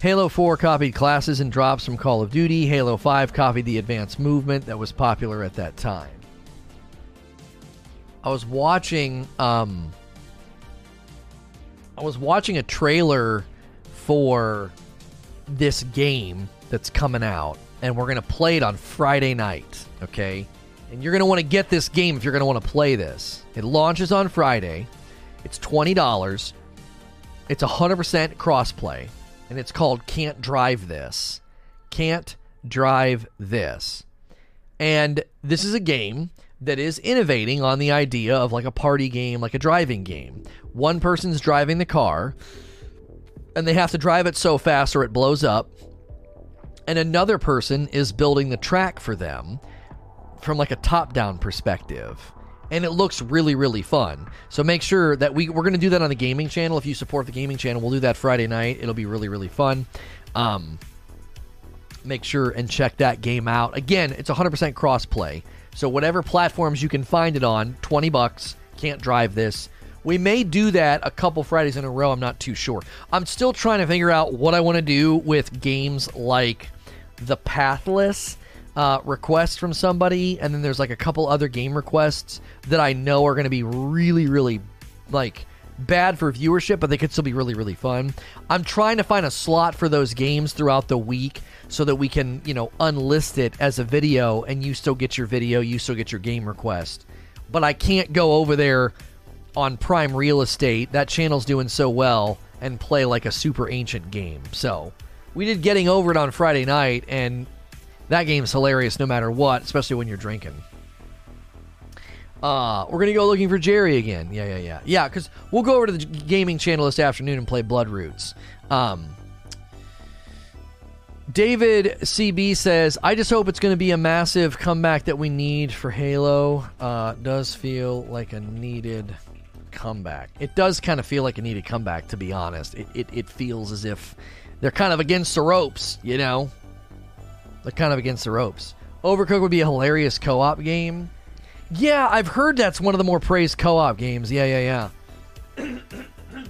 [SPEAKER 1] Halo 4 copied classes and drops from Call of Duty. Halo 5 copied the advanced movement that was popular at that time. I was watching um I was watching a trailer for this game that's coming out and we're going to play it on Friday night, okay? And you're going to want to get this game if you're going to want to play this. It launches on Friday. It's $20. It's 100% crossplay. And it's called Can't Drive This. Can't Drive This. And this is a game that is innovating on the idea of like a party game, like a driving game. One person's driving the car, and they have to drive it so fast or it blows up. And another person is building the track for them from like a top down perspective. And it looks really, really fun. So make sure that we, we're going to do that on the gaming channel. If you support the gaming channel, we'll do that Friday night. It'll be really, really fun. Um, make sure and check that game out. Again, it's 100% cross-play. So whatever platforms you can find it on, 20 bucks, can't drive this. We may do that a couple Fridays in a row. I'm not too sure. I'm still trying to figure out what I want to do with games like The Pathless uh, request from somebody, and then there's like a couple other game requests that I know are going to be really, really like bad for viewership, but they could still be really, really fun. I'm trying to find a slot for those games throughout the week so that we can, you know, unlist it as a video and you still get your video, you still get your game request. But I can't go over there on prime real estate. That channel's doing so well and play like a super ancient game. So we did getting over it on Friday night, and that game's hilarious no matter what, especially when you're drinking. Uh, we're gonna go looking for Jerry again. Yeah, yeah, yeah, yeah. Because we'll go over to the gaming channel this afternoon and play Bloodroots. Um, David CB says, "I just hope it's going to be a massive comeback that we need for Halo. Uh, does feel like a needed comeback. It does kind of feel like a needed comeback, to be honest. It, it, it feels as if they're kind of against the ropes, you know? They're kind of against the ropes. Overcooked would be a hilarious co op game. Yeah, I've heard that's one of the more praised co op games. Yeah, yeah, yeah.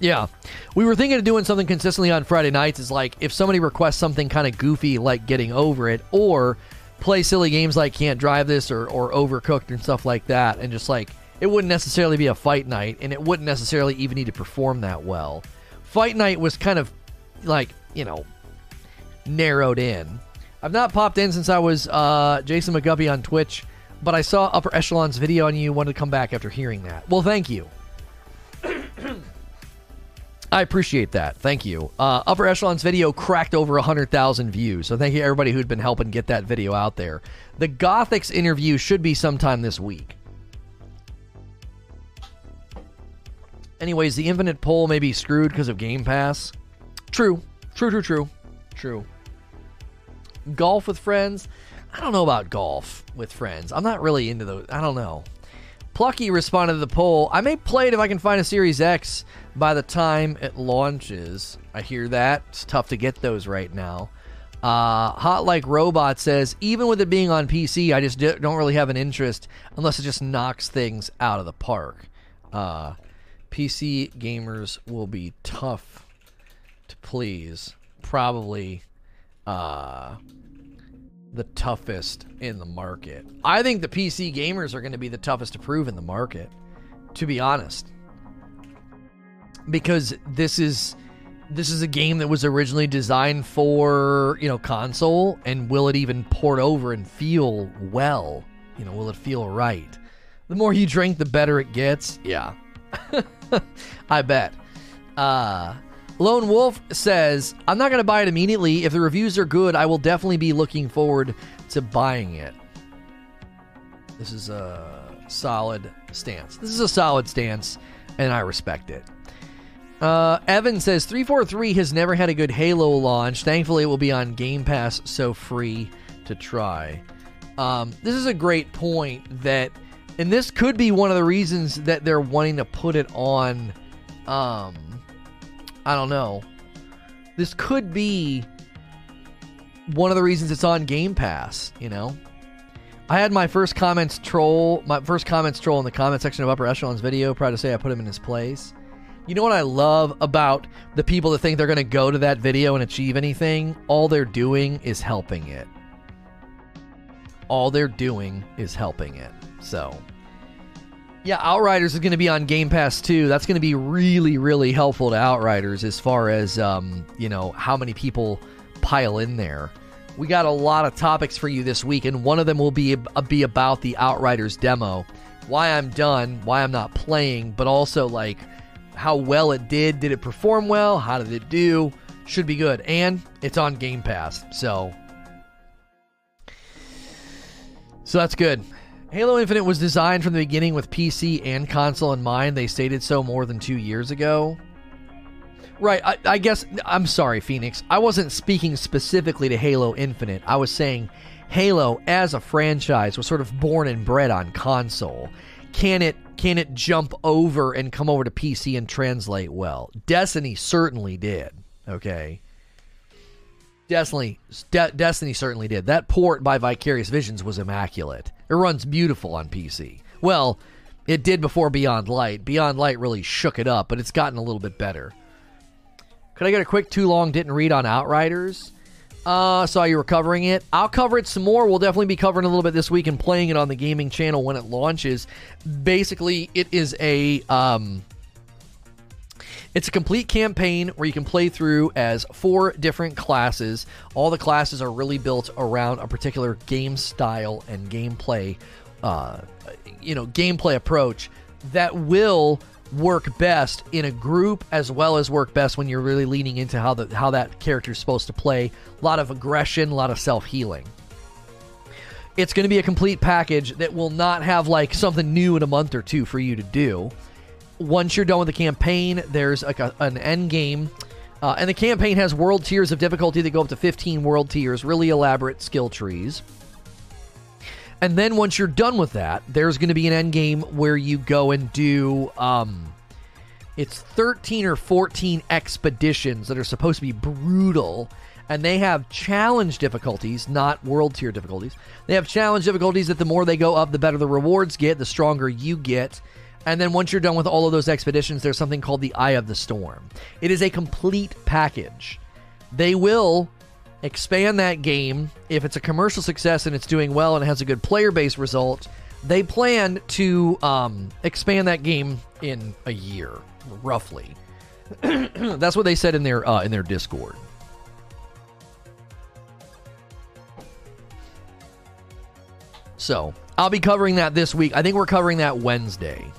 [SPEAKER 1] yeah. We were thinking of doing something consistently on Friday nights is like if somebody requests something kind of goofy like getting over it or play silly games like can't drive this or, or overcooked and stuff like that and just like it wouldn't necessarily be a fight night and it wouldn't necessarily even need to perform that well. Fight night was kind of like, you know, narrowed in. I've not popped in since I was uh, Jason McGuppy on Twitch, but I saw Upper Echelon's video on you. Wanted to come back after hearing that. Well, thank you. I appreciate that. Thank you. Uh, Upper Echelon's video cracked over 100,000 views, so thank you everybody who'd been helping get that video out there. The Gothics interview should be sometime this week. Anyways, the Infinite poll may be screwed because of Game Pass. True. True, true, true. True. Golf with friends? I don't know about golf with friends. I'm not really into those. I don't know. Plucky responded to the poll. I may play it if I can find a Series X by the time it launches. I hear that. It's tough to get those right now. Uh, Hot Like Robot says, even with it being on PC, I just don't really have an interest unless it just knocks things out of the park. Uh, PC gamers will be tough to please. Probably uh, the toughest in the market. I think the PC gamers are going to be the toughest to prove in the market, to be honest. Because this is this is a game that was originally designed for, you know, console and will it even port over and feel well? You know, will it feel right? The more you drink, the better it gets. Yeah. I bet. Uh, Lone Wolf says, I'm not going to buy it immediately. If the reviews are good, I will definitely be looking forward to buying it. This is a solid stance. This is a solid stance, and I respect it. Uh, Evan says 343 has never had a good Halo launch. Thankfully, it will be on Game Pass, so free to try. Um, this is a great point that and this could be one of the reasons that they're wanting to put it on um I don't know. This could be one of the reasons it's on Game Pass, you know. I had my first comments troll, my first comments troll in the comment section of Upper Echelon's video. Proud to say I put him in his place. You know what I love about the people that think they're going to go to that video and achieve anything? All they're doing is helping it. All they're doing is helping it. So, yeah, Outriders is going to be on Game Pass too. That's going to be really, really helpful to Outriders as far as um, you know how many people pile in there. We got a lot of topics for you this week, and one of them will be be about the Outriders demo, why I'm done, why I'm not playing, but also like how well it did. Did it perform well? How did it do? Should be good, and it's on Game Pass, so so that's good. Halo Infinite was designed from the beginning with PC and console in mind. They stated so more than two years ago. Right, I, I, guess, I'm sorry, Phoenix. I wasn't speaking specifically to Halo Infinite. I was saying Halo as a franchise was sort of born and bred on console. Can it can it jump over and come over to PC and translate well? Destiny certainly did. Okay. Destiny, De- Destiny certainly did. That port by Vicarious Visions was immaculate. It runs beautiful on PC. Well, it did before Beyond Light. Beyond Light really shook it up, but it's gotten a little bit better. Could I get a quick too long didn't read on Outriders? Uh, saw you were covering it. I'll cover it some more. We'll definitely be covering a little bit this week and playing it on the gaming channel when it launches. Basically, it is a um, it's a complete campaign where you can play through as four different classes. All the classes are really built around a particular game style and gameplay, uh, you know, gameplay approach that will work best in a group as well as work best when you're really leaning into how the how that character is supposed to play. A lot of aggression, a lot of self healing. It's going to be a complete package that will not have like something new in a month or two for you to do once you're done with the campaign, there's like a, an end game. Uh, and the campaign has world tiers of difficulty that go up to 15 world tiers, really elaborate skill trees. And then once you're done with that, there's going to be an end game where you go and do um, it's 13 or 14 expeditions that are supposed to be brutal and they have challenge difficulties, not world tier difficulties. They have challenge difficulties that the more they go up, the better the rewards get, the stronger you get. And then once you're done with all of those expeditions, there's something called the Eye of the Storm. It is a complete package. They will expand that game if it's a commercial success and it's doing well and it has a good player base result. They plan to um, expand that game in a year, roughly. That's what they said in their uh, in their Discord. So I'll be covering that this week. I think we're covering that Wednesday.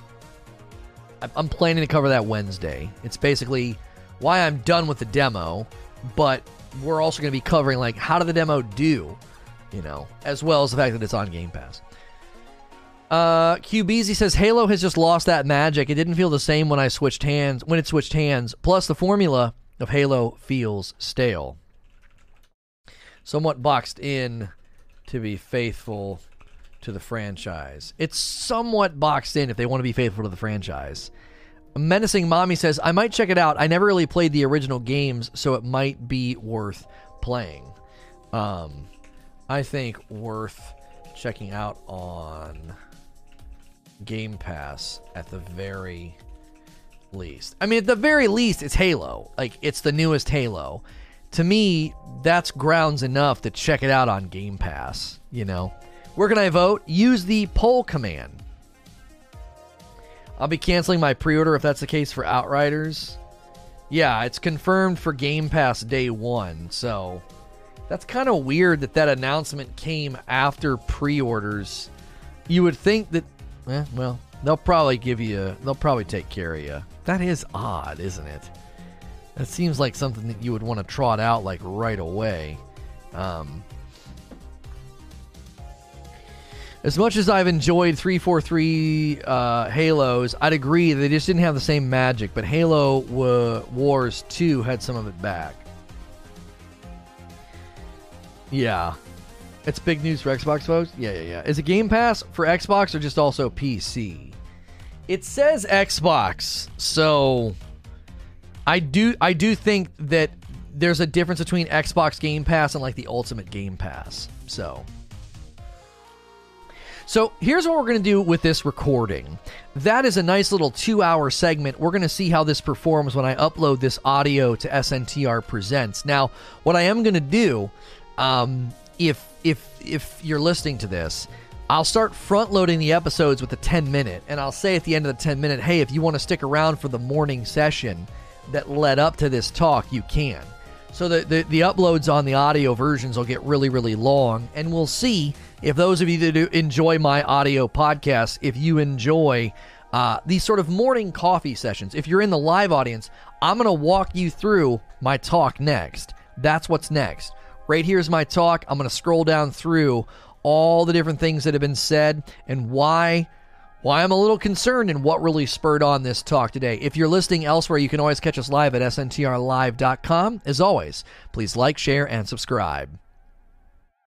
[SPEAKER 1] I'm planning to cover that Wednesday. It's basically why I'm done with the demo, but we're also going to be covering like how did the demo do, you know, as well as the fact that it's on Game Pass. Uh, QBZ says Halo has just lost that magic. It didn't feel the same when I switched hands. When it switched hands, plus the formula of Halo feels stale, somewhat boxed in to be faithful to the franchise. It's somewhat boxed in if they want to be faithful to the franchise. Menacing Mommy says, I might check it out. I never really played the original games, so it might be worth playing. Um, I think worth checking out on Game Pass at the very least. I mean, at the very least, it's Halo. Like, it's the newest Halo. To me, that's grounds enough to check it out on Game Pass, you know? Where can I vote? Use the poll command. I'll be canceling my pre order if that's the case for Outriders. Yeah, it's confirmed for Game Pass day one, so that's kind of weird that that announcement came after pre orders. You would think that, eh, well, they'll probably give you, they'll probably take care of you. That is odd, isn't it? That seems like something that you would want to trot out like right away. Um, as much as I've enjoyed 343 uh, Halos, I'd agree they just didn't have the same magic, but Halo w- Wars 2 had some of it back. Yeah. It's big news for Xbox folks? Yeah, yeah, yeah. Is it Game Pass for Xbox or just also PC? It says Xbox, so I do I do think that there's a difference between Xbox Game Pass and like the Ultimate Game Pass. So so here's what we're going to do with this recording. That is a nice little two hour segment. We're going to see how this performs when I upload this audio to SNTR Presents. Now, what I am going to do, um, if if if you're listening to this, I'll start front loading the episodes with a 10 minute, and I'll say at the end of the 10 minute, hey, if you want to stick around for the morning session that led up to this talk, you can. So the, the, the uploads on the audio versions will get really, really long, and we'll see if those of you that do enjoy my audio podcast, if you enjoy uh, these sort of morning coffee sessions, if you're in the live audience, I'm going to walk you through my talk next. That's what's next. Right here's my talk. I'm going to scroll down through all the different things that have been said and why why I'm a little concerned and what really spurred on this talk today. If you're listening elsewhere, you can always catch us live at sntrlive.com. As always, please like, share, and subscribe.